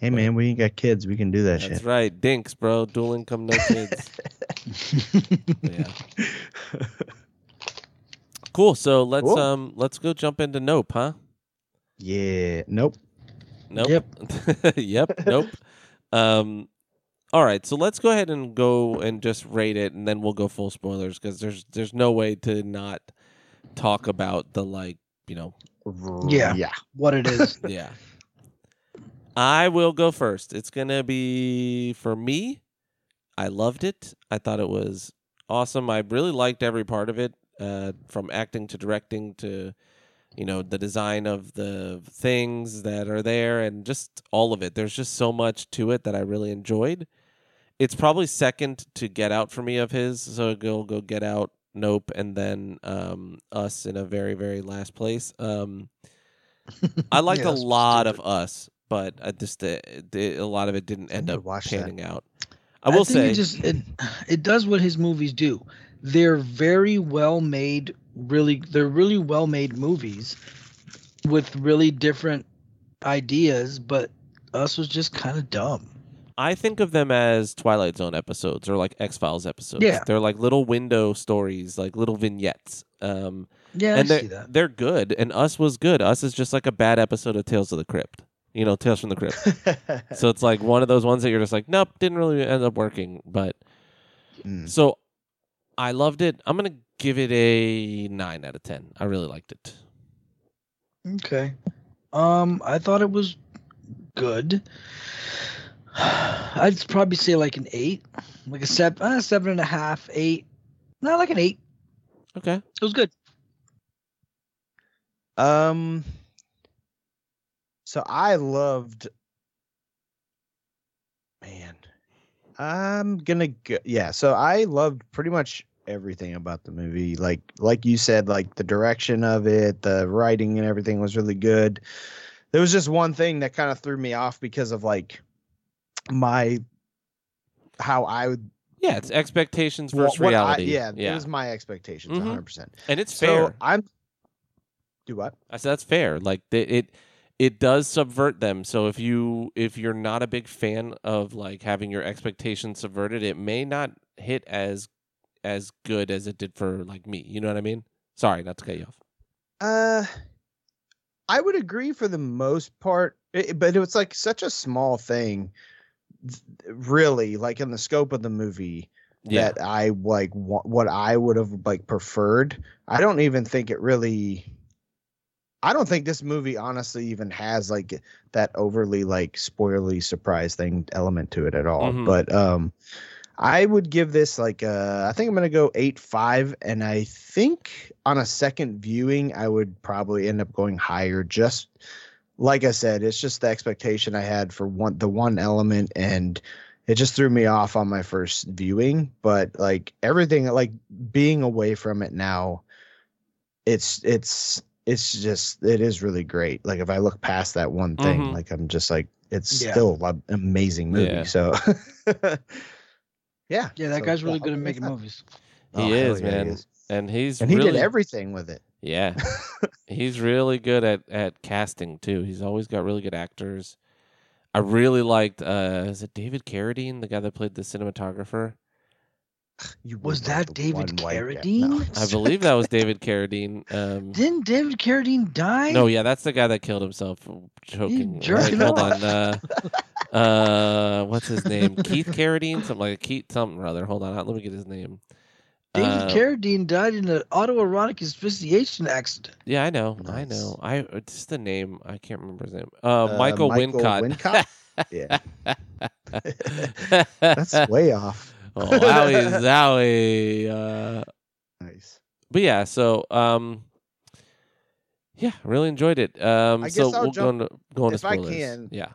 Hey man, we ain't got kids. We can do that That's shit. That's right, dinks, bro. Dual income, no kids. *laughs* yeah. Cool. So let's Cool. um let's go jump into Nope, huh? yeah. Nope. Nope. Yep. *laughs* yep. Nope. Um. All right. So let's go ahead and go and just rate it, and then we'll go full spoilers because there's there's no way to not talk about the like you know Yeah. Yeah. what it is. *laughs* yeah. I will go first. It's gonna be for me. I loved it. I thought it was awesome. I really liked every part of it, uh, from acting to directing to, you know, the design of the things that are there and just all of it. There's just so much to it that I really enjoyed. It's probably second to Get Out for me of his, so go go Get Out, Nope, and then um, Us in a very very last place. Um, *laughs* I liked Yeah, a lot of. Us, but I just uh, a lot of it didn't end up watch that. panning out. I will think say, it just it, it does what his movies do. They're very well made, really they're really well made movies with really different ideas, but us was just kind of dumb. I think of them as Twilight Zone episodes or like X Files episodes. Yeah. they're like little window stories, like little vignettes. Um, Yeah, and I they're see that. they're good. And Us was good. Us is just like a bad episode of Tales of the Crypt. You know, Tales from the Crypt. *laughs* so it's like one of those ones that you're just like, nope, didn't really end up working. But Mm. so I loved it. I'm gonna give it a nine out of ten. I really liked it. Okay. Um, I thought it was good. *sighs* I'd probably say like an eight, like a seven, uh, seven and a half, eight. Not like an eight. Okay. It was good. Um. So I loved. Man, I'm gonna go. Yeah. So I loved pretty much everything about the movie. Like, like you said, like the direction of it, the writing and everything was really good. There was just one thing that kind of threw me off because of like my how I would Yeah, it's expectations what- versus what I- reality. yeah, yeah, it was my expectations, Mhm. 100. percent and it's So fair. I'm. Do what? I said that's fair. Like they, it it does subvert them. So if you if you're not a big fan of like having your expectations subverted, it may not hit as as good as it did for like me. You know what I mean? Sorry, not to cut you off. Uh, I would agree for the most part, i- but it was like such a small thing, really, like in the scope of the movie Yeah. that I like what I would have like preferred. I don't even think it really. I don't think this movie honestly even has like that overly like spoilery surprise thing element to it at all. Mhm. But um I would give this like uh I think I'm gonna go eight five, and I think on a second viewing I would probably end up going higher. Just like I said, it's just the expectation I had for one the one element, and it just threw me off on my first viewing. But like everything, like being away from it now, it's it's it's just it is really great. Like if I look past that one thing, Mhm. like I'm just like it's Yeah. still an amazing movie. Yeah. So *laughs* yeah, Yeah, that so, guy's really yeah, good at making movies. He Oh, is, yeah, he man. is. And he's and he really, did everything with it. Yeah. *laughs* he's really good at at casting too. He's always got really good actors. I really liked uh is it David Carradine, the guy that played the cinematographer? You Was that David one white. Carradine? I believe that was David Carradine. Um Didn't David Carradine die? No, yeah, that's the guy that killed himself from choking. Right, hold off. on. Uh, uh, what's his name? Keith Carradine, something like Keith something or other. Hold on, let me get his name. David Uh, Carradine died in an autoerotic asphyxiation accident. Yeah, I know, I know. I it's just the name. I can't remember his name. Uh, Uh, Michael, Michael Wincott. *laughs* Yeah, *laughs* that's way off. Oh, wowie, zowie. *laughs* Uh, Nice. but yeah, so um, yeah, really enjoyed it. Um, I so guess I'll we'll go jump- into go into if I spoilers. can. Yeah.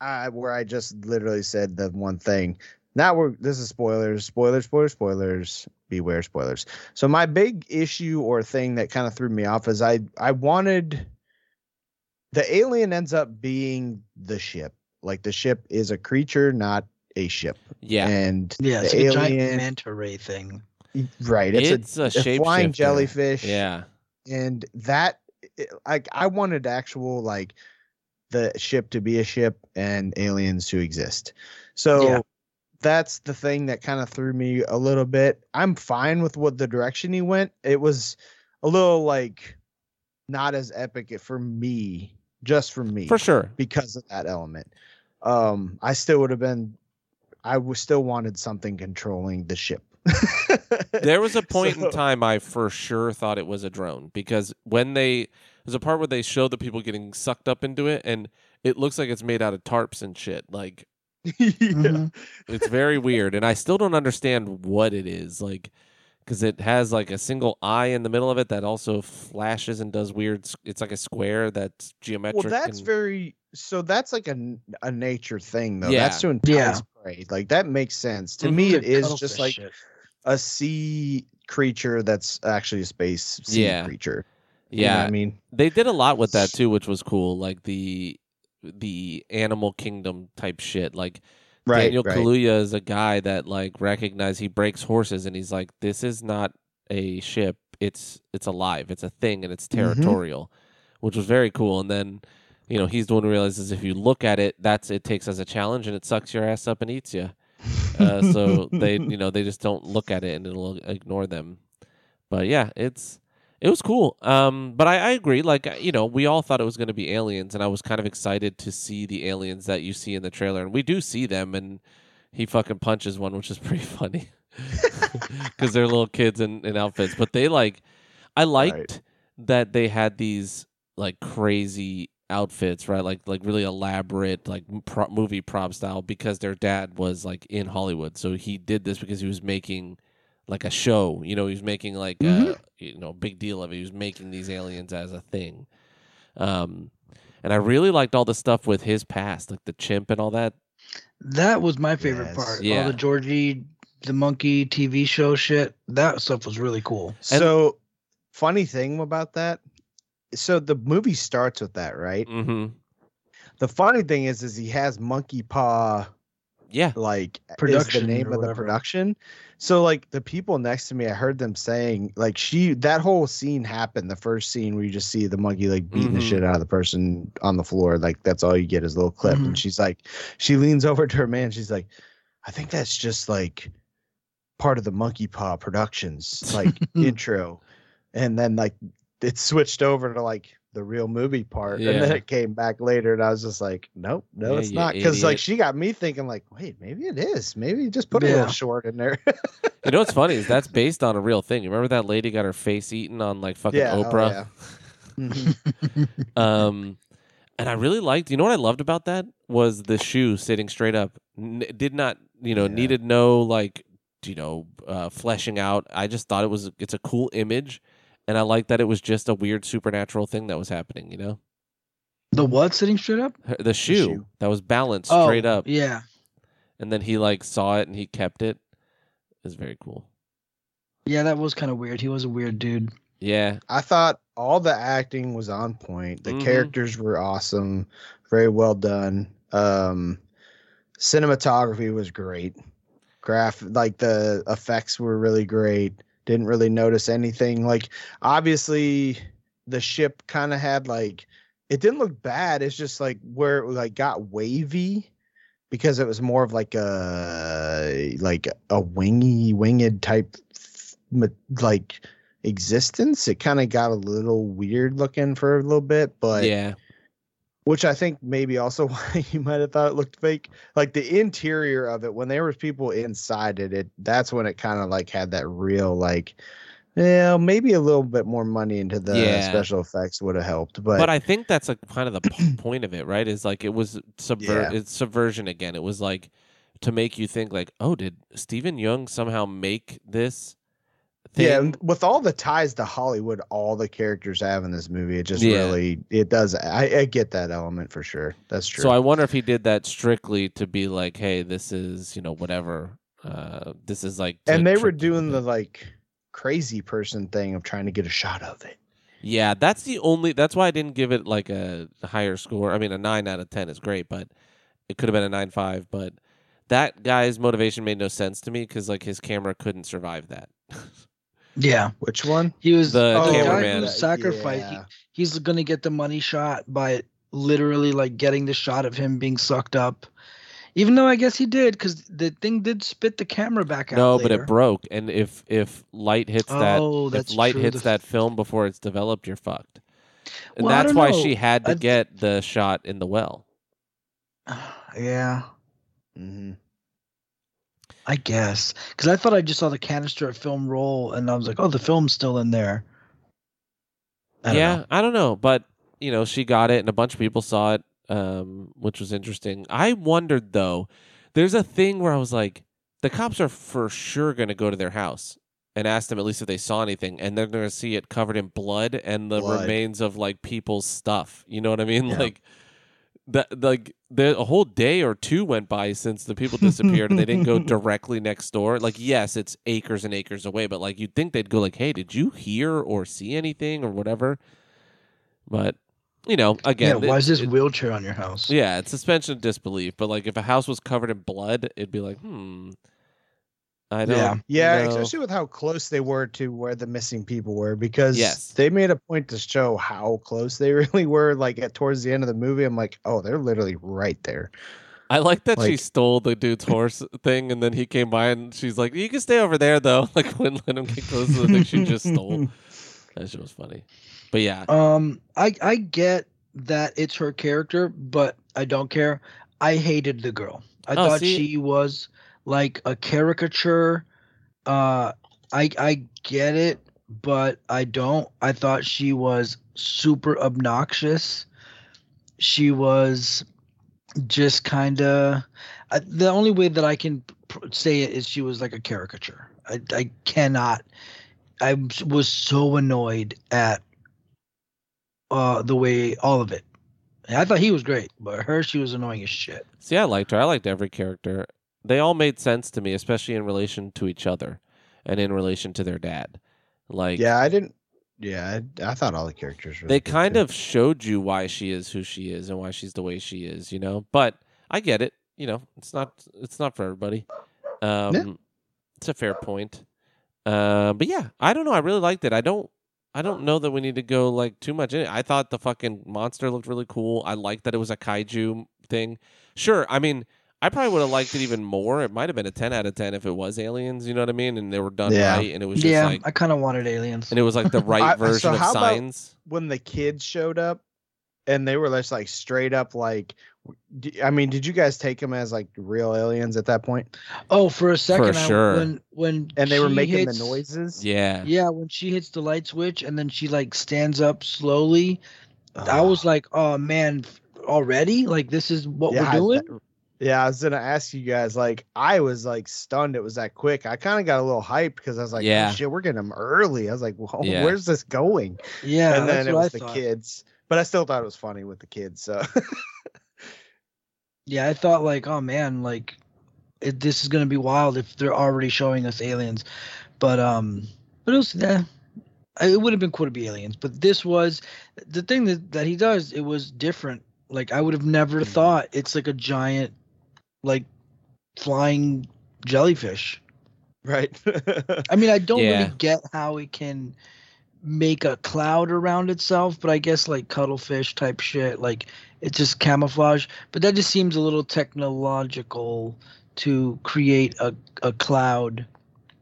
I where I just literally said the one thing. Now we're this is spoilers, spoilers, spoilers, spoilers. Beware spoilers. So my big issue or thing that kind of threw me off is I I wanted the alien ends up being the ship. Like the ship is a creature, not a ship. Yeah. And Yeah, it's the like a giant alien, manta ray thing. right? It's, It's, a, a, a shape flying jellyfish. Yeah. and that like I wanted actual like the ship to be a ship and aliens to exist. So Yeah. that's the thing that kind of threw me a little bit. I'm fine with what the direction he went. It was a little like not as epic for me, just for me For sure. because of that element. Um, I still would have been, I was still wanted something controlling the ship. *laughs* There was a point in time I for sure thought it was a drone because when they there's a part where they show the people getting sucked up into it and it looks like it's made out of tarps and shit. Like *laughs* yeah. Mhm. it's very weird and I still don't understand what it is. Like because it has like a single eye in the middle of it that also flashes and does weird. It's like a square that's geometric. Well, that's and- very so. That's like a, a nature thing, though. Yeah. That's to entice Yeah. Like that makes sense to Mhm. me. It a just like shit. a sea creature that's actually a space sea Yeah. creature. You know yeah. what I mean, They did a lot with that too, which was cool. Like the the animal kingdom type shit. Like Daniel Kaluuya is a guy that like recognized he breaks horses and he's like, this is not a ship. It's it's alive. It's a thing and it's Mhm. territorial, which was very cool. And then, you know, he's the one who realizes if you look at it, that's it takes as a challenge and it sucks your ass up and eats you. *laughs* Uh, so they, you know, they just don't look at it and it'll ignore them. But yeah, it's it was cool. Um, but I, I agree. Like you know, we all thought it was going to be aliens, and I was kind of excited to see the aliens that you see in the trailer, and we do see them, and he fucking punches one, which is *laughs* pretty funny *laughs* because they're little kids in, in outfits. But they like, I liked that they had these like crazy outfits, right? Like like really elaborate, like pro- movie prop style, because their dad was like in Hollywood, so he did this because he was making like a show. You know, he was making like Mhm. a you know big deal of it. He was making these aliens as a thing. Um, and I really liked all the stuff with his past, like the chimp and all that. That was my favorite Yes. part. Yeah. All the Georgie, the monkey TV show shit. That stuff was really cool. So, funny thing about that. So the movie starts with that, right? Mm-hmm. The funny thing is, is he has monkey paw Yeah, like is the name of the production. So like the people next to me, I heard them saying like she that whole scene happened. The first scene where you just see the monkey like beating the Mhm. shit out of the person on the floor. Like that's all you get is a little clip. Mhm. And she's like, she leans over to her man. She's like, I think that's just like part of the Monkey Paw Productions like *laughs* intro. And then like it switched over to like the real movie part, and then it came back later, and I was just like, nope, no, Yeah, it's not, because like she got me thinking like, wait, maybe it is, maybe just put a Yeah. little short in there. *laughs* you know what's funny is *laughs* that's based on a real thing. You remember that lady got her face eaten on like fucking Yeah, oh, Oprah? yeah. Mhm. *laughs* Um, and I really liked. You know what I loved about that was the shoe sitting straight up. N- did not, you know, Yeah. needed no like, you know, uh, fleshing out. I just thought it was. It's a cool image, and I like that it was just a weird supernatural thing that was happening. You know, The what sitting straight up? Her- the shoe, shoe. that was balanced Oh, straight up, Yeah. and then he like saw it and he kept it. It's very cool. Yeah, that was kind of weird. He was a weird dude. Yeah, I thought all the acting was on point. The Mhm. characters were awesome, very well done. Um, cinematography was great. Graph like the effects were really great. Didn't really notice anything. Like obviously the ship kind of had like it didn't look bad. It's just like where it like got wavy because it was more of like a like a wingy winged type like existence. It kind of got a little weird looking for a little bit, but yeah, which I think maybe also *laughs* why you might have thought it looked fake. Like the interior of it, when there was people inside it, it that's when it kind of like had that real like, yeah, maybe a little bit more money into the Yeah. special effects would have helped. But, but I think that's a kind of the *clears throat* point of it, right? Is like it was subver- Yeah. it's subversion again. It was like to make you think like, oh, did Steven Yeun somehow make this yeah, and with all the ties to Hollywood, all the characters have in this movie, it just Yeah. really it does. I, I get that element for sure. That's true. So I wonder if he did that strictly to be like, hey, this is you know whatever. Uh, this is like, and they were doing the like crazy person thing of trying to get a shot of it. yeah. That's the only. That's why I didn't give it like a higher score. I mean, a nine out of ten is great, but it could have been a nine five. But that guy's motivation made no sense to me because like his camera couldn't survive that. *laughs* Yeah. Which one? He was The the, guy who sacrificed. Yeah. He, he's gonna get the money shot by literally like getting the shot of him being sucked up. Even though I guess he did, because the thing did spit the camera back out. No, but it broke, and if if light hits that, Oh, if light true, hits the- that film before it's developed, you're fucked. And Well, that's why know. she had to I- get the shot in the well. *sighs* yeah, hmm I guess. Because I thought I just saw the canister of film roll, and I was like, oh, the film's still in there. I yeah, know. I don't know, but you know, she got it, and a bunch of people saw it, um, which was interesting. I wondered though. There's a thing where I was like, the cops are for sure going to go to their house and ask them at least if they saw anything, and they're going to see it covered in blood and the Blood. remains of like people's stuff. You know what I mean? Yeah. *laughs* Like that, like the a whole day or two went by since the people disappeared, and they didn't go *laughs* directly next door. Like, yes, it's acres and acres away, but like you'd think they'd go like, "Hey, did you hear or see anything or whatever?" But you know, again, yeah, why it- is this it- wheelchair on your house? yeah, it's suspension of disbelief. But like, if a house was covered in blood, it'd be like, hmm, I don't. Yeah. Yeah, know. especially with how close they were to where the missing people were, because Yes. they made a point to show how close they *laughs* really were. Like at towards the end of the movie, I'm like, oh, they're literally right there. I like that she stole the dude's horse thing, and then he came by, and she's like, "You can stay over there, though." *laughs* Like, wouldn't let him get close to the thing she just stole. *laughs* That shit was funny. But yeah, Um, I I get that it's her character, but I don't care. I hated the girl. I Oh, thought see- she was like a caricature. Uh, I I get it, but I don't. I thought she was super obnoxious. She was just kind of. The only way that I can pr- say it is she was like a caricature. I I cannot. I was so annoyed at uh the way all of it. I thought he was great, but her she was annoying as shit. see, I liked her. I liked every character. They all made sense to me, especially in relation to each other and in relation to their dad. Like, Yeah, I didn't. Yeah, I, I thought all the characters were. they kind of showed you why she is who she is and why she's the way she is, you know. But I get it. You know, it's not it's not for everybody. Um, It's a fair point. Uh, but yeah, I don't know. I really liked it. I don't. I don't know that we need to go like too much in it. I thought the fucking monster looked really cool. I liked that it was a kaiju thing. Sure, I mean, I probably would have liked it even more. It might have been a ten out of ten if it was aliens. You know what I mean? And they were done Yeah. right, and it was just Yeah, like, I kind of wanted aliens. and it was like the *laughs* right I- so version of how about- signs. when the kids showed up, and they were just like straight up like. I mean, did you guys take them as like real aliens at that point? oh, for a second, I- sure. when when And they were making hits- the noises. Yeah. Yeah, when she hits the light switch and then she like stands up slowly, I was like, "Oh man, already? Like this is what Yeah, we're I- doing?" That- yeah, I was gonna ask you guys. Like, I was like stunned. It was that quick. I kind of got a little hyped because I was like, Yeah. "Oh shit, we're getting them early." I was like, "Whoa, Yeah. where's this going?" yeah, and then it was the kids, but I still thought it was funny with the kids. So Yeah, I thought like, "Oh man, like it, this is gonna be wild if they're already showing us aliens." But um, but it was yeah, it would have been cool to be aliens. But this was the thing that that he does. It was different. Like I would have never Mhm. thought it's like a giant, like flying jellyfish. right. I mean, I don't Yeah. really get how it can make a cloud around itself, but I guess like cuttlefish type shit, like it's just camouflage. But that just seems a little technological to create a, a cloud,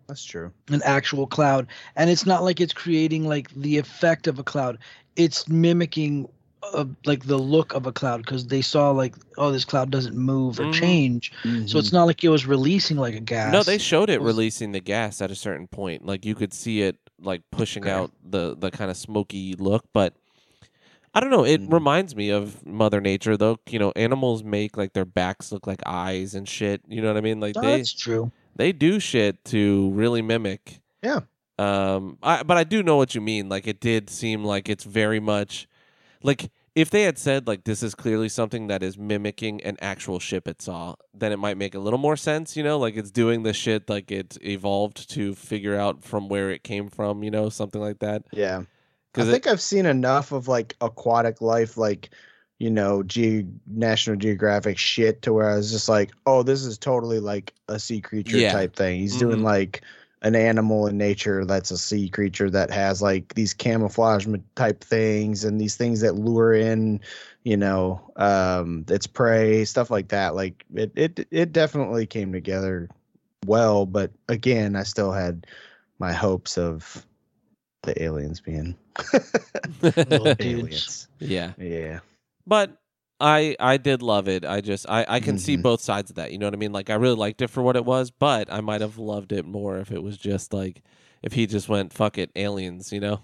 That's true. an actual cloud. And it's not like it's creating like the effect of a cloud, it's mimicking. Uh, like the look of a cloud because they saw like oh this cloud doesn't move or Mhm. change so it's not like it was releasing like a gas No, they showed it was- releasing the gas at a certain point. Like you could see it like pushing Okay. out the the kind of smoky look, but I don't know. It Mhm. reminds me of Mother Nature, though. You know, animals make like their backs look like eyes and shit. You know what I mean? Like Oh, they that's true they do shit to really mimic. Yeah. Um. I but I do know what you mean. Like it did seem like it's very much like if they had said like this is clearly something that is mimicking an actual ship it saw, then it might make a little more sense. You know, like it's doing the shit like it evolved to figure out from where it came from. You know, something like that. Yeah. I Because think I've seen enough of like aquatic life, like you know, Ge- National Geographic shit, to where I was just like, oh, this is totally like a sea creature Yeah. type thing. He's doing Mhm. like an animal in nature that's a sea creature that has like these camouflage type things and these things that lure in you know um its prey stuff like that. Like it it it definitely came together well but again i still had my hopes of the aliens being *laughs* *laughs* Little aliens. Yeah. yeah. But I I did love it. I just I I can see Mhm. both sides of that. You know what I mean? Like I really liked it for what it was, but I might have loved it more if it was just like if he just went fuck it aliens, you know?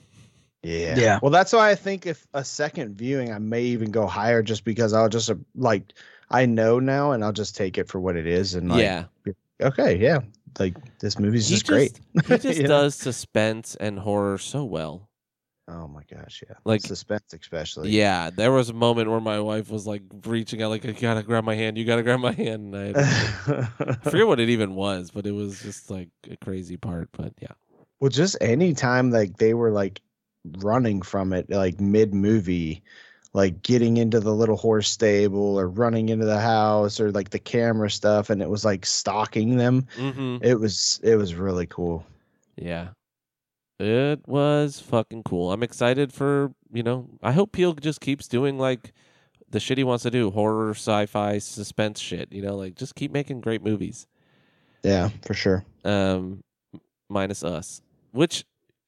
Yeah. Yeah. Well, that's why I think if a second viewing, I may even go higher just because I'll just uh, like I know now and I'll just take it for what it is and like yeah. okay, yeah. Like this movie's He just great. He *laughs* just You know? does suspense and horror so well. Oh my gosh, yeah. Like- suspense especially. Yeah, there was a moment where my wife was like reaching out, like, "You gotta grab my hand, you gotta grab my hand." And I, I *laughs* forget what it even was, but it was just like a crazy part. But yeah, well, just any time like they were like running from it like mid movie, like getting into the little horse stable or running into the house or like the camera stuff and it was like stalking them. hmm It was it was really cool. yeah, it was fucking cool. I'm excited for you know. I hope Peele just keeps doing like the shit he wants to do, horror, sci-fi, suspense shit. You know, like just keep making great movies. Yeah, for sure. um minus us which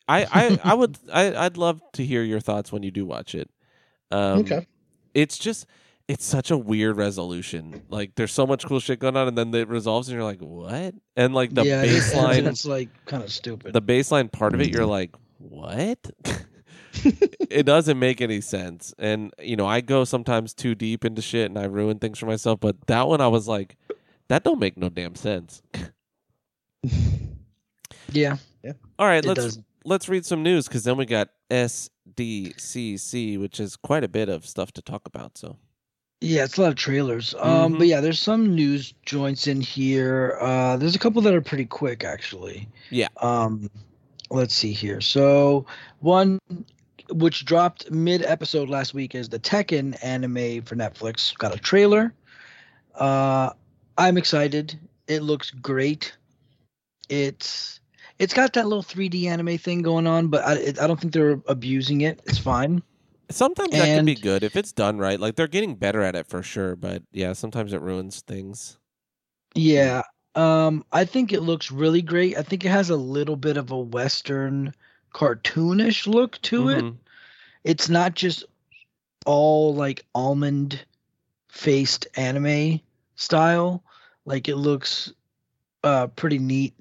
i i *laughs* i would i i'd love to hear your thoughts when you do watch it um Okay. it's just it's such a weird resolution like there's so much cool shit going on and then it resolves and you're like what and like the yeah, baseline It's like kind of stupid. the baseline part of it you're mm-hmm. like what *laughs* it doesn't make any sense and you know i go sometimes too deep into shit and i ruin things for myself but that one i was like that don't make no damn sense *laughs* yeah, Yeah. all right it let's does. let's read some news because then we got SDCC, which is quite a bit of stuff to talk about. So Yeah, it's a lot of trailers. Um, Mhm. but yeah, there's some news joints in here. Uh, there's a couple that are pretty quick actually. Yeah. Um, let's see here. So one which dropped mid episode last week is the Tekken anime for Netflix. Got a trailer. Uh, I'm excited. It looks great. It's it's got that little 3D anime thing going on, but I it, I don't think they're abusing it. It's fine. Sometimes that can be good if it's done right. Like they're getting better at it for sure, but yeah, sometimes it ruins things. Yeah. Um, I think it looks really great. I think it has a little bit of a western cartoonish look to it. Mhm. It's not just all like almond faced anime style. Like it looks uh pretty neat.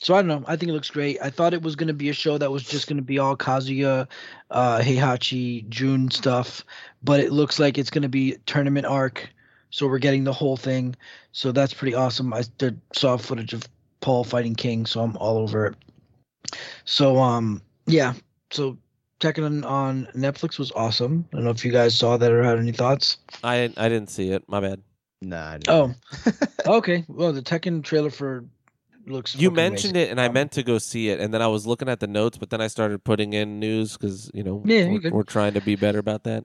So I don't know. I think it looks great. I thought it was gonna be a show that was just gonna be all Kazuya, uh, Heihachi, June stuff, but it looks like it's gonna be tournament arc. So we're getting the whole thing. So that's pretty awesome. I did, saw footage of Paul fighting King, so I'm all over it. So um yeah, so Tekken on Netflix was awesome. I don't know if you guys saw that or had any thoughts. I I didn't see it. My bad. Nah. I didn't. Oh, *laughs* okay. Well, the Tekken trailer for looks. You mentioned amazing. it, and I Um, meant to go see it, and then I was looking at the notes, but then I started putting in news because you know Yeah, we're, good. we're trying to be better about that.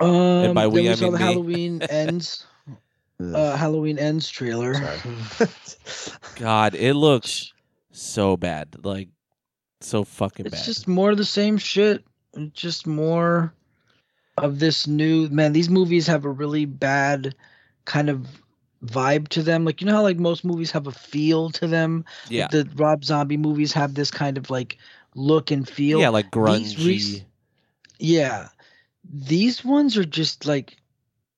Um, by we, we I saw mean the me. Halloween *laughs* ends. Uh, Halloween ends trailer. *laughs* God, it looks so bad, like so fucking. It's bad. just more of the same shit. Just more of this new man. These movies have a really bad kind of vibe to them. Like you know how like most movies have a feel to them. yeah, The Rob Zombie movies have this kind of like look and feel. yeah, like these grungy. rec- Yeah, these ones are just like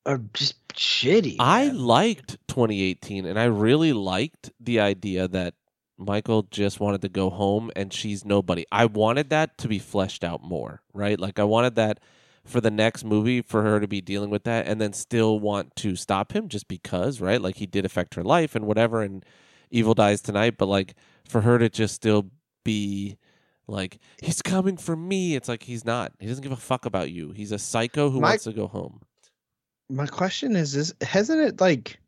are just shitty. I liked 2018, and I really liked the idea that Michael just wanted to go home and she's nobody. I wanted that to be fleshed out more, right? Like I wanted that for the next movie for her to be dealing with that and then still want to stop him just because, right? Like he did affect her life and whatever and Evil dies tonight, but like for her to just still be like he's coming for me. It's like he's not. He doesn't give a fuck about you. He's a psycho who My- wants to go home. My question is: Is hasn't it like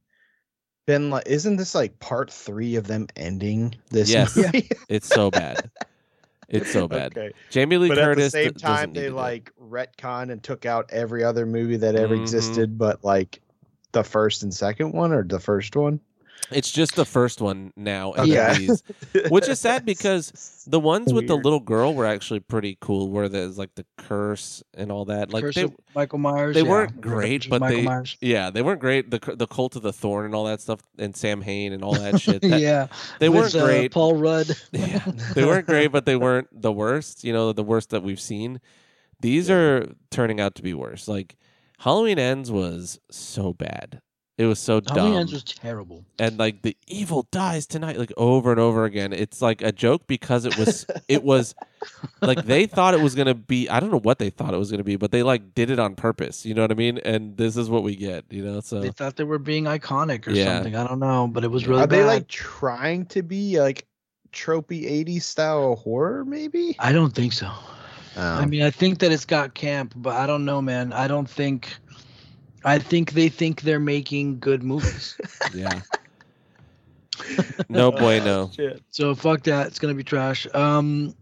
been like? Isn't this like part three of them ending this? Yes. movie? *laughs* It's so bad. It's so bad. Okay. Jamie Lee but Curtis at the same time, they to do it. like retconned and took out every other movie that ever Mhm. existed, but like the first and second one, or the first one. It's just the first one now, and Yeah. then these, *laughs* which is sad because the ones with the Weird. little girl were actually pretty cool. Where there's like the curse and all that. Like Curse they, of Michael Myers. they yeah. weren't great, but Michael they- Myers. yeah, they weren't great. The the cult of the thorn and all that stuff, and Sam Hain and all that *laughs* shit. That, yeah, they with, weren't uh, great. Paul Rudd. *laughs* Yeah, they weren't great, but they weren't the worst. You know, the worst that we've seen. These are turning out to be worse. Like Halloween Ends was so bad. It was so Halloween dumb, Ends was terrible. and like the evil dies tonight, like over and over again. It's like a joke because it was. it was *laughs* like they thought it was gonna be. I don't know what they thought it was gonna be, but they like did it on purpose. You know what I mean? And this is what we get. You know, so They thought they were being iconic or Yeah. something. I don't know, but it was really Are they like trying to be like tropey 80s style horror? Maybe. I don't think so. I Um, mean, I think that it's got camp, but I don't know, man. I don't think. I think they think they're making good movies. *laughs* yeah. no bueno. *laughs* shit. so fuck that. It's gonna be trash. Um,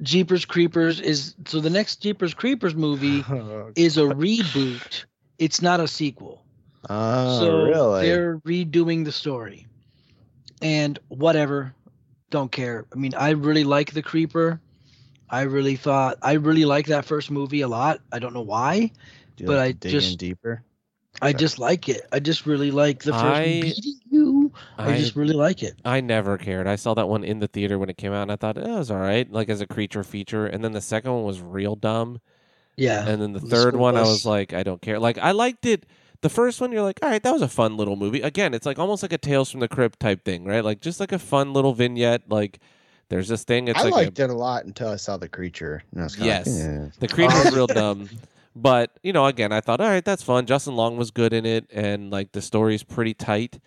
Jeepers Creepers is so the next Jeepers Creepers movie *laughs* Oh, is a reboot. It's not a sequel. oh, so really? they're redoing the story. And whatever, don't care. I mean, I really like the Creeper. I really thought I really like that first movie a lot. I don't know why. Do you but like I to dig in just- deeper. I just like it. I just really like the first I- beating you. I, I just really like it. I never cared. I saw that one in the theater when it came out, and I thought eh, it was all right, like as a creature feature. And then the second one was real dumb, Yeah. and then the the third school one, I was like, I don't care. Like I liked it. The first one, you're like, all right, that was a fun little movie. Again, it's like almost like a Tales from the Crypt type thing, right? Like just like a fun little vignette. Like there's this thing. It's I like liked a, it a lot until I saw the creature. And I was kinda Yes. Like, eh. the creature's real *laughs* dumb. But you know, again, I thought, all right, that's fun. Justin Long was good in it, and like the story's pretty tight.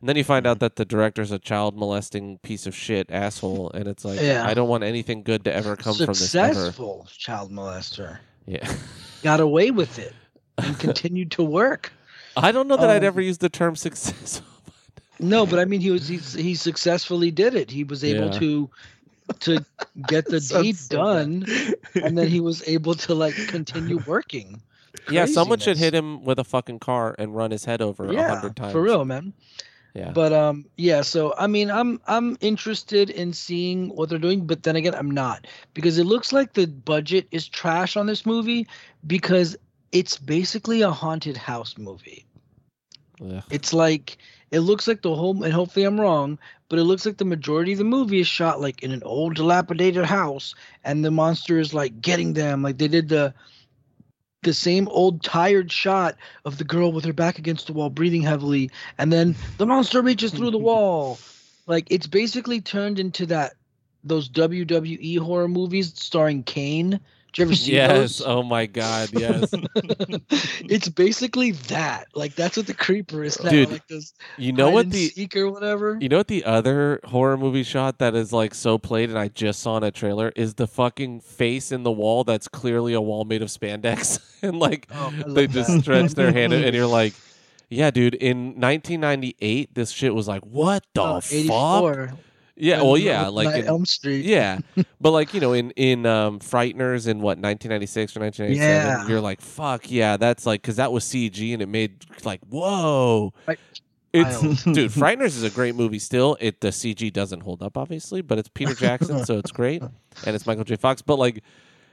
And then you find out that the director's a child molesting piece of shit asshole, and it's like, Yeah. I don't want anything good to ever come from this. Successful child molester. Yeah, *laughs* Got away with it and continued to work. I don't know that I'd Um, ever use the term successful. *laughs* No, but I mean, he was he's, he successfully did it. He was able Yeah. to to get the *laughs* Sounds deed so done, and then he *laughs* was able to like continue working. yeah, someone should hit him with a fucking car and run his head over a Yeah, hundred times. for real, man. Yeah, But um, yeah. So I mean, I'm I'm interested in seeing what they're doing, but then again, I'm not because it looks like the budget is trash on this movie because it's basically a haunted house movie. Ugh. It's like it looks like the whole, and hopefully I'm wrong, but it looks like the majority of the movie is shot like in an old dilapidated house, and the monster is like getting them. Like they did the the same old tired shot of the girl with her back against the wall, breathing heavily, and then the monster reaches through the *laughs* wall. Like it's basically turned into that those WWE horror movies starring Kane. Did you ever see yes. those? Oh my god. Yes. *laughs* it's basically that. Like that's what the creeper is now. Dude, like this You know what the seek or whatever. You know what the other horror movie shot that is like so played and I just saw in a trailer is the fucking face in the wall that's clearly a wall made of spandex *laughs* and like Oh, they love just that. stretch their hand and you're like yeah dude in 1998 this shit was like what the Oh, fuck 84. Yeah well yeah like in- Elm Street. yeah. *laughs* But like you know in in um frighteners in what 1996 or 1997 Yeah. you're like fuck yeah that's like because that was cg and it made like whoa. Right. it's *laughs* *laughs* dude frighteners is a great movie still. It the cg doesn't hold up obviously but it's peter jackson so it's great and it's michael j. Fox. But like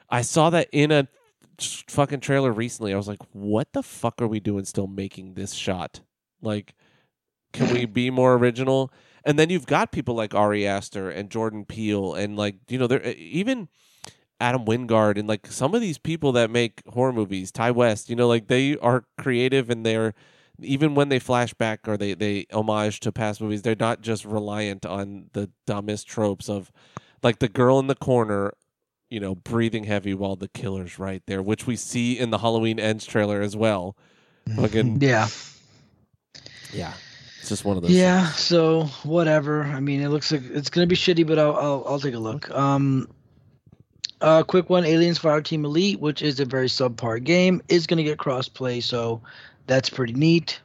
i saw that in a fucking trailer recently. I was like what the fuck are we doing still making this shot? Like can we be more original and then you've got people like Ari Aster and Jordan Peele and like you know they're even Adam Wingard and like some of these people that make horror movies, Ti West, you know, like they are creative and they're even when they flash back or they they homage to past movies, they're not just reliant on the dumbest tropes of like the girl in the corner, you know, breathing heavy while the killer's right there, which we see in the Halloween Ends trailer as well. *laughs* Fucking Yeah. yeah. It's just one of those Yeah. So whatever. I mean, it looks like it's gonna be shitty, but I'll I'll, I'll take a look. Um. Uh, quick one: Aliens Fire Team Elite, which is a very subpar game, is gonna get crossplay, so that's pretty neat.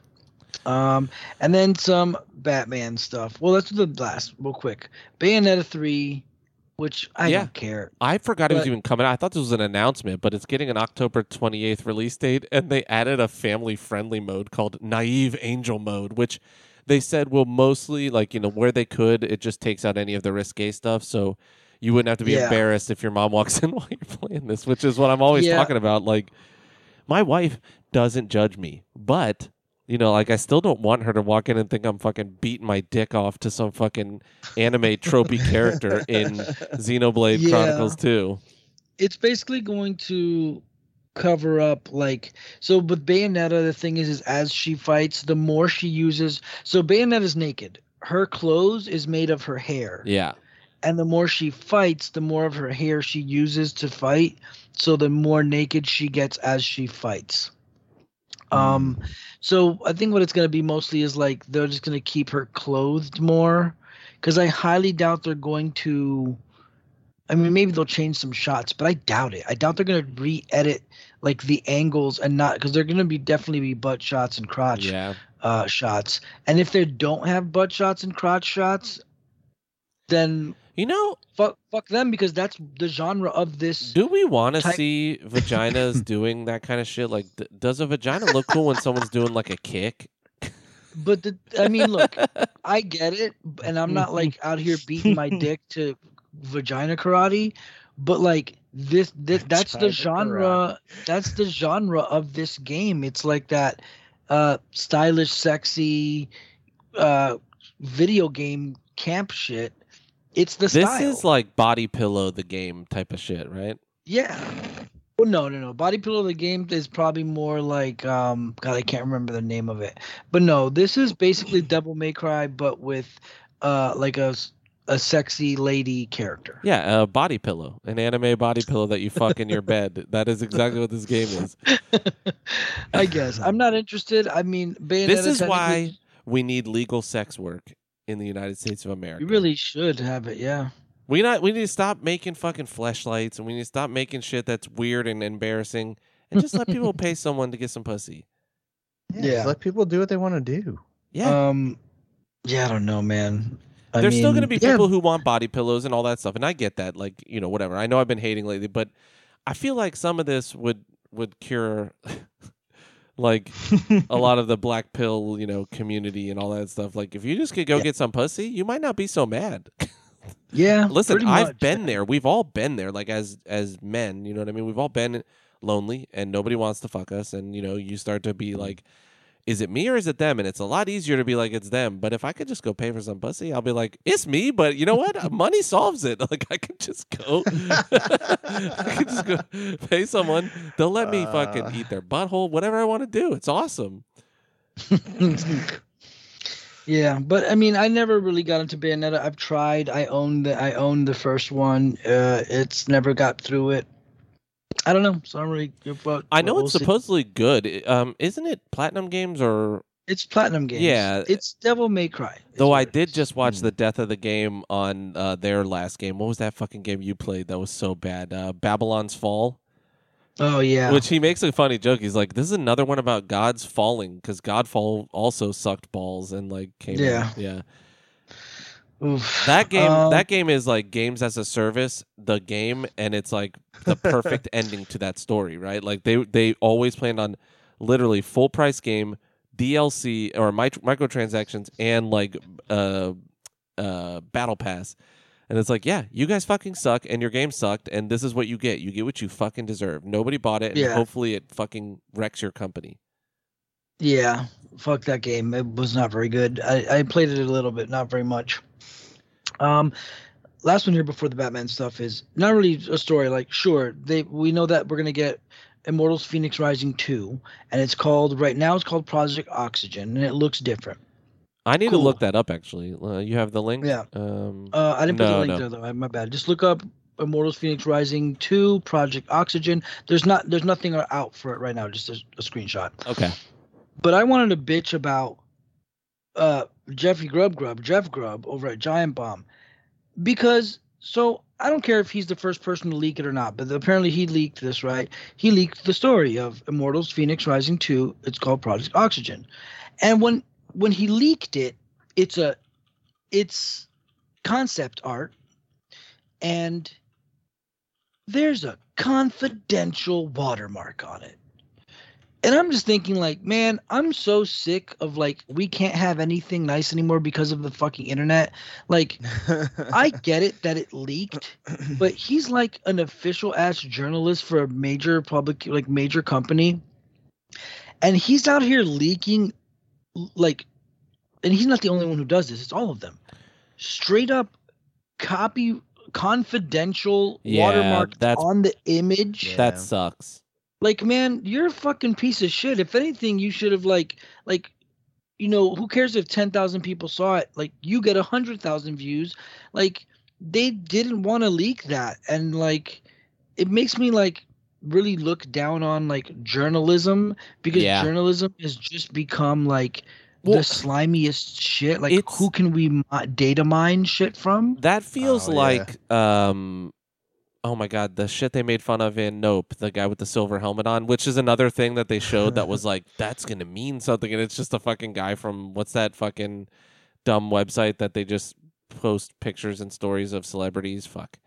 Um, and then some Batman stuff. Well, let's do the last real quick. Bayonetta three, which I Yeah. don't care. I forgot it was even coming out. I thought this was an announcement, but it's getting an October 28th release date, and they added a family friendly mode called Naive Angel Mode, which they said well mostly like you know where they could it just takes out any of the risque stuff so you wouldn't have to be Yeah. embarrassed if your mom walks *laughs* in while you're playing this which is what i'm always Yeah. talking about like my wife doesn't judge me but you know like i still don't want her to walk in and think i'm fucking beating my dick off to some fucking anime tropey character in *laughs* xenoblade Yeah. chronicles 2 it's basically going to cover up like so with bayonetta the thing is is as she fights the more she uses so bayonetta's naked. Her clothes is made of her hair. Yeah. And the more she fights the more of her hair she uses to fight so the more naked she gets as she fights. Um so i think what it's going to be mostly is like they're just going to keep her clothed more because i highly doubt they're going to i mean maybe they'll change some shots but i doubt it i doubt they're going to re-edit like the angles and not because they're going to be definitely be butt shots and crotch yeah uh shots and if they don't have butt shots and crotch shots then you know fuck fuck them because that's the genre of this Do we want to type- see vaginas *laughs* doing that kind of shit? Like, d- does a vagina look cool when someone's doing like a kick? but the, i mean look *laughs* i get it and i'm not like out here beating my dick to vagina karate but like this, this that's the Vagina genre that's the genre of this game it's like that uh stylish sexy uh video game camp shit it's the This style is like body pillow the game type of shit, right? Yeah. Well, no, no, no. Body Pillow the game is probably more like um God, I can't remember the name of it. But no, this is basically Devil May Cry but with uh like a s- a sexy lady character. Yeah, a body pillow, an anime body pillow that you fuck in your *laughs* bed. That is exactly what this game is. *laughs* I guess. I'm not interested. I mean, Bayonetta This is technically- why we need legal sex work in the United States of America. you really should have it, yeah. We not we need to stop making fucking fleshlights and we need to stop making shit that's weird and embarrassing and just let people pay *laughs* someone to get some pussy. Yeah, Yeah. just let people do what they want to do. Yeah. Um yeah, I don't know, man. I There's still going to be yeah, people who want body pillows and all that stuff, and I get that. Like, you know, whatever. I know I've been hating lately, but I feel like some of this would would cure, *laughs* like, a lot of the black pill, you know, community and all that stuff. Like, if you just could go Yeah. get some pussy, you might not be so mad. *laughs* Yeah. Listen, I've been there. We've all been there. Like as as men, you know what I mean. We've all been lonely, and nobody wants to fuck us. And you know, you start to be like, "Is it me or is it them?" And it's a lot easier to be like, "It's them." But if I could just go pay for some pussy, I'll be like, "It's me." But you know what? *laughs* Money solves it. *laughs* Like I could just go. *laughs* I could just go pay someone. They'll let me fucking Uh. eat their butthole, whatever I want to do. It's awesome. Yeah, but I mean, I never really got into Bayonetta. I've tried. I own the I own the first one. Uh, it's never got through it. I don't know. So I don't really give up. I know We'll it's see. supposedly good. Um, isn't it Platinum Games or It's Platinum Games. Yeah. it's Devil May Cry. Though I did just watch Mm. the death of the game on uh, their last game. What was that fucking game you played that was so bad? Uh, Babylon's Fall, Oh yeah. which he makes a funny joke. He's like, "This is another one about gods falling because Godfall also sucked balls and like came." in." Yeah. Oof. That game, Um, that game is like games as a service, the game, and it's like the perfect *laughs* ending to that story, right? Like they they always planned on literally full price game, DLC or mic- microtransactions, and like uh uh battle pass. And it's like, yeah, you guys fucking suck, and your game sucked, and this is what you get. You get what you fucking deserve. Nobody bought it, and Yeah. hopefully it fucking wrecks your company. Yeah, fuck that game. It was not very good. I, I played it a little bit, not very much. Um, last one here before the Batman stuff is not really a story. Like, sure, they we know that we're gonna get Immortals: Phoenix Rising two, and it's called right now. It's called Project Oxygen, and it looks different. I need to look that up. Actually, uh, you have the link. Yeah. Um, Uh, I didn't put No, the link no. there though. My bad. Just look up Immortals: Phoenix Rising two, Project Oxygen. There's not there's nothing out for it right now. Just a, a screenshot. okay. But I wanted to bitch about uh Jeffy Grubb Grubb, Jeff Grubb over at Giant Bomb. Because so I don't care if he's the first person to leak it or not, but apparently he leaked this, right? He leaked the story of Immortals Phoenix Rising 2. It's called Project Oxygen. And when when he leaked it, it's a it's concept art and there's a confidential watermark on it. And I'm just thinking like, man, I'm so sick of like we can't have anything nice anymore because of the fucking internet. Like *laughs* I get it that it leaked, but he's like an official ass journalist for a major public like major company. And he's out here leaking like and he's not the only one who does this, it's all of them. Straight up copy confidential Yeah, watermark that's- on the image. Yeah. That sucks. Like, man, you're a fucking piece of shit. If anything, you should have like, like, you know, who cares if ten thousand people saw it? Like, you get a hundred thousand views. Like, they didn't want to leak that, and like, it makes me like really look down on like journalism because Yeah. journalism has just become like Well, the slimiest shit. Like, who can we data mine shit from? That feels Oh, yeah. like um oh my god, the shit they made fun of in Nope, the guy with the silver helmet on, which is another thing that they showed that was *laughs* like that's going to mean something and it's just a fucking guy from what's that fucking dumb website that they just post pictures and stories of celebrities, fuck.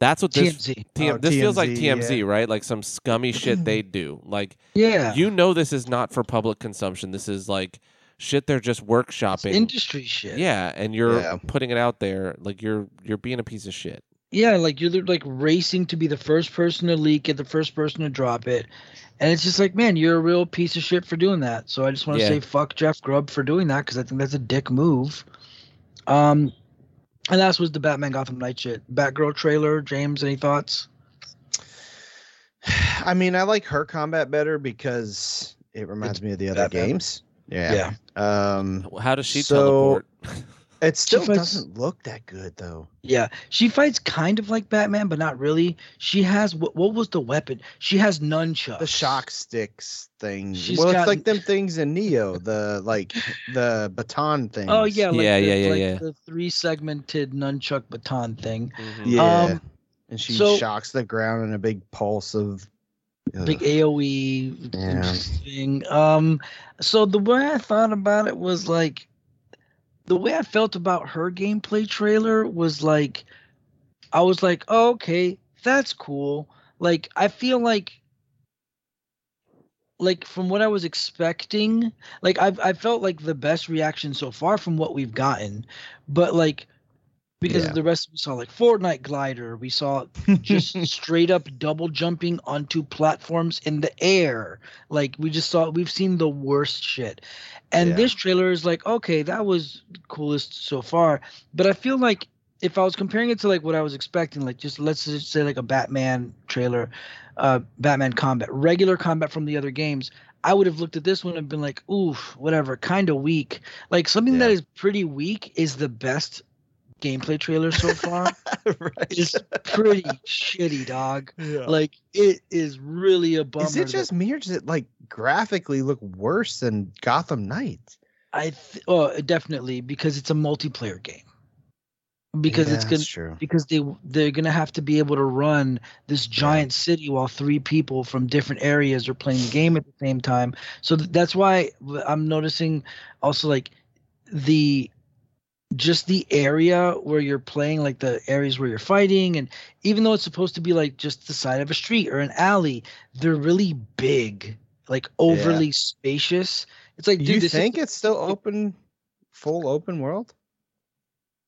That's what this TMZ. TM, Oh, this feels like TMZ, TMZ, yeah. right? Like some scummy shit they do. Like Yeah. you know this is not for public consumption. This is like shit they're just It's workshopping. industry shit. yeah, and you're Yeah. putting it out there like you're you're being a piece of shit. Yeah, like you're like racing to be the first person to leak it, the first person to drop it. And it's just like, man, you're a real piece of shit for doing that. So I just want to Yeah. say fuck Jeff Grubb for doing that because I think that's a dick move. Um, and that was the Batman Gotham Knight shit. Batgirl trailer. James, any thoughts? *sighs* I mean, I like her combat better because it reminds me of the other Batman. games. Yeah. Yeah. Um, How does she So- teleport? *laughs* it still fights- doesn't look that good though. Yeah, she fights kind of like Batman, but not really. She has what? What was the weapon? She has nunchucks. The shock sticks thing. She's well, got- it's like them things in Nioh, the like the baton thing. Oh yeah, like Yeah, the, yeah, yeah, like yeah. the three segmented nunchuck baton thing. Mhm. Yeah. Um, and she so- shocks the ground in a big pulse of. big AOE Yeah. thing. Um, so the way I thought about it was like, the way I felt about her gameplay trailer was like, I was like, oh, okay, that's cool. Like, I feel like, like from what I was expecting, like I've I felt like the best reaction so far from what we've gotten, but like. Because Yeah. the rest we saw like Fortnite glider, we saw just *laughs* straight up double jumping onto platforms in the air. Like we just saw, we've seen the worst shit. And Yeah. this trailer is like, okay, that was coolest so far. But I feel like if I was comparing it to like what I was expecting, like just let's just say like a Batman trailer, uh, Batman combat, regular combat from the other games. I would have looked at this one and been like, oof, whatever, kind of weak. Like something that Yeah. is pretty weak is the best gameplay trailer so far. *laughs* right. It's pretty shitty, dog. Yeah. Like it is really a bummer. Is it that just me or does it like graphically look worse than Gotham Knight? I th- oh definitely because it's a multiplayer game. Because it's gonna true. because they they're gonna have to be able to run this giant city while three people from different areas are playing the game at the same time. So th- that's why I'm noticing also like the just the area where you're playing like the areas where you're fighting and even though it's supposed to be like just the side of a street or an alley they're really big like overly spacious it's like Do dude you this is- think it's still open, full open world?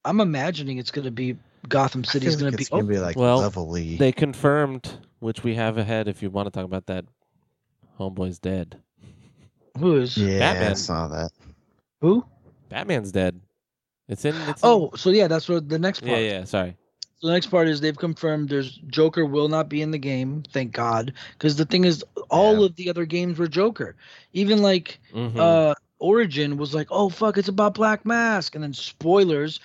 i'm imagining it's going to be gotham city is going to be gonna be like Well, levelly. They confirmed, which we have ahead if you want to talk about that. Homeboy's dead. who is yeah, I saw that. who Batman's dead. It's in. It's in- oh so yeah that's what the next part yeah, yeah. Sorry. So the next part is they've confirmed there's Joker will not be in the game, thank God. Because the thing is, all Yeah. of the other games were Joker. Even like Mhm. uh Origin was like, oh fuck, it's about Black Mask, and then spoilers,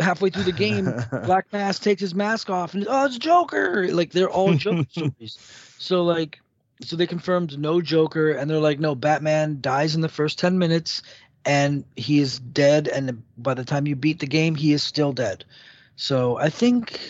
halfway through the game, *laughs* Black Mask takes his mask off and oh it's Joker. Like they're all Joker *laughs* stories. So like so they confirmed no Joker and they're like, no, Batman dies in the first ten minutes and he is dead, and by the time you beat the game, he is still dead. So I think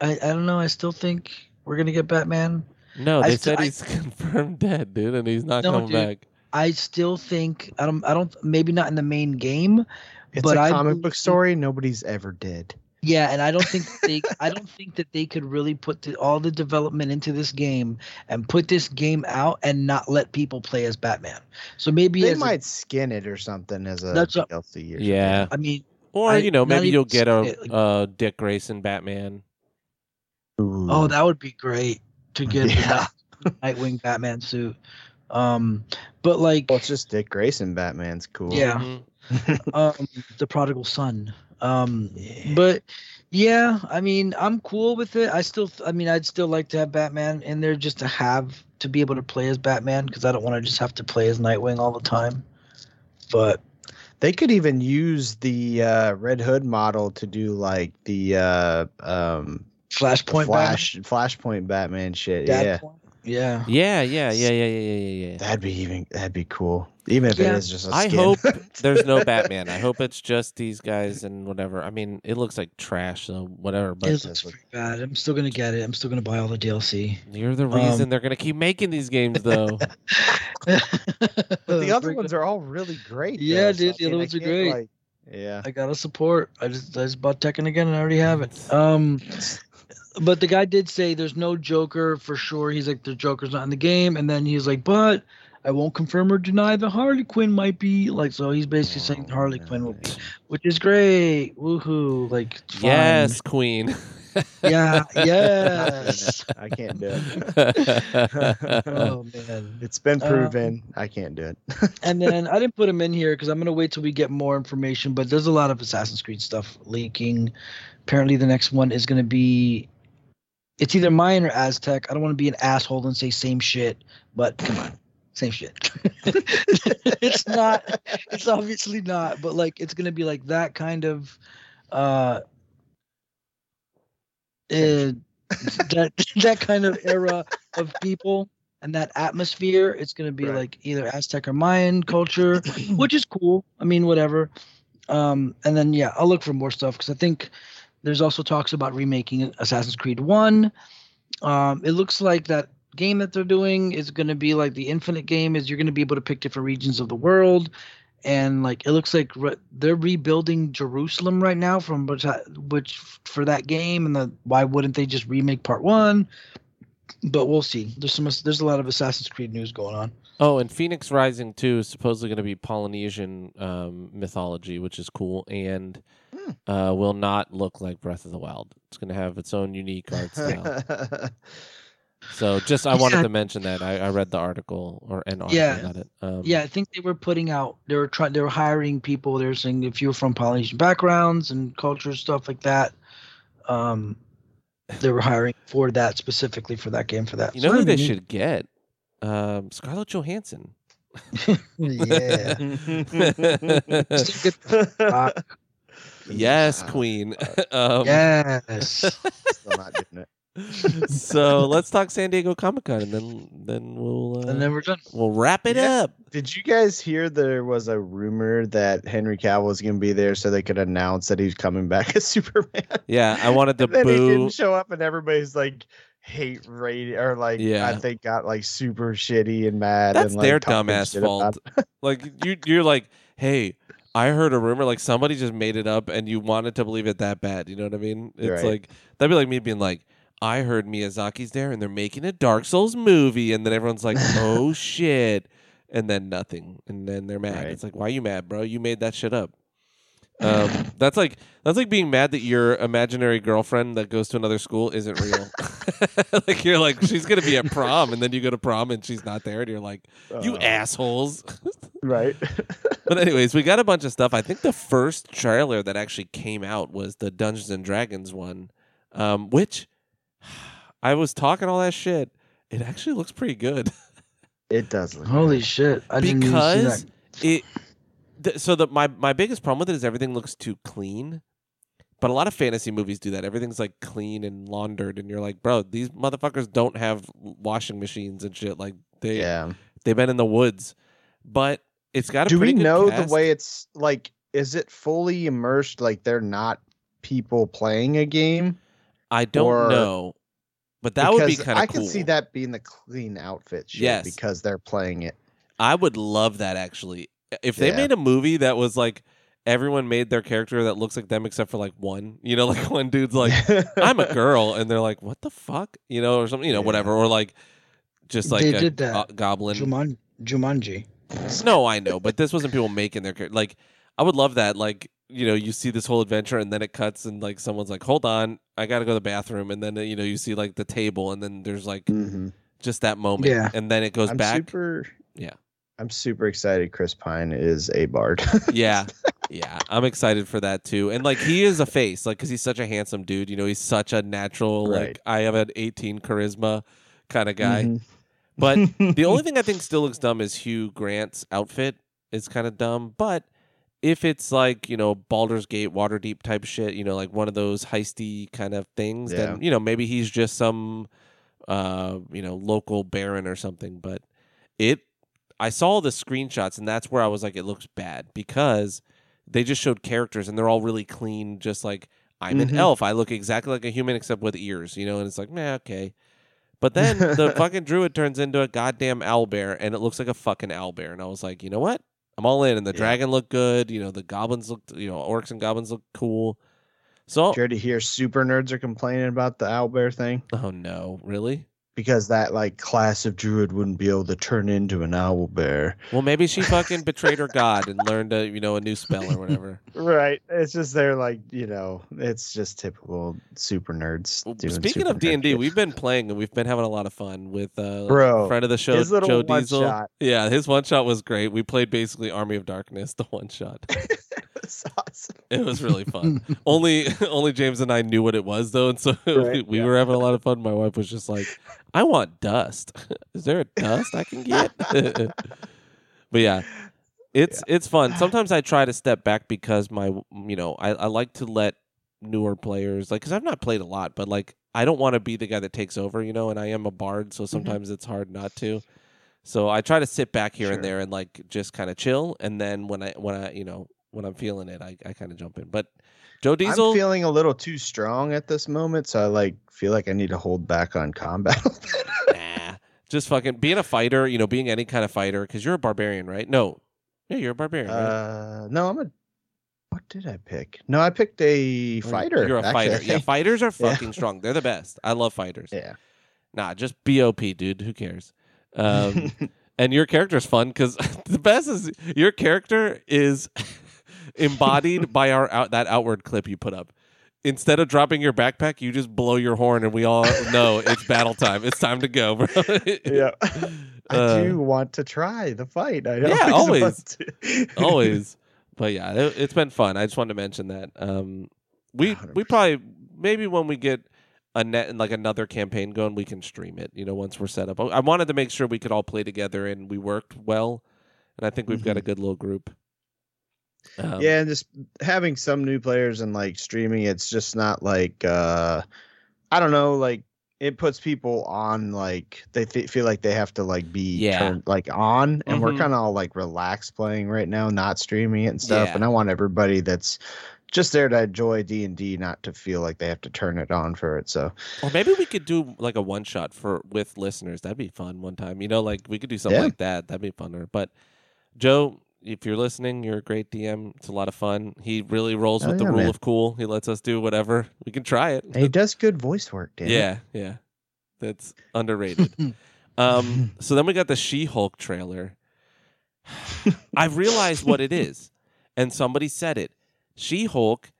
I I don't know, I still think we're gonna get Batman. no, I they st- said I- he's *laughs* confirmed dead, dude, and he's not No, coming dude. back. I still think I don't I don't maybe not in the main game, It's but a I comic believe- book story nobody's ever did. Yeah, and I don't think *laughs* they I don't think that they could really put the, all the development into this game and put this game out and not let people play as Batman. So maybe They as a- might skin it or something as a That's DLC. Or Yeah. I mean, Or I- you know, maybe you'll get a it, like- uh, Dick Grayson Batman. something. oh, that would be great to get *laughs* Yeah. the Nightwing Batman suit. Um, but like, Well, it's just Dick Grayson. Batman's cool. Yeah. Mhm. um, the prodigal son. Um, but yeah, I mean, I'm cool with it. I still, I mean, I'd still like to have Batman in there just to have to be able to play as Batman because I don't want to just have to play as Nightwing all the time. But They could even use the uh, Red Hood model to do like the uh, um, the Flashpoint Flash Flashpoint Batman shit. Batman, yeah, Point, yeah. Yeah, yeah, yeah, yeah, yeah, yeah, yeah. that'd be even that'd be cool. Even if Yeah. it is just a I skin. hope *laughs* there's no Batman. I hope it's just these guys and whatever. I mean, it looks like trash, so whatever. But it looks pretty bad. I'm still gonna get it. I'm still gonna buy all the DLC. you're the Um, reason they're gonna keep making these games, though. *laughs* but the *laughs* other ones are all really great. Yeah, though, dude, I the other ones are great. like- yeah. I gotta support. I just I just bought Tekken again and I already have it. Um, but the guy did say there's no Joker for sure. He's like the Joker's not in the game, and then he's like, but I won't confirm or deny the Harley Quinn might be like. So he's basically saying Oh, Harley Quinn will be, which is great. Woohoo! Like fine. yes, Queen. *laughs* yeah, yes. *laughs* I can't do it. *laughs* oh man. It's been Uh, proven. I can't do it. And then I didn't put him in here because I'm gonna wait till we get more information. But there's a lot of Assassin's Creed stuff leaking. Apparently, the next one is gonna be. It's either Mayan or Aztec. I don't want to be an asshole and say same shit, but come on, same shit. *laughs* it's not. It's obviously not. But like, it's gonna be like that kind of. uh uh, that that kind of era of people and that atmosphere. It's gonna be Right. like either Aztec or Mayan culture, *clears throat* which is cool. I mean, whatever. Um, and then yeah, I'll look for more stuff because I think there's also talks about remaking Assassin's Creed One. Um, it looks like that game that they're doing is going to be like the Infinite game. Is you're going to be able to pick different regions of the world, and like it looks like re- they're rebuilding Jerusalem right now from which I- which for that game. And the why wouldn't they just remake Part One? But we'll see. There's some there's a lot of Assassin's Creed news going on. oh, and Phoenix Rising 2 is supposedly going to be Polynesian um, mythology, which is cool, and Hmm. uh, will not look like Breath of the Wild. It's going to have its own unique art style. *laughs* So just I wanted Yeah. to mention that I, I read the article or an article Yeah. about it. Um, Yeah, I think they were putting out. They were trying. They were hiring people. They were saying if you're from Polynesian backgrounds and culture stuff like that, um, they were hiring for that specifically for that game for that. You So know who that'd they be should get? Um, Scarlett Johansson. *laughs* yeah. Still *laughs* get yes, Queen. *laughs* um, yes. Still not doing it. So let's talk San Diego Comic Con, and then then we'll uh, And then we're done. we'll wrap it Yeah. up. Did you guys hear there was a rumor that Henry Cavill was going to be there so they could announce that he's coming back *laughs* as Superman? Yeah, I wanted to and then he boo. didn't show up, and everybody's like hate rating or like Yeah. I think got like super shitty and mad. That's and, like, their dumbass fault. *laughs* like you, you're like, hey, I heard a rumor. Like somebody just made it up, and you wanted to believe it that bad. You know what I mean? It's Right. like that'd be like me being like, I heard Miyazaki's there, and they're making a Dark Souls movie, and then everyone's like, *laughs* oh shit, and then nothing, and then they're mad. Right. It's like, why are you mad, bro? You made that shit up. Um, *laughs* that's like that's like being mad that your imaginary girlfriend that goes to another school isn't real. *laughs* like you're like she's gonna be at prom, and then you go to prom and she's not there, and you're like, you Uh, assholes. right? but anyways, we got a bunch of stuff. I think the first trailer that actually came out was the Dungeons and Dragons one, um, which I was talking all that shit. It actually looks pretty good *laughs* it does. Look Holy shit! I didn't see because that. it. th- so the my my biggest problem with it is everything looks too clean. But a lot of fantasy movies do that. Everything's like clean and laundered, and you're like, bro, these motherfuckers don't have washing machines and shit. Like they yeah. they've been in the woods. But it's got a Do we good know cast. the way it's like? Is it fully immersed? Like they're not people playing a game? I don't or- know, but that would be kind of I cool. can see that being the clean outfit shit Yes. because they're playing it. I would love that actually. If they Yeah. made a movie that was like everyone made their character that looks like them except for like one. You know, *laughs* like one dude's like, I'm a *laughs* girl, and they're like, what the fuck? You know, or something. You know, Yeah. whatever. Or like, just like They a did that. go- goblin. Juman- Jumanji. No, I know, but this wasn't people making their character. Like, I would love that. Like, you know, you see this whole adventure, and then it cuts, and like someone's like, "Hold on, I got to go to the bathroom," and then you know, you see like the table, and then there's like Mhm. just that moment, Yeah. and then it goes I'm back. super. Yeah. I'm super excited. Chris Pine is a bard. *laughs* yeah, yeah, I'm excited for that too. And like, he is a face, like, because he's such a handsome dude. You know, he's such a natural, like, Right. I have an 18 charisma kind of guy. Mhm. But *laughs* the only thing I think still looks dumb is Hugh Grant's outfit is kind of dumb. But if it's like, you know, Baldur's Gate, Waterdeep type shit, you know, like one of those heisty kind of things, then, you know, maybe he's just some, uh, you know, local baron or something. But it, I saw the screenshots and that's where I was like, it looks bad because they just showed characters and they're all really clean, just like, I'm an Mhm. elf. I look exactly like a human except with ears, you know, and it's like, man, okay. But then the *laughs* fucking druid turns into a goddamn owl bear and it looks like a fucking owl bear. And I was like, you know what? I'm all in. And the Yeah. dragon looked good. You know, the goblins looked, you know, orcs and goblins look cool. So, you already hear super nerds are complaining about the owlbear thing oh no, really? Because that like class of druid wouldn't be able to turn into an owl bear. Well, maybe she *laughs* fucking betrayed her god and learned a, you know, a new spell or whatever. Right. It's just they're like you know it's just typical super nerds. Well, doing Speaking super of D and D, we've been playing and we've been having a lot of fun with uh, Bro, friend of the show, his Joe one Diesel. shot. Yeah, his one shot was great. We played basically Army of Darkness, the one shot. *laughs* It's awesome. It was really fun. only *laughs* only James and I knew what it was though, and so *laughs* Right, we yeah. were having a lot of fun. My wife was just like, "I want dust. *laughs* Is there a dust I can get?" but yeah, it's it's fun. Sometimes I try to step back because my you know I, I like to let newer players like because I've not played a lot, but like I don't want to be the guy that takes over, you know. And I am a bard, so mm-hmm. sometimes it's hard not to. So I try to sit back here Sure. and there and like just kind of chill, and then when I when I you know when I'm feeling it, I, I kind of jump in. But Joe Diesel, I'm feeling a little too strong at this moment, so I like feel like I need to hold back on combat. *laughs* nah, just fucking being a fighter, you know, being any kind of fighter, because you're a barbarian, right? No, yeah, you're a barbarian. right? uh, no, I'm a. What did I pick? No, I picked a fighter. You're a actually, fighter. Yeah, *laughs* fighters are Yeah. fucking strong. They're the best. I love fighters. yeah. Nah, just BOP, dude. Who cares? Um, *laughs* and your character's fun because the best is your character is embodied *laughs* by our out that outward clip you put up. Instead of dropping your backpack, you just blow your horn, and we all know it's battle time. It's time to go, bro. *laughs* yeah. *laughs* I Uh, do want to try the fight. I Yeah, always. always. want to. always. But yeah, it, it's been fun. I just wanted to mention that. Um, we we 100%. probably maybe when we get a net and like another campaign going, we can stream it. You know, once we're set up. I, I wanted to make sure we could all play together and we worked well, and I think we've got a good little group. Um, yeah, and just having some new players and like streaming, it's just not like uh I don't know, like it puts people on like they th- feel like they have to like be Yeah. turned like on, and we're Mhm. kind of all like relaxed playing right now, not streaming it and stuff. Yeah. And I want everybody that's just there to enjoy D and D, not to feel like they have to turn it on for it. So Or maybe we could do like a one shot for with listeners. That'd be fun one time. You know, like we could do something Yeah. like that. That'd be funner. But Joe, if you're listening, you're a great DM. It's a lot of fun. He really rolls Oh, with the rule man. of cool. He lets us do whatever. We can try it. he does good voice work. Dan. yeah, yeah. That's underrated. *laughs* um so then we got the She-Hulk trailer. I've realized what it is. And somebody said it. She-Hulk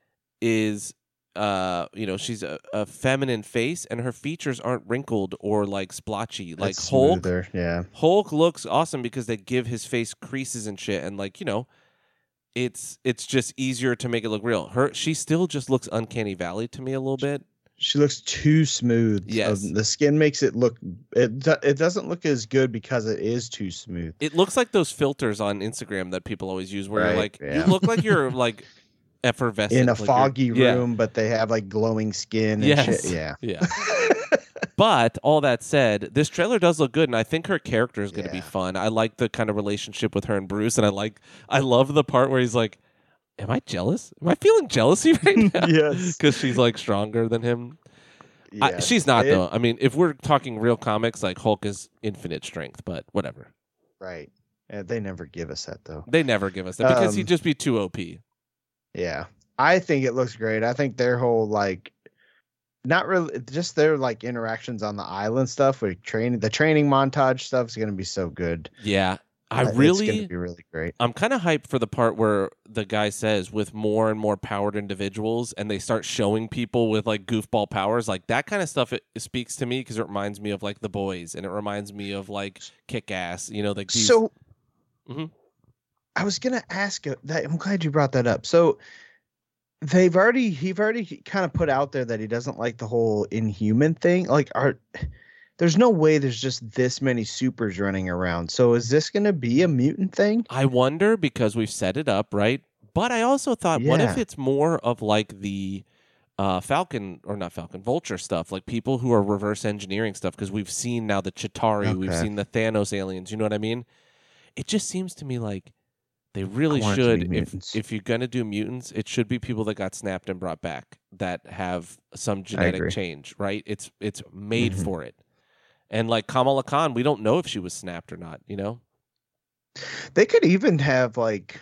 is uh you know she's a, a feminine face and her features aren't wrinkled or like splotchy like It's hulk smoother, Yeah. hulk looks awesome because they give his face creases and shit and like you know it's it's just easier to make it look real her she still just looks uncanny valley to me a little bit She looks too smooth. Yes. Um, the skin makes it look. It it doesn't look as good because it is too smooth. it looks like those filters on instagram that people always use where you're Right, like you look like you're *laughs* like effervescent In a like foggy yeah, room, but they have like glowing skin. And Yes. shit. Yeah. yeah *laughs* But all that said, this trailer does look good, and I think her character is going to be fun. I like the kind of relationship with her and Bruce, and I like, I love the part where he's like, "Am I jealous? Am I feeling jealousy *laughs* right now?" *laughs* yes. because she's like stronger than him. I, she's not It- though. I mean, if we're talking real comics, like Hulk is infinite strength, but whatever. Right. Yeah, they never give us that though. They never give us that because he'd Um, just be too OP. Yeah. I think it looks great. I think their whole like not really just their like interactions on the island stuff with training the training montage stuff is gonna be so good. Yeah, I Uh, it's gonna be really great. I'm kind of hyped for the part where the guy says with more and more powered individuals and they start showing people with like goofball powers like that kind of stuff it, it speaks to me because it reminds me of like the boys and it reminds me of like kick ass you know like these, So Mhm. I was gonna ask uh, that I'm glad you brought that up. So they've already he've already kind of put out there that he doesn't like the whole inhuman thing. Like are there's no way there's just this many supers running around. So is this gonna be a mutant thing? I wonder because we've set it up right but I also thought what if it's more of like the uh, Falcon or not Falcon Vulture stuff like people who are reverse engineering stuff because we've seen now the Chitauri we've seen the Thanos aliens you know what I mean it just seems to me like they really want it to be should if if you're gonna do mutants, it should be people that got snapped and brought back that have some genetic change, right? It's it's made Mhm. for it. And like Kamala Khan, we don't know if she was snapped or not, you know? They could even have like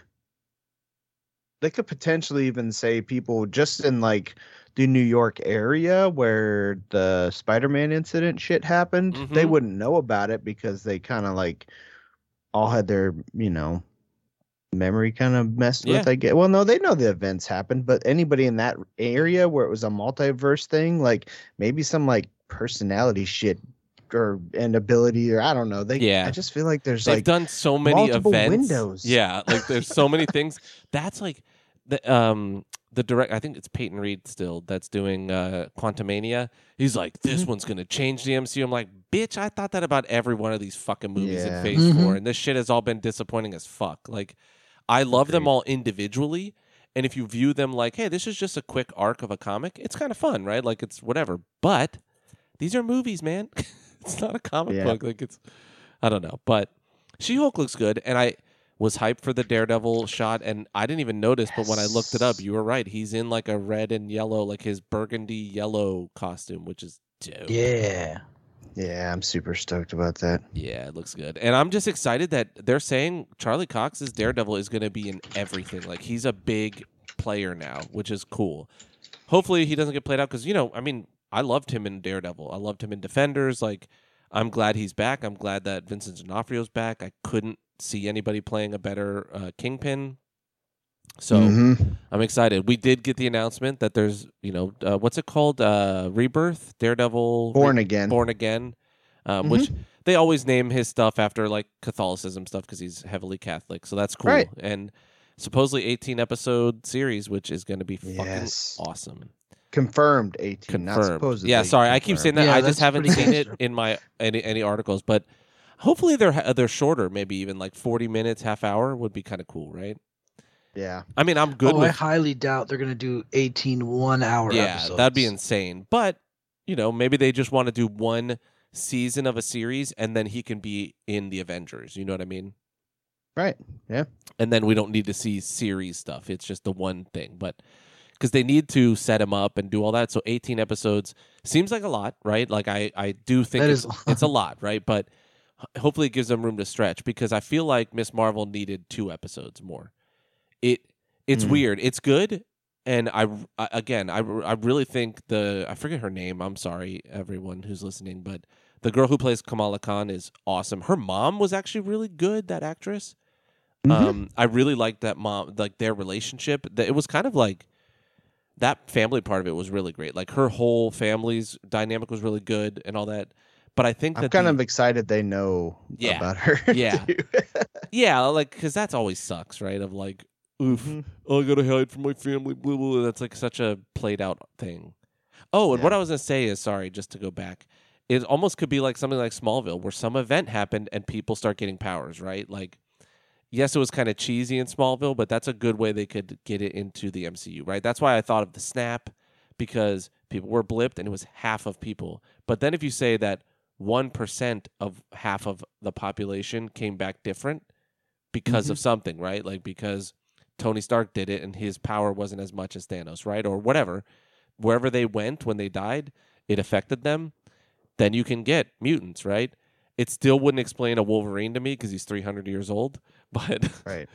they could potentially even say people just in like the New York area where the Spider-Man incident shit happened, they Mhm. wouldn't know about it because they kind of like all had their, you know, memory kind of messed Yeah. with. I get. Well, no, they know the events happened, but anybody in that area where it was a multiverse thing, like maybe some like personality shit or and ability or I don't know. They Yeah. I just feel like there's They've like done so many events. windows. Yeah, like there's so many things. That's like the um the direct I think it's Peyton Reed still that's doing uh Quantumania. He's like, This Mm-hmm. one's gonna change the MCU. I'm like, bitch, I thought that about every one of these fucking movies Yeah. in phase Mhm. four, and this shit has all been disappointing as fuck. Like I love them all individually. And if you view them like, hey, this is just a quick arc of a comic, it's kind of fun, right? Like it's whatever. But these are movies, man. *laughs* it's not a comic Yeah. book. Like it's I don't know. But She Hulk looks good, and I was hyped for the Daredevil shot, and I didn't even notice. But when I looked it up, you were right. He's in like a red and yellow, like his burgundy yellow costume, which is dope. Yeah. Yeah, I'm super stoked about that. Yeah, it looks good. And I'm just excited that they're saying Charlie Cox's Daredevil is going to be in everything. Like he's a big player now, which is cool. Hopefully he doesn't get played out cuz you know, I mean, I loved him in Daredevil. I loved him in Defenders. Like I'm glad he's back. I'm glad that Vincent D'Onofrio's back. I couldn't see anybody playing a better uh, Kingpin. So Mhm. I'm excited. We did get the announcement that there's, you know, uh, what's it called? Uh, Rebirth, Daredevil, Re- born again. Born Again, um, which they always name his stuff after like Catholicism stuff because he's heavily Catholic. So that's cool. Right. And supposedly 18 episode series, which is going to be fucking Yes. awesome. confirmed 18, not Confirmed. supposedly. Yeah, sorry, I keep saying that. Yeah, I just haven't seen it in my any any articles, but hopefully they're they're shorter. Maybe even like 40 minutes, half hour would be kind of cool, right? Yeah. I mean, I'm good oh, I highly doubt they're gonna do 18 one hour yeah, episodes. that'd be insane. But you know, maybe they just want to do one season of a series, and then he can be in the Avengers. You know what I mean? Right. Yeah. And then we don't need to see series stuff. It's just the one thing, but because they need to set him up and do all that. So 18 episodes seems like a lot, right? Like I, I do think it's, a lot. it's a lot, right? But h- hopefully it gives them room to stretch because I feel like Miss Marvel needed two episodes more. It it's Mm. weird. It's good, and I, I again I, I really think the I forget her name. I'm sorry, everyone who's listening, but the girl who plays Kamala Khan is awesome. Her mom was actually really good. That actress. Mhm. Um, I really liked that mom, like their relationship. That it was kind of like that family part of it was really great. Like her whole family's dynamic was really good and all that. But I think I'm that kind the- of excited they know Yeah. about her. *laughs* Yeah. yeah, like because that's always sucks, right? Of like, oof, Mhm. oh, I gotta hide from my family. Blah, blah, blah. That's like such a played out thing. Oh, and what I was gonna say is sorry, just to go back, it almost could be like something like Smallville, where some event happened and people start getting powers, right? Like, yes, it was kind of cheesy in Smallville, but that's a good way they could get it into the MCU, right? That's why I thought of the snap because people were blipped and it was half of people. But then if you say that one percent of half of the population came back different because of mm-hmm. something, right? Like because Tony Stark did it and his power wasn't as much as Thanos, right? Or whatever. Wherever they went when they died, it affected them. Then you can get mutants, right? It still wouldn't explain a Wolverine to me because he's 300 years old. *laughs* But Right.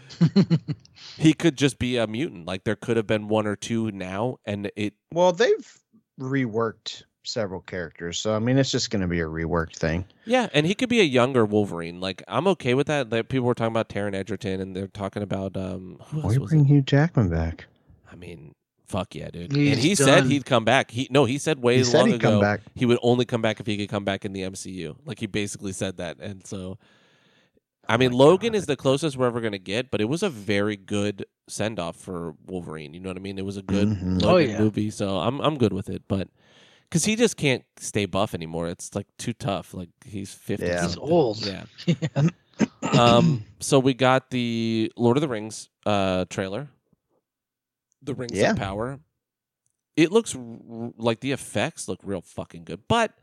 *laughs* he could just be a mutant. Like there could have been one or two now, and it Well, they've reworked several characters, so I mean, it's just going to be a reworked thing. Yeah, and he could be a younger Wolverine. Like I'm okay with that. Like, people were talking about Taron Egerton, and they're talking about um. Who Why else was bring it? Hugh Jackman back? I mean, fuck yeah, dude. He's and he said he'd come back. He no, he said way He said long he'd ago come back. he would only come back if he could come back in the MCU. Like he basically said that, and so. I mean, my Logan God. is the closest we're ever gonna get, but it was a very good send off for Wolverine. You know what I mean? It was a good Mhm. Logan Oh, yeah. movie, so I'm I'm good with it. But because he just can't stay buff anymore, it's like too tough. Like he's fifty. Yeah. He's old. Yeah. *laughs* Yeah. *coughs* Um, so we got the Lord of the Rings uh trailer, The Rings Yeah. of Power. It looks r- like the effects look real fucking good, but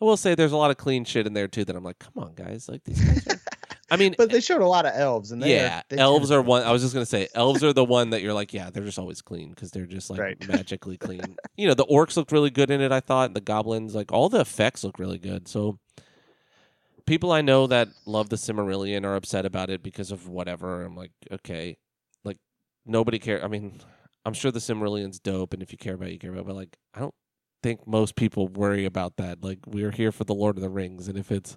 I will say there's a lot of clean shit in there too. That I'm like, come on, guys, like these guys. Are... I mean, But they showed a lot of elves, and they yeah, are, elves are one. I was just gonna say, elves are the one that you're like, yeah, they're just always clean because they're just like Right. *laughs* magically clean. You know, the orcs looked really good in it. I thought the goblins, like all the effects look really good. So, people I know that love the Silmarillion are upset about it because of whatever. I'm like, okay, like nobody care. I mean, I'm sure the Silmarillion's dope, and if you care about, it, you care about. It, but like, I don't think most people worry about that. Like, we're here for the Lord of the Rings, and if it's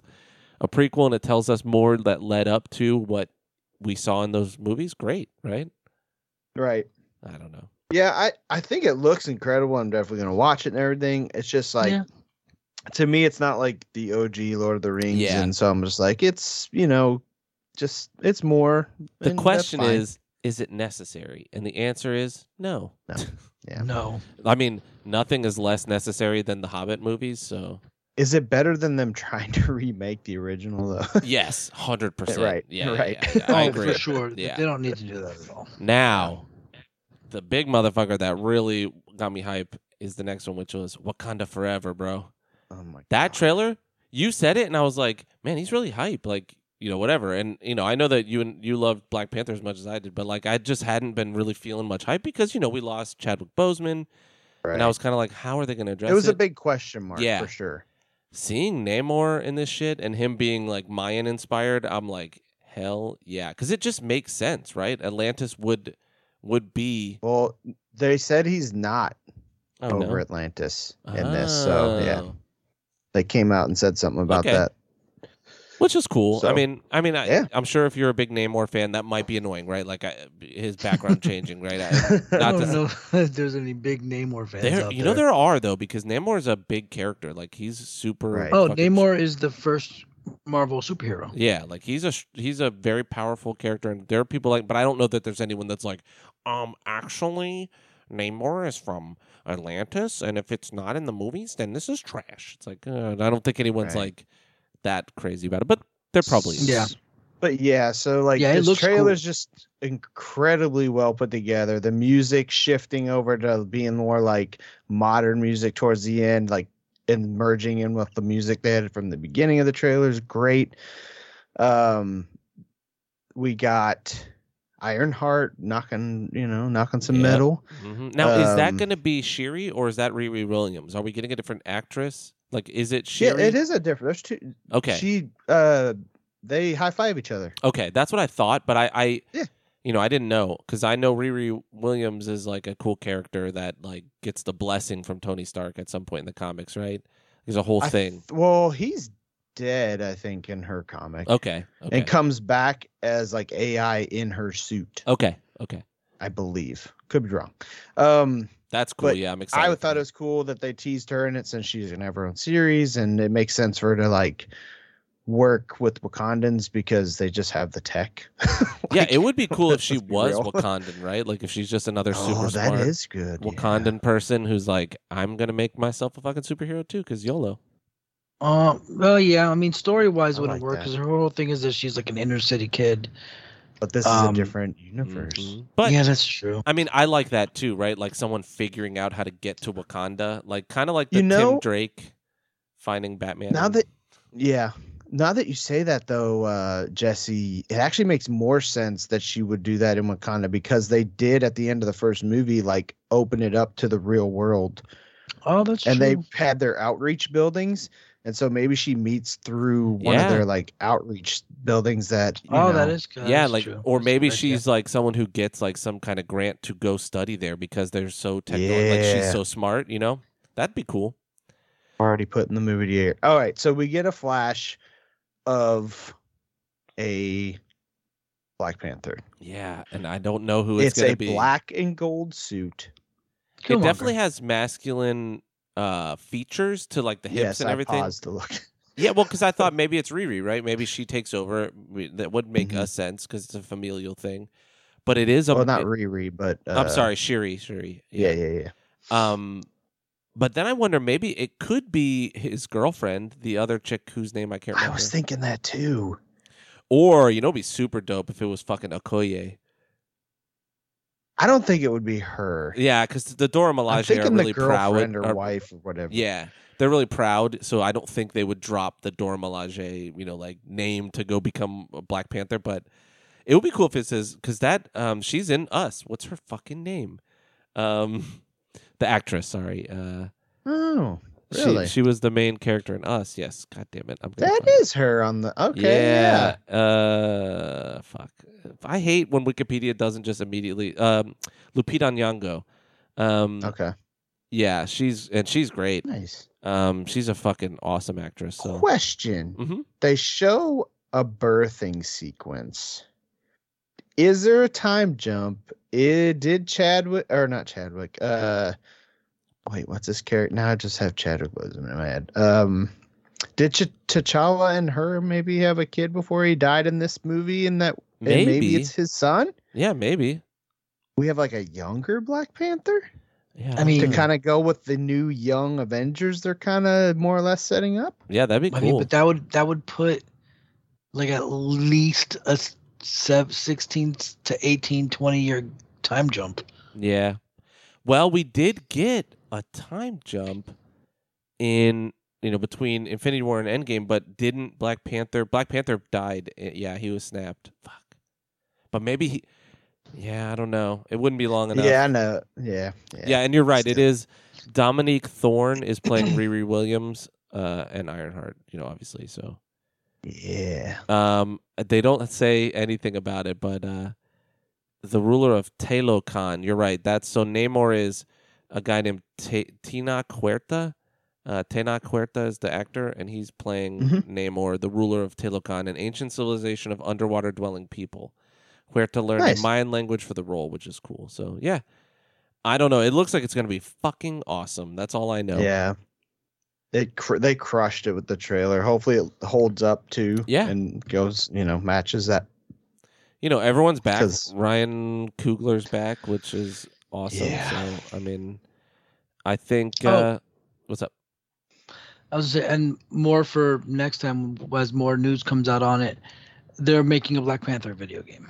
a prequel and it tells us more that led up to what we saw in those movies, great, right? right. I don't know. Yeah, I I think it looks incredible. I'm definitely gonna watch it and everything. It's just like Yeah. to me, it's not like the OG Lord of the Rings, Yeah. and so I'm just like, it's you know, just it's more. The question is, is it necessary? And the answer is no. no. *laughs* yeah, No. I mean, nothing is less necessary than the Hobbit movies. So is it better than them *laughs* trying to remake the original though? *laughs* yes, hundred percent. Right, Yeah, yeah, right. yeah, yeah, I oh, agree. for sure. Yeah. They don't need to do that at all. Now, the big motherfucker that really got me hype is the next one, which was Wakanda Forever, bro. oh my That trailer, you said it, and I was like, man, he's really hype. Like, you know, whatever. And you know, I know that you and you loved Black Panther as much as I did, but like, I just hadn't been really feeling much hype because you know we lost Chadwick Boseman, Right. and I was kind of like, how are they going to address it was it? Was a big question mark Yeah. for sure. Seeing Namor in this shit and him being like Mayan inspired, I'm like, hell yeah, because it just makes sense, right? Atlantis would would be. Well, they said he's not Oh over no. Atlantis in this, so yeah, Oh. they came out and said something about Okay. that. Which is cool. I So, mean, I mean, I, yeah. I'm sure if you're a big Namor fan, that might be annoying, right? Like I, his background *laughs* changing, right? I, I don't to, know *laughs* if there's any big Namor fans there, out you know, there. there are though because Namor is a big character. Like he's super. Right. Oh, fucking- Namor is the first Marvel superhero. Yeah, like he's a he's a very powerful character, and there are people like, but I don't know that there's anyone that's like, um, actually, Namor is from Atlantis, and if it's not in the movies, then this is trash. It's like uh, I don't think anyone's Right. like that crazy about it, but there probably is. Yeah. But yeah, so like Yeah, it this looks trailer's just incredibly well put together. The music shifting over to being more like modern music towards the end, like and merging in with the music they had from the beginning of the trailer is great. Um we got Ironheart knocking, you know, knocking some Yep. metal. Mhm. Now, is that Um, going to be Shuri or is that Riri Williams? Are we getting a different actress? Like, is it Yeah, it is a different. There's two. Okay. She, uh, they high five each other. Okay, that's what I thought, but I, I Yeah. you know, I didn't know because I know Riri Williams is like a cool character that like gets the blessing from Tony Stark at some point in the comics, right? There's a whole I thing. th- well, he's dead, I think, in her comic, okay, okay, and comes back as like AI in her suit. okay, okay. I believe. Could be wrong. Um, That's cool. But yeah, I'm excited. I thought it was cool that they teased her in it since she's gonna have her own series, and it makes sense for her to like work with Wakandans because they just have the tech. *laughs* Yeah, it would be cool if she was real. Wakandan, right? Like if she's just another super oh, smart that is good. yeah. Wakandan person who's like, I'm gonna make myself a fucking superhero too, because YOLO. Uh, well, yeah. I mean, story wise wouldn't like work because her whole thing is that she's like an inner city kid. But this is Um, a different universe. Mhm. But yeah, that's true. I mean, I like that too, right? Like someone figuring out how to get to Wakanda, like kind of like the You know- Tim Drake finding Batman. Now that, yeah, now that you say that though, uh, Jesse, it actually makes more sense that she would do that in Wakanda because they did at the end of the first movie, like open it up to the real world. Oh, that's and true. they had their outreach buildings, and so maybe she meets through one Yeah. of their like outreach buildings that. You oh, know, that is good. yeah, That's like true. or That's a maybe good idea. she's like someone who gets like some kind of grant to go study there because they're so techno like she's so smart, you know? That'd be cool. already put in the movie together. All right, so we get a flash of a Black Panther. Yeah, and I don't know who it's, It's, gonna a be. black and gold suit. it Killmonger. definitely has masculine uh features to like the hips yes, and I everything. paused to look. *laughs* Yeah, well, because I thought maybe it's Riri, right? Maybe she takes over. That would make Mhm. a sense because it's a familial thing. But it is a. well, not Riri, but uh, I'm sorry, Shuri. Shuri. Yeah, yeah, yeah. Um, but then I wonder maybe it could be his girlfriend, the other chick whose name I can't remember. I was thinking that too. or you know, it'd be super dope if it was fucking Okoye. I don't think it would be her. Yeah, because the Dora Milaje are really the proud. or are- wife or whatever. Yeah, they're really proud. So I don't think they would drop the Dora Milaje, you know, like name to go become a Black Panther. But it would be cool if it says because that um she's in Us. What's her fucking name? Um, *laughs* the actress. Sorry. Uh, Oh, really? She, was the main character in Us. Yes. God damn it. I'm gonna that find it. is her on the. Okay, yeah. Yeah. Uh, fuck. I hate when Wikipedia doesn't just immediately. Um, Lupita Nyong'o. Um, Okay, yeah, she's and she's great. nice. Um, she's a fucking awesome actress. So Question: Mhm. They show a birthing sequence. Is there a time jump? It did Chadwick or not Chadwick? Uh, wait, what's this character? Now I just have Chadwick was in my head. Um, did Ch- T'Challa and her maybe have a kid before he died in this movie? And that and maybe maybe, it's his son. yeah, maybe. We have like a younger Black Panther Yeah, I mean, to kind of go with the new young Avengers. They're kind of more or less setting up. yeah, that'd be I cool. mean, but that would that would put like at least a sev- 16 to 18, 20 year time jump. yeah. Well, we did get a time jump in you know between Infinity War and Endgame, but didn't Black Panther? Black Panther died. Eh, Yeah, he was snapped. Fuck. But maybe he. Yeah, I don't know. It wouldn't be long enough. Yeah, I know. Yeah, yeah. Yeah, and you're right. It Still. is Dominique Thorne is playing *coughs* Riri Williams uh, and Ironheart. You know, obviously. So Yeah. um, they don't say anything about it, but uh, the ruler of Talocan. You're right. That's so Namor is a guy named T- Tina Huerta. Uh, Tena Huerta is the actor, and he's playing Mhm. Namor, the ruler of Talocan, an ancient civilization of underwater dwelling people. Huerta learned Nice. Mayan language for the role, which is cool. So yeah, I don't know. It looks like it's gonna be fucking awesome. That's all I know. Yeah. It cr- they crushed it with the trailer. Hopefully it holds up too. Yeah. And goes, you know, matches that. You know, everyone's back. 'Cause- Ryan Coogler's back, which is awesome. Yeah. So I mean, I think. Oh. Uh, what's up? I was say, and more for next time as more news comes out on it. They're making a Black Panther video game,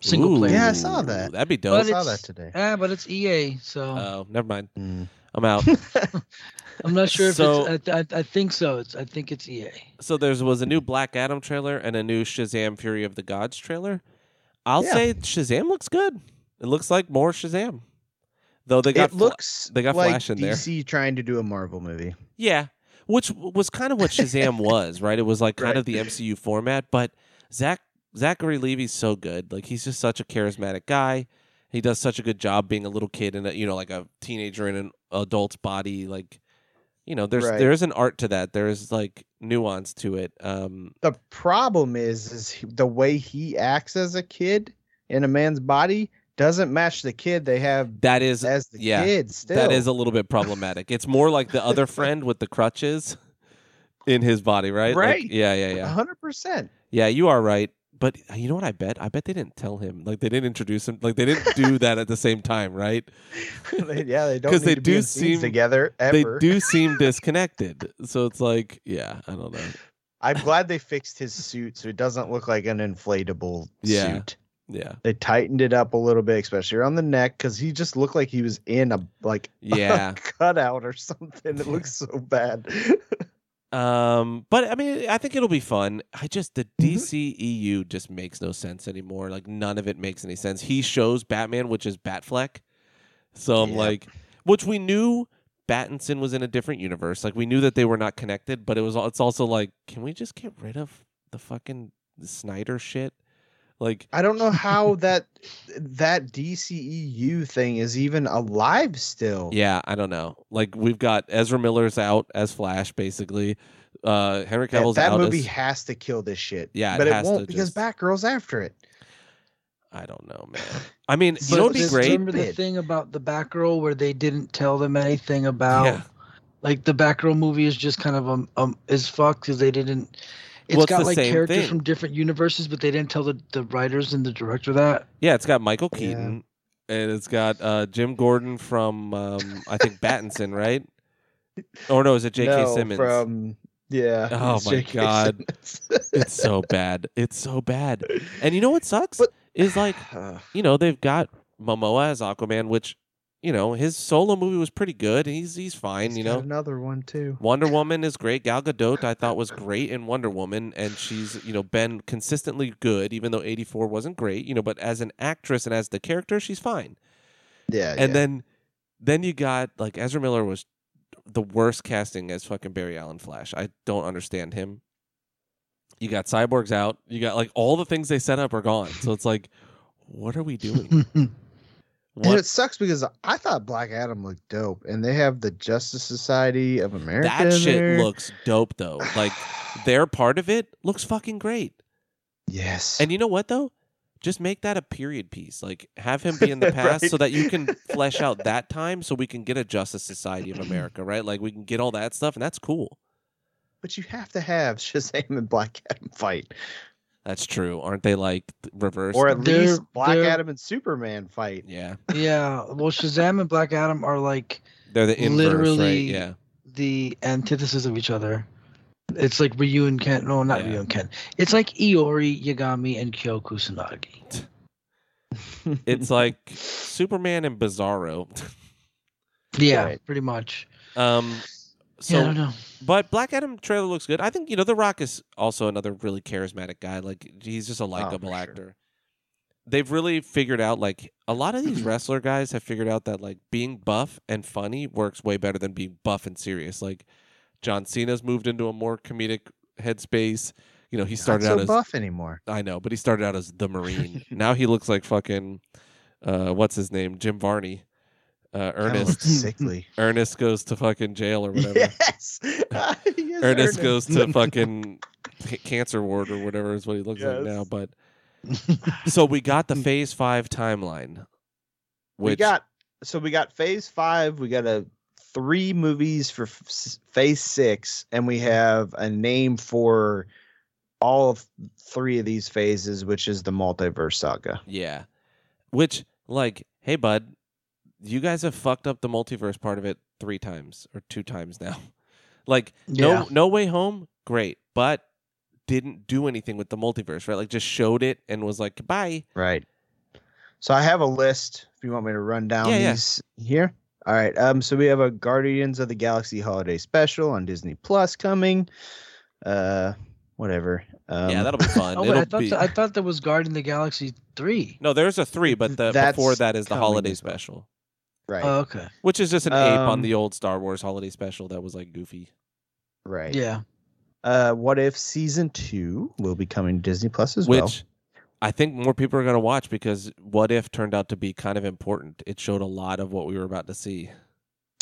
single Ooh, player. Yeah, I saw that. That'd be dope. But saw that today. Ah, but it's EA, so Oh, never mind. Mm. I'm out. *laughs* I'm not sure if So- it's. I, I, I think so. It's. I think it's EA. so there was a new Black Adam trailer and a new Shazam: Fury of the Gods trailer. I'll Yeah. say Shazam looks good. It looks like more Shazam, though they got it looks they got like Flash in there. DC trying to do a Marvel movie. Yeah, which was kind of what Shazam *laughs* was, right? It was like kind Right. of the MCU format, but Zach Zachary Levi's so good. Like he's just such a charismatic guy. He does such a good job being a little kid and you know like a teenager in an adult's body. Like you know, there's Right. there's an art to that. There's like nuance to it. Um, The problem is, is the way he acts as a kid in a man's body doesn't match the kid they have that is as the yeah, kid. Still, that is a little bit problematic. It's more like the other friend with the crutches in his body, right? Like, Right. yeah, yeah, yeah. hundred percent. Yeah, you are right. But you know what I bet? I bet they didn't tell him. Like they didn't introduce him. Like they didn't do *laughs* that at the same time, right? *laughs* Yeah, they don't *laughs* because they do seem- together ever. They do seem disconnected. So it's like, yeah, I don't know. I'm glad they fixed his suit so it doesn't look like an inflatable Yeah. suit. Yeah. They tightened it up a little bit, especially around the neck, because he just looked like he was in a like *laughs* Yeah. cutout or something. It looks so bad. Um, but I mean, I think it'll be fun. I just the Mhm. DCEU just makes no sense anymore. Like none of it makes any sense. He shows Batman, which is Batfleck. So I'm like, which we knew Battinson was in a different universe. Like we knew that they were not connected, but it was. It's also like, can we just get rid of the fucking Snyder shit? Like, I don't know how *laughs* that that DCEU thing is even alive still. yeah, I don't know. Like we've got Ezra Miller's out as Flash, basically. Uh, Henry Yeah, that out movie as has to kill this shit. Yeah, but it, has to won't because just- Batgirl's after it. I don't know, man. I mean, you *laughs* But know be great? Remember the thing about the Batgirl where they didn't tell them anything about Yeah. like the Batgirl movie is just kind of um, um is fucked because they didn't. It's Well, it's got the like same characters thing. from different universes, but they didn't tell the, the writers and the director that. Yeah, it's got Michael Yeah. Keaton, and it's got uh, Jim Gordon from um, I think Battinson, right? Or no, is it J.K. No, Simmons? From yeah. Oh my J.K. God. It's so bad. It's so bad. And you know what sucks But- is like *sighs* you know they've got Momoa as Aquaman, which you know his solo movie was pretty good. He's he's fine. he's you know another one too. Wonder Woman is great. Gal Gadot I thought was great in Wonder Woman, and she's you know been consistently good, even though eighty four wasn't great. You know, but as an actress and as the character, she's fine. Yeah, and yeah. then then you got like Ezra Miller was the worst casting as fucking Barry Allen Flash. I don't understand him. You got cyborgs out. You got like all the things they set up are gone. So it's like, what are we doing? *laughs* And it sucks because I thought Black Adam looked dope, and they have the Justice Society of America. that shit there. looks dope though. *sighs* Like their part of it looks fucking great. yes, And you know what though? Just make that a period piece. Like have him be in the *laughs* past Right. so that you can flesh out that *laughs* time so we can get a Justice Society of America, right? Like we can get all that stuff and that's cool. but you have to have Shazam and Black Adam fight, That's true. Aren't they like reverse? or at They're- least Black they're- Adam and Superman fight. yeah. yeah, well, Shazam and Black Adam are like They're the inverse, Literally- right? Yeah. the antithesis of each other. It's like Ryu and Ken. No, not Yeah. Ryu and Ken. It's like Iori, Yagami, and Kyo Kusanagi. *laughs* It's like Superman and Bizarro. Yeah, Right. pretty much. Um so yeah, I don't know. but Black Adam trailer looks good. I think you know The Rock is also another really charismatic guy. Like he's just a likable sure. actor. They've really figured out like a lot of these *clears throat* wrestler guys have figured out that like being buff and funny works way better than being buff and serious. Like John Cena's moved into a more comedic headspace. You know, he started Not out as buff anymore. I know, but he started out as the Marine. *laughs* now he looks like fucking uh what's his name? Jim Varney. Uh Ernest sickly. *laughs* Ernest goes to fucking jail or whatever. yes, *laughs* Yes, Ernest goes to fucking ca- cancer ward or whatever is what he looks like now. But *laughs* so we got the phase five timeline. Which we got so we got phase five we got a three movies for f- phase six and we have a name for all of three of these phases which is the multiverse saga yeah. Which, like, hey bud, you guys have fucked up the multiverse part of it three times or two times now. *laughs* like, Yeah. no no way home, great, but didn't do anything with the multiverse, right? Like just showed it and was like, goodbye. right so i have a list if you want me to run down Yeah, yeah. these here all right um so we have a guardians of the galaxy holiday special on disney plus coming uh whatever um, yeah, that'll be *laughs* fun. Oh, wait, It'll I thought be th- I thought there was Guardian of the Galaxy three. No, there's a three, but the That's before that is the holiday as well. special. Right Oh, okay. Which is just an ape on Um, the old Star Wars holiday special that was like goofy. right Yeah. uh what if season two will be coming to disney plus as Which well I think more people are going to watch because What If turned out to be kind of important. It showed a lot of what we were about to see.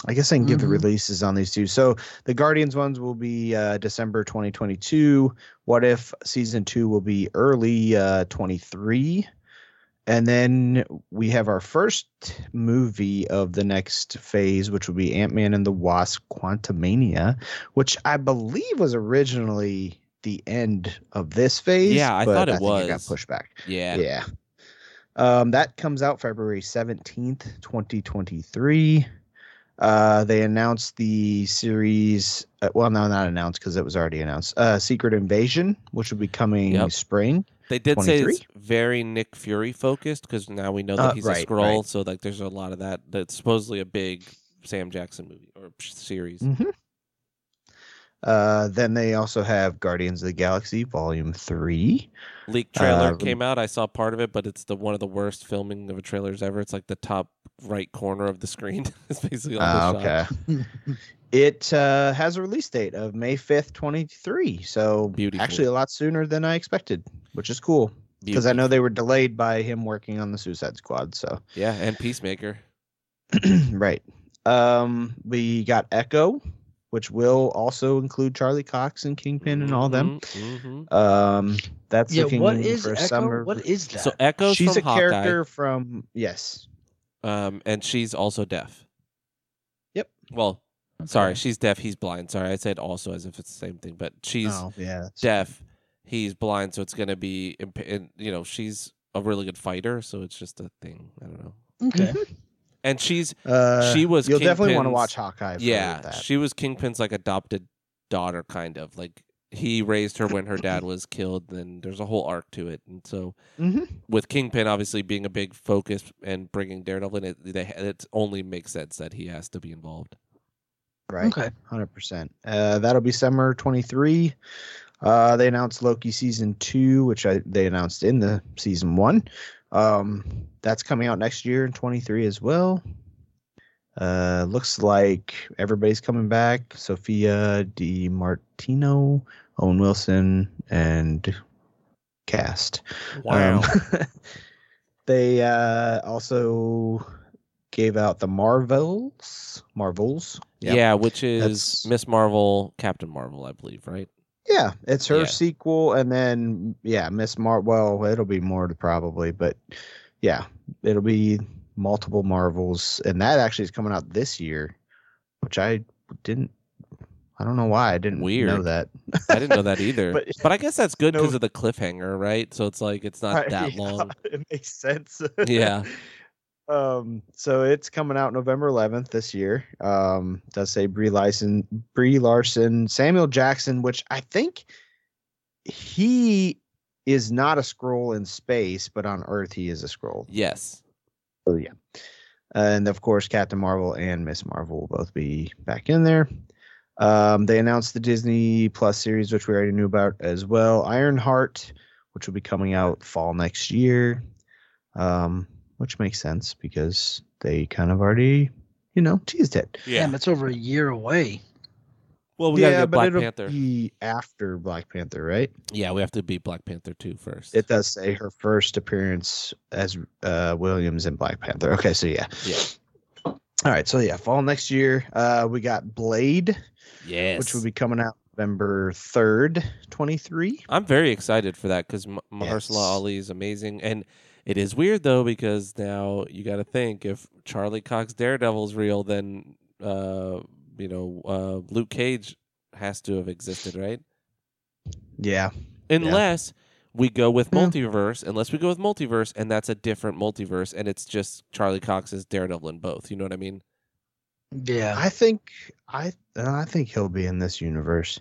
I guess I can give the releases on these two. So the Guardians ones will be uh, December 2022. What if season two will be early uh, 23? And then we have our first movie of the next phase, which will be Ant Man and the Wasp Quantumania, which I believe was originally the end of this phase. Yeah, I but thought it got was. pushed back. Yeah. Yeah. Um, that comes out February 17th, 2023. Uh, they announced the series. Uh, well, no, not announced because it was already announced. Uh, Secret Invasion, which will be coming Yep. spring. They did say it's very Nick Fury focused because now we know that Uh, he's a Skrull. right. So like, there's a lot of that. That's supposedly a big Sam Jackson movie or series. Mhm. Uh, then they also have Guardians of the Galaxy Volume Three. Leak trailer Uh, came out. I saw part of it, but it's the one of the worst filming of a trailers ever. It's like the top right corner of the screen. *laughs* it's basically all the shot. okay. *laughs* it uh, has a release date of May 5th, 23. So Beautiful. actually a lot sooner than I expected, which is cool because I know they were delayed by him working on the Suicide Squad. So Yeah, and Peacemaker. *clears throat* right. Um, we got Echo, which will also include Charlie Cox and Kingpin and all them. Mhm, mhm. Um, that's yeah, looking what is for Echo? summer. What is that? So Echo's She's from a Hawkeye, character from yes. Um, and she's also deaf. Yep. Well, sorry, she's deaf. He's blind. Sorry, I said also as if it's the same thing, but she's oh yeah. that's- deaf. He's blind, so it's gonna be, imp- and, you know, she's a really good fighter, so it's just a thing. I don't know. Okay. And she's Uh, She was You'll definitely want to watch Hawkeye. For yeah, that. she was Kingpin's like adopted daughter, kind of like he raised her when her dad *clears throat* was killed. Then there's a whole arc to it, and so Mhm. with Kingpin obviously being a big focus and bringing Daredevil in, it, they, it only makes sense that he has to be involved. Right. Okay. Hundred percent. Uh, that'll be summer twenty three. Uh, they announced Loki season two, which I they announced in the season one. Um, that's coming out next year in twenty three as well. Uh, looks like everybody's coming back. Sophia Di Martino, Owen Wilson, and cast. Um, *laughs* they uh, also gave out the Marvels. Marvels. Yep. Yeah, which is Miss Marvel, Captain Marvel, I believe, right? Yeah, it's her Yeah. sequel, and then yeah, Miss Mar. Well, it'll be more probably, but yeah, it'll be multiple Marvels, and that actually is coming out this year, which I didn't. I don't know why I didn't know Weird. that. I didn't know that either. *laughs* but, But- I guess that's good No- because of the cliffhanger, right? So it's like it's not that *laughs* yeah, long. It makes sense. Yeah. *laughs* Um, so it's coming out November 11th this year. Um, does say Brie Larson, Brie Larson, Samuel Jackson, which I think he is not a Skrull in space, but on Earth he is a Skrull. Yes. So yeah. And of course, Captain Marvel and Miss Marvel will both be back in there. Um, they announced the Disney Plus series, which we already knew about as well. Ironheart, which will be coming out fall next year. Um, which makes sense because they kind of already, you know, teased it. Damn, it's over a year away. Well, we gotta yeah, get but Black it'll Panther. be after Black Panther, right? Yeah, we have to beat Black Panther 2 first. It does say her first appearance as uh, Williams in Black Panther. Okay, so yeah. Yeah. All right, so yeah, fall next year. Uh, we got Blade, yes. which will be coming out November third, twenty three. I'm very excited for that because M- Mahershala Yes. Ali is amazing, and it is weird though because now you got to think if Charlie Cox Daredevil's real, then uh, you know uh, Luke Cage has to have existed, right? Yeah, Unless we go with Yeah. multiverse, unless we go with multiverse, and that's a different multiverse, and it's just Charlie Cox's Daredevil in both. You know what I mean? Yeah. I think I uh, I think he'll be in this universe.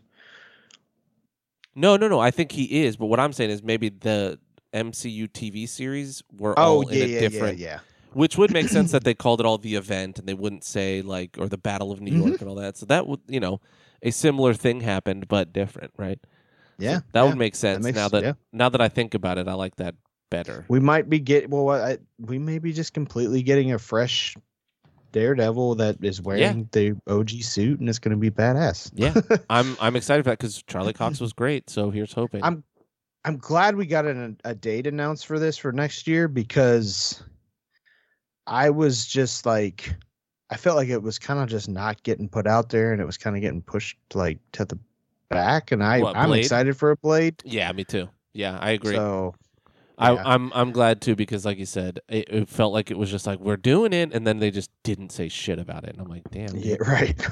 No, no, no. I think he is, but what I'm saying is maybe the MCU TV series were Oh all yeah, in a yeah, different yeah, yeah. which would make sense that they called it all the event and they wouldn't say like or the battle of new york and all that so that would you know a similar thing happened but different right So Yeah, that yeah, would make sense makes- now that yeah. now that i think about it i like that better We might be get well. I, we may be just completely getting a fresh Daredevil that is wearing the OG suit and it's going to be badass. yeah *laughs* i'm i'm excited for that because charlie cox was great so here's hoping I'm I'm glad we got an, a date announced for this for next year because I was just like I felt like it was kind of just not getting put out there and it was kind of getting pushed like to the back and I What, I'm excited for a blade. yeah me too yeah i agree So I, yeah. I'm I'm glad too because like you said it, it felt like it was just like we're doing it and then they just didn't say shit about it and I'm like damn dude. yeah, *laughs* right.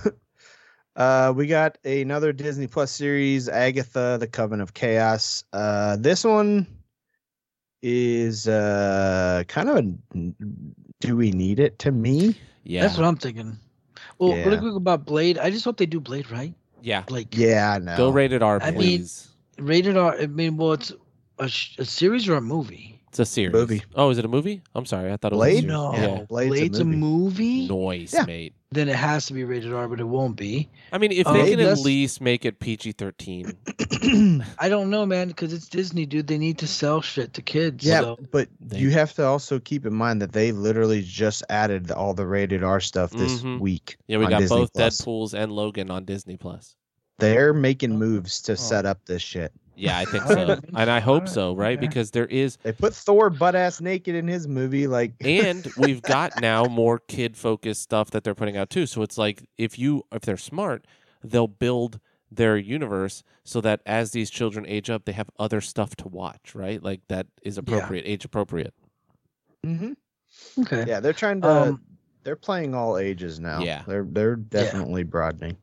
*laughs* uh we got another Disney Plus series, Agatha, the Coven of Chaos. Uh this one is uh kind of a do we need it to me? yeah That's what I'm thinking. Well, really Yeah. quick about Blade. I just hope they do Blade right. Yeah Like Yeah, no. go rated R I mean- please rated R. I mean, well, it's a, sh- a series or a movie. It's a series. Movie. Oh, is it a movie? I'm sorry. I thought it was a Blade? series. No, Yeah, Blade's a Blade's a movie. Noise, Yeah. mate. Then it has to be rated R, but it won't be. I mean, if Oh, they can at least make it PG-13. *clears throat* *clears throat* I don't know, man, because it's Disney, dude. They need to sell shit to kids. Yeah, so- but They- you have to also keep in mind that they literally just added all the rated R stuff this Mhm. week. Yeah, we on got Disney both Plus. Deadpool's and Logan on Disney Plus. They're making moves Oh. to set up this shit. Yeah, I think so, and I hope so, right? okay. Because there is, They put Thor butt ass naked in his movie, like *laughs* and we've got now more kid-focused stuff that they're putting out too. So it's like if you, if they're smart, they'll build their universe so that as these children age up, they have other stuff to watch, right? Like that is appropriate, age appropriate. Mm-hmm. okay. yeah, they're trying to. Um, they're playing all ages now. Yeah. they're they're definitely broadening.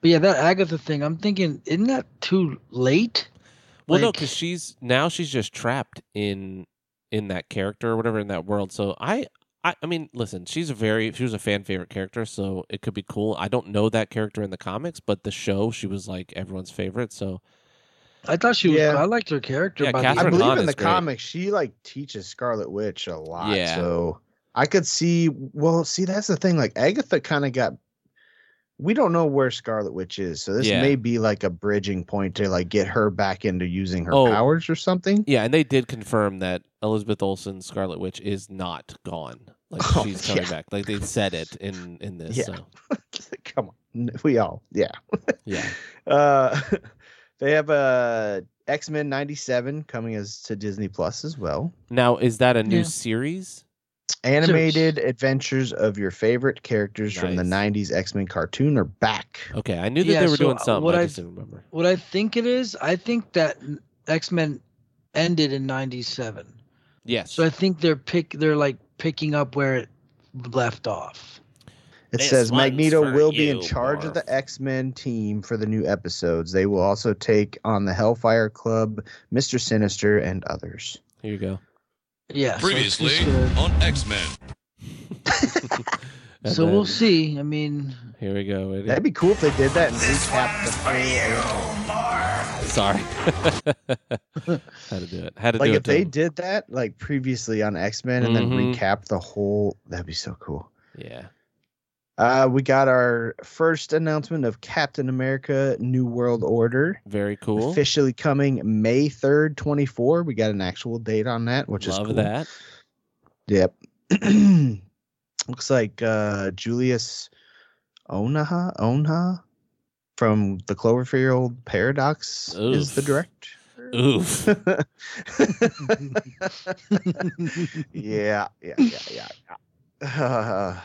But yeah, that Agatha thing, I'm thinking, isn't that too late? Well, no, because she's now she's just trapped in in that character or whatever in that world. So I, I, I mean, listen, she's a very she was a fan favorite character, so it could be cool. I don't know that character in the comics, but the show she was like everyone's favorite. So I thought she was. Yeah. I liked her character. Yeah, by I believe Hahn in the great. comics she like teaches Scarlet Witch a lot. Yeah. So I could see. Well, see, that's the thing. Like Agatha kind of got. We don't know where Scarlet Witch is, so this Yeah. may be like a bridging point to like get her back into using her Oh. powers or something. yeah, and they did confirm that Elizabeth Olsen, Scarlet Witch, is not gone. Like *laughs* Oh, she's coming yeah. back. Like they said it in in this. Yeah. So *laughs* Come on, we all yeah. *laughs* yeah, Uh, they have a X Men '97 coming as to Disney Plus as well. now is that a new Yeah. series? Animated adventures of your favorite characters from the '90s X Men cartoon are back. Okay, I knew that Yeah, they were so, doing something. what I I- just didn't remember. What I think it is, I think that X Men ended in '97. Yes. So I think they're pick. They're like picking up where it left off. It This says Magneto for will be in you, charge of the X Men team for the new episodes. They will also take on the Hellfire Club, Mister Sinister, and others. Here you go. Yeah. so Previously just gonna- on X Men. *laughs* And so we'll see. I mean, Here we go. Ready? That'd be cool if they did that and recap the full. Sorry. *laughs* Had to do it. Had to Like do if it. to they him. did that, like previously on X Men, and then Mhm. recap the whole, that'd be so cool. Yeah. Uh, we got our first announcement of Captain America: New World Order. Very cool. Officially coming May 3rd, 24. We got an actual date on that, which is Love cool. that. Yep. *clears throat* Looks like uh, Julius Onaha Onha from the Cloverfield Paradox is the Oof. director. Oof. *laughs* *laughs* yeah, yeah, yeah, yeah. yeah. *sighs* Uh,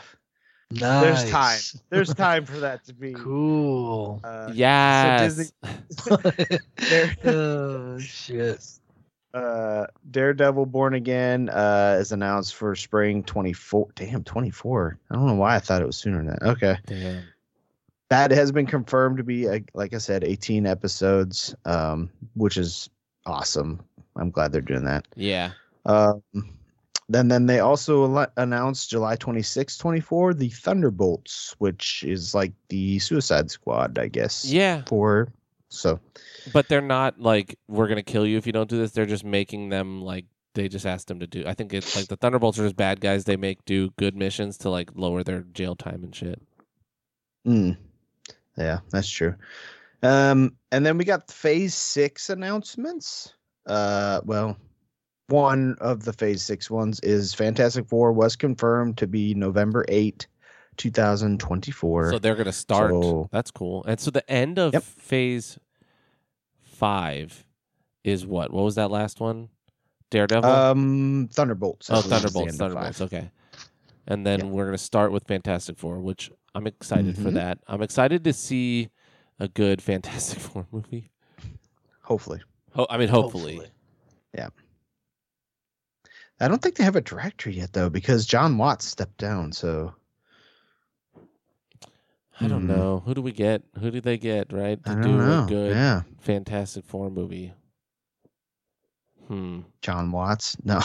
nice. there's time. There's time for that to be. *laughs* Cool. Uh, yes. *laughs* *laughs* Disney- oh shit. uh, Daredevil Born Again uh, is announced for spring 24. Damn, 24. I don't know why I thought it was sooner than that. Okay. Damn. that has been confirmed to be like i said 18 episodes um which is awesome i'm glad they're doing that Yeah. um then then they also al- announced july 26 24 the thunderbolts which is like the suicide squad i guess Yeah. for so But they're not like we're gonna kill you if you don't do this. They're just making them like they just asked them to do. I think it's like the Thunderbolts are just bad guys. They make do good missions to like lower their jail time and shit. mm, yeah that's true um and then we got phase six announcements uh well one of the phase six ones is fantastic four was confirmed to be november 8 2024 So they're gonna start. So- That's cool. And so the end of Yep. phase five is what? What was that last one? Daredevil. um thunderbolts oh, believe is the Thunderbolts. Thunderbolts. Okay. And then Yep. we're gonna start with Fantastic Four, which I'm excited for Mhm. that. I'm excited to see a good *laughs* Fantastic Four movie. hopefully Ho- I mean, hopefully. I don't think they have a director yet though because john watts stepped down so I don't Hmm. know. Who do we get? Who do they get? Right i don't do know a good yeah Fantastic Four movie. Hmm. john watts no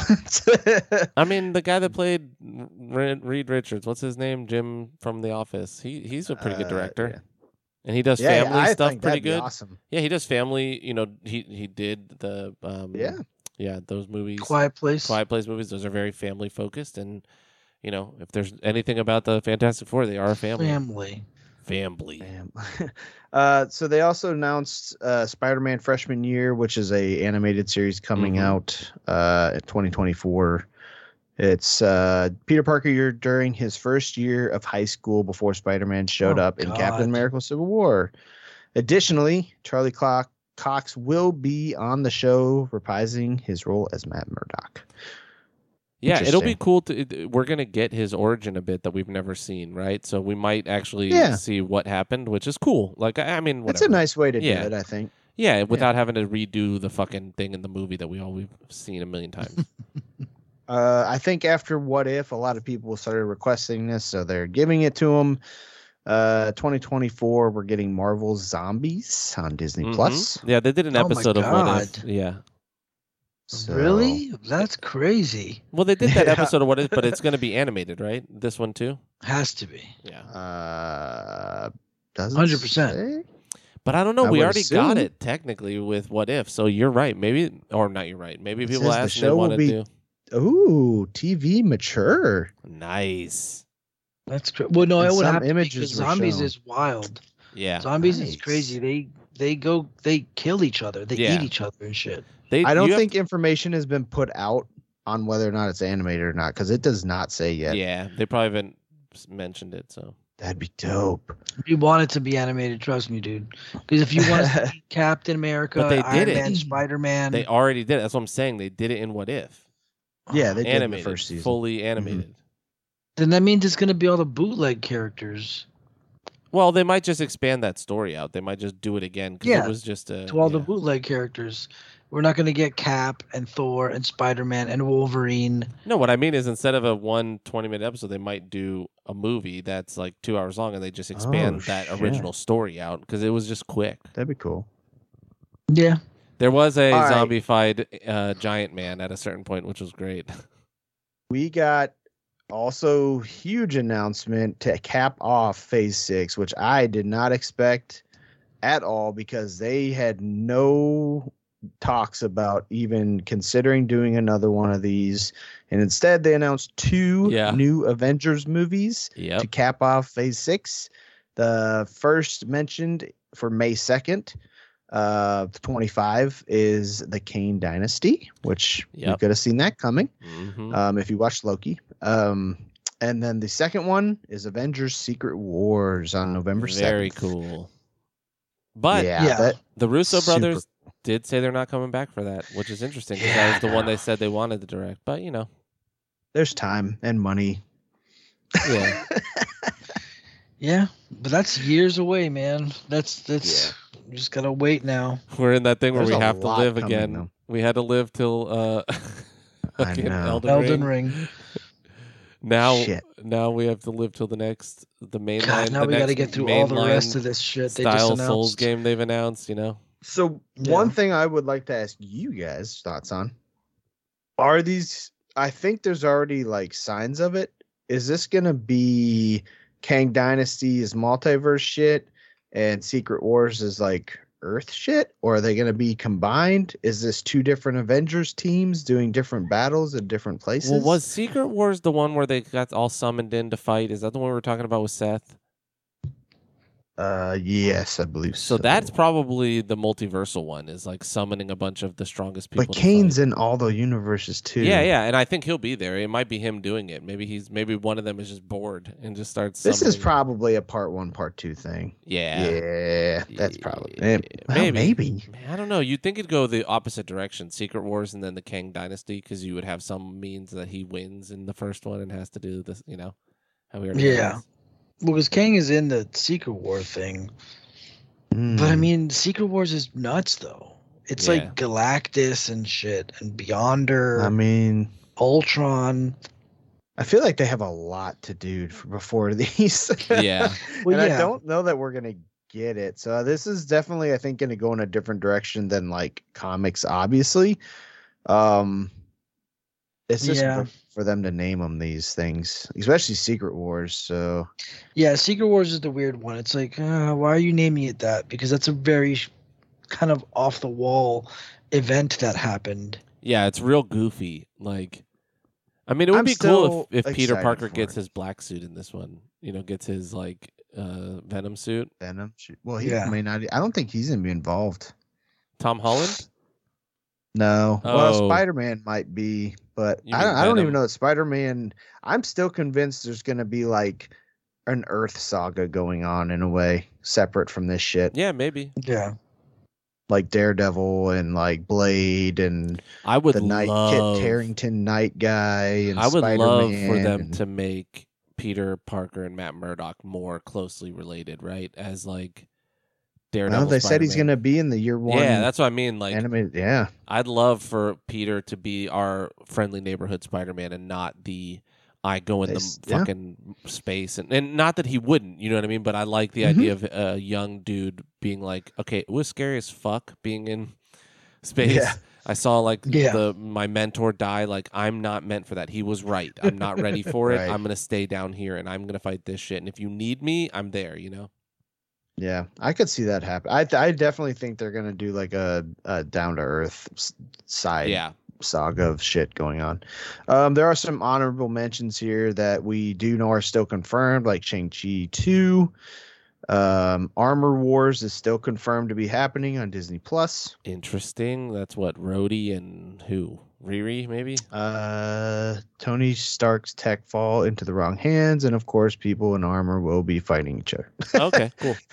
I *laughs* mean, the guy that played Reed Richards, what's his name? Jim from The Office. He he's a pretty good Uh, director, yeah. and he does Yeah, family I stuff pretty good. awesome Yeah, he does family. You know, he he did the um, Yeah. Yeah, those movies, Quiet Place. Quiet Place movies, those are very family focused, and you know, if there's anything about the Fantastic Four, they are a family. Family. Family. *laughs* Uh, so they also announced uh, Spider-Man Freshman Year, which is a animated series coming Mhm. out uh, in 2024. It's uh, Peter Parker year during his first year of high school before Spider-Man showed Oh, up in God. Captain America: Civil War. Additionally, Charlie Clock Cox will be on the show reprising his role as Matt Murdock. Yeah, it'll be cool to. it- We're gonna get his origin a bit that we've never seen, right? So we might actually Yeah. see what happened, which is cool. Like, I I mean, That's whatever. a nice way to Yeah. do it, I think. Yeah, without having to redo the fucking thing in the movie that we all we've seen a million times. *laughs* *laughs* Uh, I think after What If, a lot of people started requesting this, so they're giving it to them. Uh, 2024, we're getting Marvel Zombies on Disney Mhm. Plus. Yeah, they did an Oh my episode of What If. God. Yeah. So- Really? That's crazy. Well, they did that *laughs* Yeah. episode of What If, but it's going to be animated, right? This one too. Has to be. Yeah. Uh, doesn't 100%. say? But I don't know. I we would already got it technically with What If. So you're right. Maybe, or not. You're right. Maybe It people says the ask and show they will want to be- do. Ooh, TV mature. Nice. That's cra- well, no, And it would some have images because zombies shown. is wild. Yeah. Zombies Nice. is crazy. They they go they kill each other. They Yeah. eat each other and shit. They, I don't you have think information has been put out on whether or not it's animated or not because it does not say yet. Yeah, they probably haven't mentioned it. So That'd be dope. If you want it to be animated, trust me, dude. Because if you want to *laughs* see Captain America, But they Iron did it. Man, Spider Man, they already did. it. That's what I'm saying. They did it in What If. Yeah, they did in the Animated, first season. fully animated. Mm-hmm. Then that means it's gonna be all the bootleg characters Well, they might just expand that story out. They might just do it again because Yeah, it was just a to all the bootleg characters. We're not gonna get Cap and Thor and Spider Man and Wolverine. No, what I mean is instead of a one 20 minute episode, they might do a movie that's like two hours long and they just expand Oh, that shit. original story out because it was just quick. That'd be cool. Yeah. There was a All right. zombified uh, giant man at a certain point, which was great. *laughs* We got also huge announcement to cap off phase six, which I did not expect at all because they had no talks about even considering doing another one of these. And instead they announced two Yeah. new Avengers movies Yep. to cap off phase six. The first mentioned for May 2nd, uh 25 is the Kang Dynasty, which you could have seen that coming hmm um, if you watched Loki. Um, and then the second one is Avengers Secret Wars on November 7th. Very cool. But yeah, Yeah. that- the Russo Super brothers did say they're not coming back for that, which is interesting because that was the one they said they wanted to direct. But you know, there's time and money. yeah, *laughs* Yeah. But that's years away, man. That's that's you just gotta wait now. we're in that thing where we have to live coming, again. though. We had to live till uh, *laughs* I know. Elden, Elden Ring. Ring. Now, Shit. now we have to live till the next the main God, line. now the we gotta get through all the rest of this shit they just style announced. Souls game they've announced. You know, So Yeah. one thing I would like to ask you guys thoughts on are these I think there's already like signs of it. Is this gonna be Kang Dynasty is multiverse shit and Secret Wars is like Earth shit? Or are they gonna be combined? Is this two different Avengers teams doing different battles in different places? well, was Secret Wars the one where they got all summoned in to fight? Is that the one we were talking about with Seth? Uh yes, I believe so. So that's probably the multiversal one. Is like summoning a bunch of the strongest people. but to Kang's in all the universes too. Yeah, yeah, and I think he'll be there. It might be him doing it. Maybe he's maybe one of them is just bored and just starts. This is probably a part one, part two thing. yeah. Yeah, that's probably Yeah, eh, well, maybe. maybe. I don't know. You'd think it'd go the opposite direction, Secret Wars, and then the Kang Dynasty, because you would have some means that he wins in the first one and has to do this. You know, how we already Yeah. this. Well, because Kang is in the Secret War thing. But I Mm. mean, Secret Wars is nuts though. It's Yeah. like Galactus and shit, and Beyonder, I mean, Ultron. I feel like they have a lot to do f- before *laughs* these. Yeah. Well, and yeah. I don't know that we're gonna get it. So this is definitely, I think, gonna go in a different direction than like comics, obviously. Um, it's just Yeah. For, for them to name them these things, especially Secret Wars. So Yeah, Secret Wars is the weird one. It's like, uh, why are you naming it that? Because that's a very kind of off the wall event that happened. Yeah, it's real goofy. Like, I mean, it would I'm be cool if, if Peter Parker gets it. his black suit in this one. You know, gets his like uh Venom suit. Venom. shoot. Well, he Yeah. may not. I don't think he's gonna be involved. Tom Holland. No. Oh. Well, Spider Man might be, but I don't, I don't even know that Spider Man. I'm still convinced there's gonna be like an Earth saga going on in a way, separate from this shit. Yeah, maybe. Yeah. Like Daredevil and like Blade and I would the Night love. Kit Harington Night guy and I would love for them and- to make Peter Parker and Matt Murdock more closely related, right? As like Daredevil. Well, they said he's gonna be in the year one. Yeah, that's what I mean. Like, animated. Yeah, I'd love for Peter to be our friendly neighborhood Spider-Man and not the I go in They the s- yeah. fucking space and and not that he wouldn't, you know what I mean? But I like the Mm-hmm. idea of a young dude being like, okay, it was scary as fuck being in space. Yeah. I saw like Yeah. the my mentor die. Like I'm not meant for that. He was right. I'm not ready *laughs* for it. I'm gonna stay down here and I'm gonna fight this shit. And if you need me, I'm there. You know? Yeah, I could see that happen. I I definitely think they're gonna do like a, a down to earth side Yeah. saga of shit going on. Um, there are some honorable mentions here that we do know are still confirmed, like Shang Chi two. Um, Armor Wars is still confirmed to be happening on Disney Plus. Interesting. That's what Rhodey and who Riri maybe. Uh, Tony Stark's tech fall into the wrong hands, and of course, people in armor will be fighting each other. okay, cool. *laughs*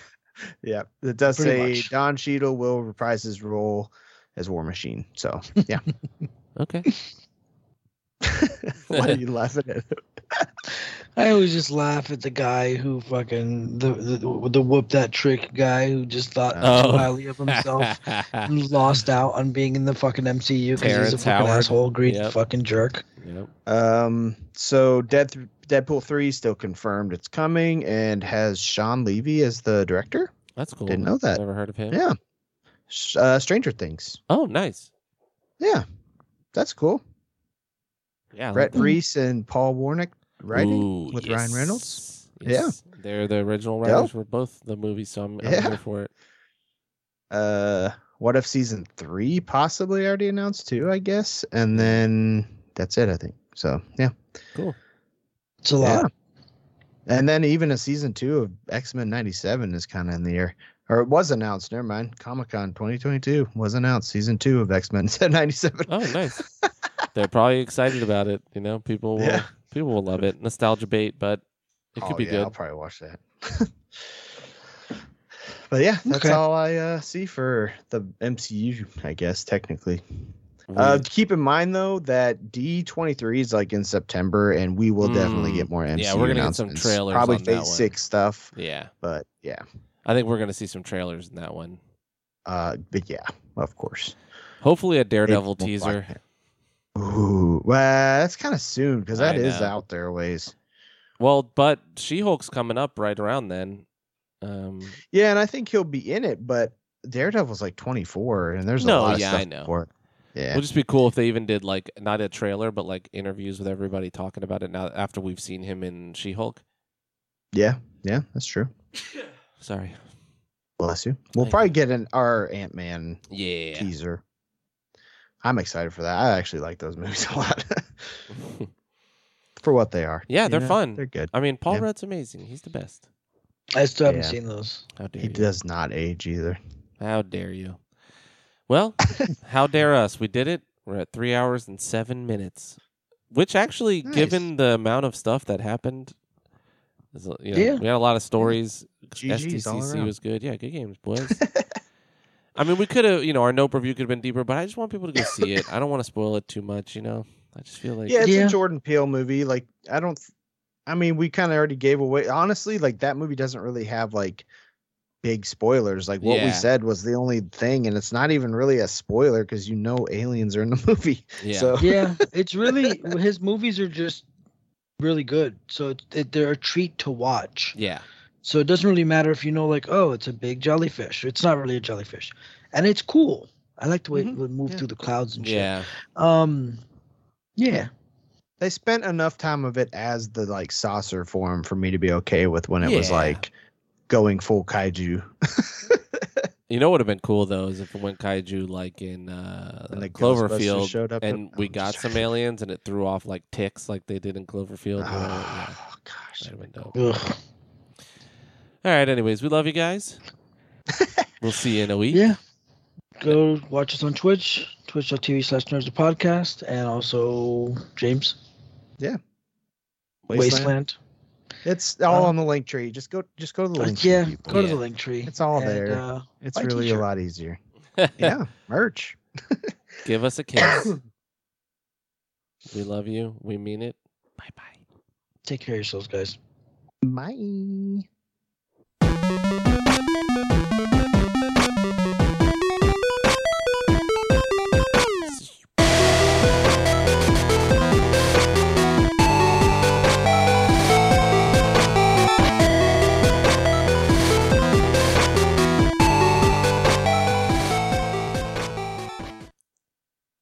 Yeah, it does Pretty say much. Don Cheadle will reprise his role as War Machine. So, yeah. *laughs* Okay. *laughs* Why are you *laughs* laughing at? I always just laugh at the guy who fucking the the, the whoop that trick guy who just thought Oh. too highly of himself and lost out on being in the fucking MCU because he's a fucking Howard. asshole, greedy Yep. fucking jerk. Yep. Um, so Dead Deadpool three still confirmed it's coming and has Shawn Levy as the director. That's cool. Didn't know that. Never heard of him. Yeah. Uh, Stranger Things. Oh, nice. Yeah, that's cool. Yeah. Brett like. Reese and Paul Wernick writing Ooh, with Ryan Reynolds. yes. Yeah. They're the original Yep. writers for both the movies, so I'm, I'm Yeah. here for it. Uh, what if season three possibly already announced too? I guess, and then that's it. I think so. Yeah. Cool. It's a lot. And then even a season two of X Men '97 is kind of in the air, or it was announced. Never mind. Comic Con 2022 was announced. Season two of X Men '97. Oh, nice. *laughs* They're probably excited about it. You know, people will Yeah. people will love it. Nostalgia bait, but it could Oh, be yeah, good. I'll probably watch that. *laughs* but yeah, that's Okay. all I uh, see for the MCU. I guess technically. Uh, keep in mind though that D23 is like in September, and we will definitely Mm, get more MCU yeah, we're gonna get some trailers Probably on that Phase. Six stuff, yeah, but yeah, I think we're gonna see some trailers in that one. uh, but yeah, of course. Hopefully, a Daredevil Black teaser. Ooh, well, that's kind of soon because that is out there a ways. Well, but She Hulk's coming up right around then. Um, Yeah, and I think he'll be in it, but Daredevil's like 24, and there's No, a lot of yeah, stuff I know. for it. Yeah, It would just be cool if they even did like not a trailer, but like interviews with everybody talking about it now after we've seen him in She Hulk. yeah, yeah, that's true. *sighs* Sorry. Bless you. We'll Thank probably get an our Ant Man Yeah. teaser. I'm excited for that. I actually like those *laughs* movies a lot *laughs* for what they are. Yeah, You they're know, fun. They're good. I mean, Paul Yeah. Rudd's amazing. He's the best. I still haven't Yeah. seen those. How dare He you? does not age either. How dare you? Well, *laughs* how dare us? We did it. We're at three hours and seven minutes, which actually, Nice. given the amount of stuff that happened, is uh, you know, Yeah. we had a lot of stories. GGs STCC was good. Yeah, good games, boys. *laughs* I mean, we could have, you know, our note review could have been deeper, but I just want people to go see it. I don't want to spoil it too much, you know. I just feel like yeah, it's Yeah. a Jordan Peele movie. Like I don't. I mean, we kind of already gave away. Honestly, like that movie doesn't really have like big spoilers. Like what we said was the only thing, and it's not even really a spoiler because you know aliens are in the *laughs* movie. yeah, So Yeah, *laughs* it's really his movies are just really good. So it, it, they're a treat to watch. yeah, So it doesn't really matter if you know, like, oh, it's a big jellyfish. It's not really a jellyfish, and it's cool. I like the way it Mhm, would move yeah. through the clouds and shit. yeah. Um, yeah. they spent enough time of it as the like saucer form for me to be okay with when it was like going full kaiju. *laughs* You know what would have been cool though is if it went kaiju like in uh, And Cloverfield, showed up and at- we I'm got just- some aliens, and it threw off like ticks, like they did in Cloverfield. or whatever, yeah, Oh gosh. that'd have been dope. Ugh. All right. Anyways, we love you guys. *laughs* we'll see you in a week. Yeah. Go watch us on Twitch, twitch.tv slash nerds the podcast, and also James Wasteland. Wasteland. It's all Uh, on the link tree. Just go just go to the link tree. yeah, people. go to the link tree. It's all and, there. Uh, It's buy a really a t-shirt. lot easier. *laughs* Yeah, merch. *laughs* Give us a kiss. *coughs* we love you. We mean it. Bye bye. take care of yourselves, guys. Bye.